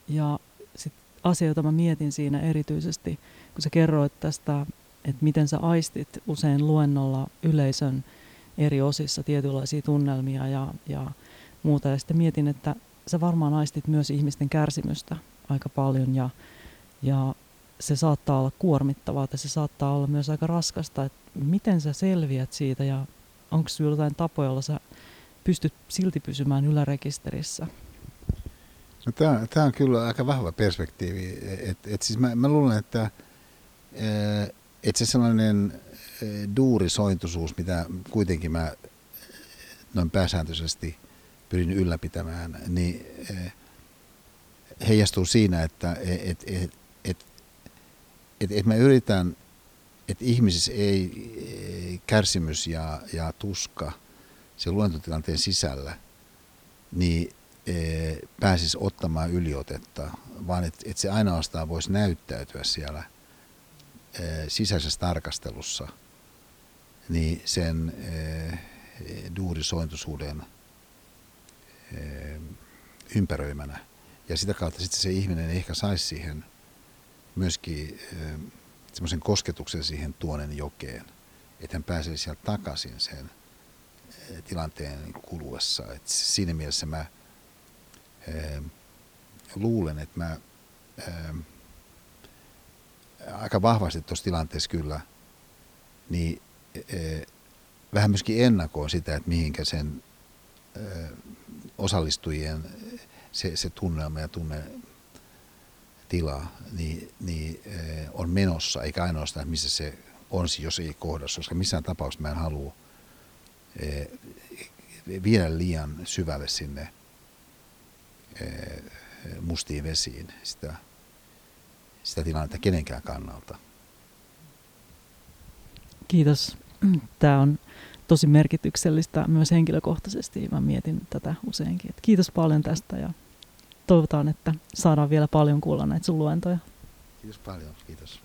Ja sit asia, jota mä mietin siinä erityisesti, kun sä kerroit tästä, että miten sä aistit usein luennolla yleisön eri osissa tietynlaisia tunnelmia ja, ja muuta. Ja sitten mietin, että sä varmaan aistit myös ihmisten kärsimystä aika paljon ja, ja se saattaa olla kuormittavaa ja se saattaa olla myös aika raskasta, että miten sä selviät siitä ja onko sinulla jotain tapoja, joilla sä pystyt silti pysymään ylärekisterissä? No, tämä on kyllä aika vahva perspektiivi. Et, et siis mä, mä luulen, että et se sellainen duurisointuisuus, mitä kuitenkin mä noin pääsääntöisesti pyrin ylläpitämään, niin heijastuu siinä, että et, et, et, et, mä yritän, että ihmisissä ei kärsimys ja, ja tuska se luontotilanteen sisällä, niin pääsisi ottamaan yliotetta, vaan että et se ainoastaan voisi näyttäytyä siellä sisäisessä tarkastelussa niin sen duurisointuisuuden ympäröimänä. Ja sitä kautta sitten se ihminen ehkä saisi siihen myöskin semmoisen kosketuksen siihen tuonen jokeen, että hän pääsee sieltä takaisin sen tilanteen kuluessa. Et siinä mielessä mä luulen, että mä aika vahvasti tuossa tilanteessa kyllä, niin vähän myöskin ennakoon sitä, että mihinkä sen osallistujien se, se tunnelma ja tunne tila niin, niin e, on menossa, eikä ainoastaan, missä se on, jos ei kohdassa, koska missään tapauksessa mä en halua viedä liian syvälle sinne mustiin vesiin sitä sitä tilannetta kenenkään kannalta. Kiitos. Tämä on tosi merkityksellistä myös henkilökohtaisesti. Mä mietin tätä useinkin. kiitos paljon tästä ja toivotaan, että saadaan vielä paljon kuulla näitä sun luentoja. Kiitos paljon. Kiitos.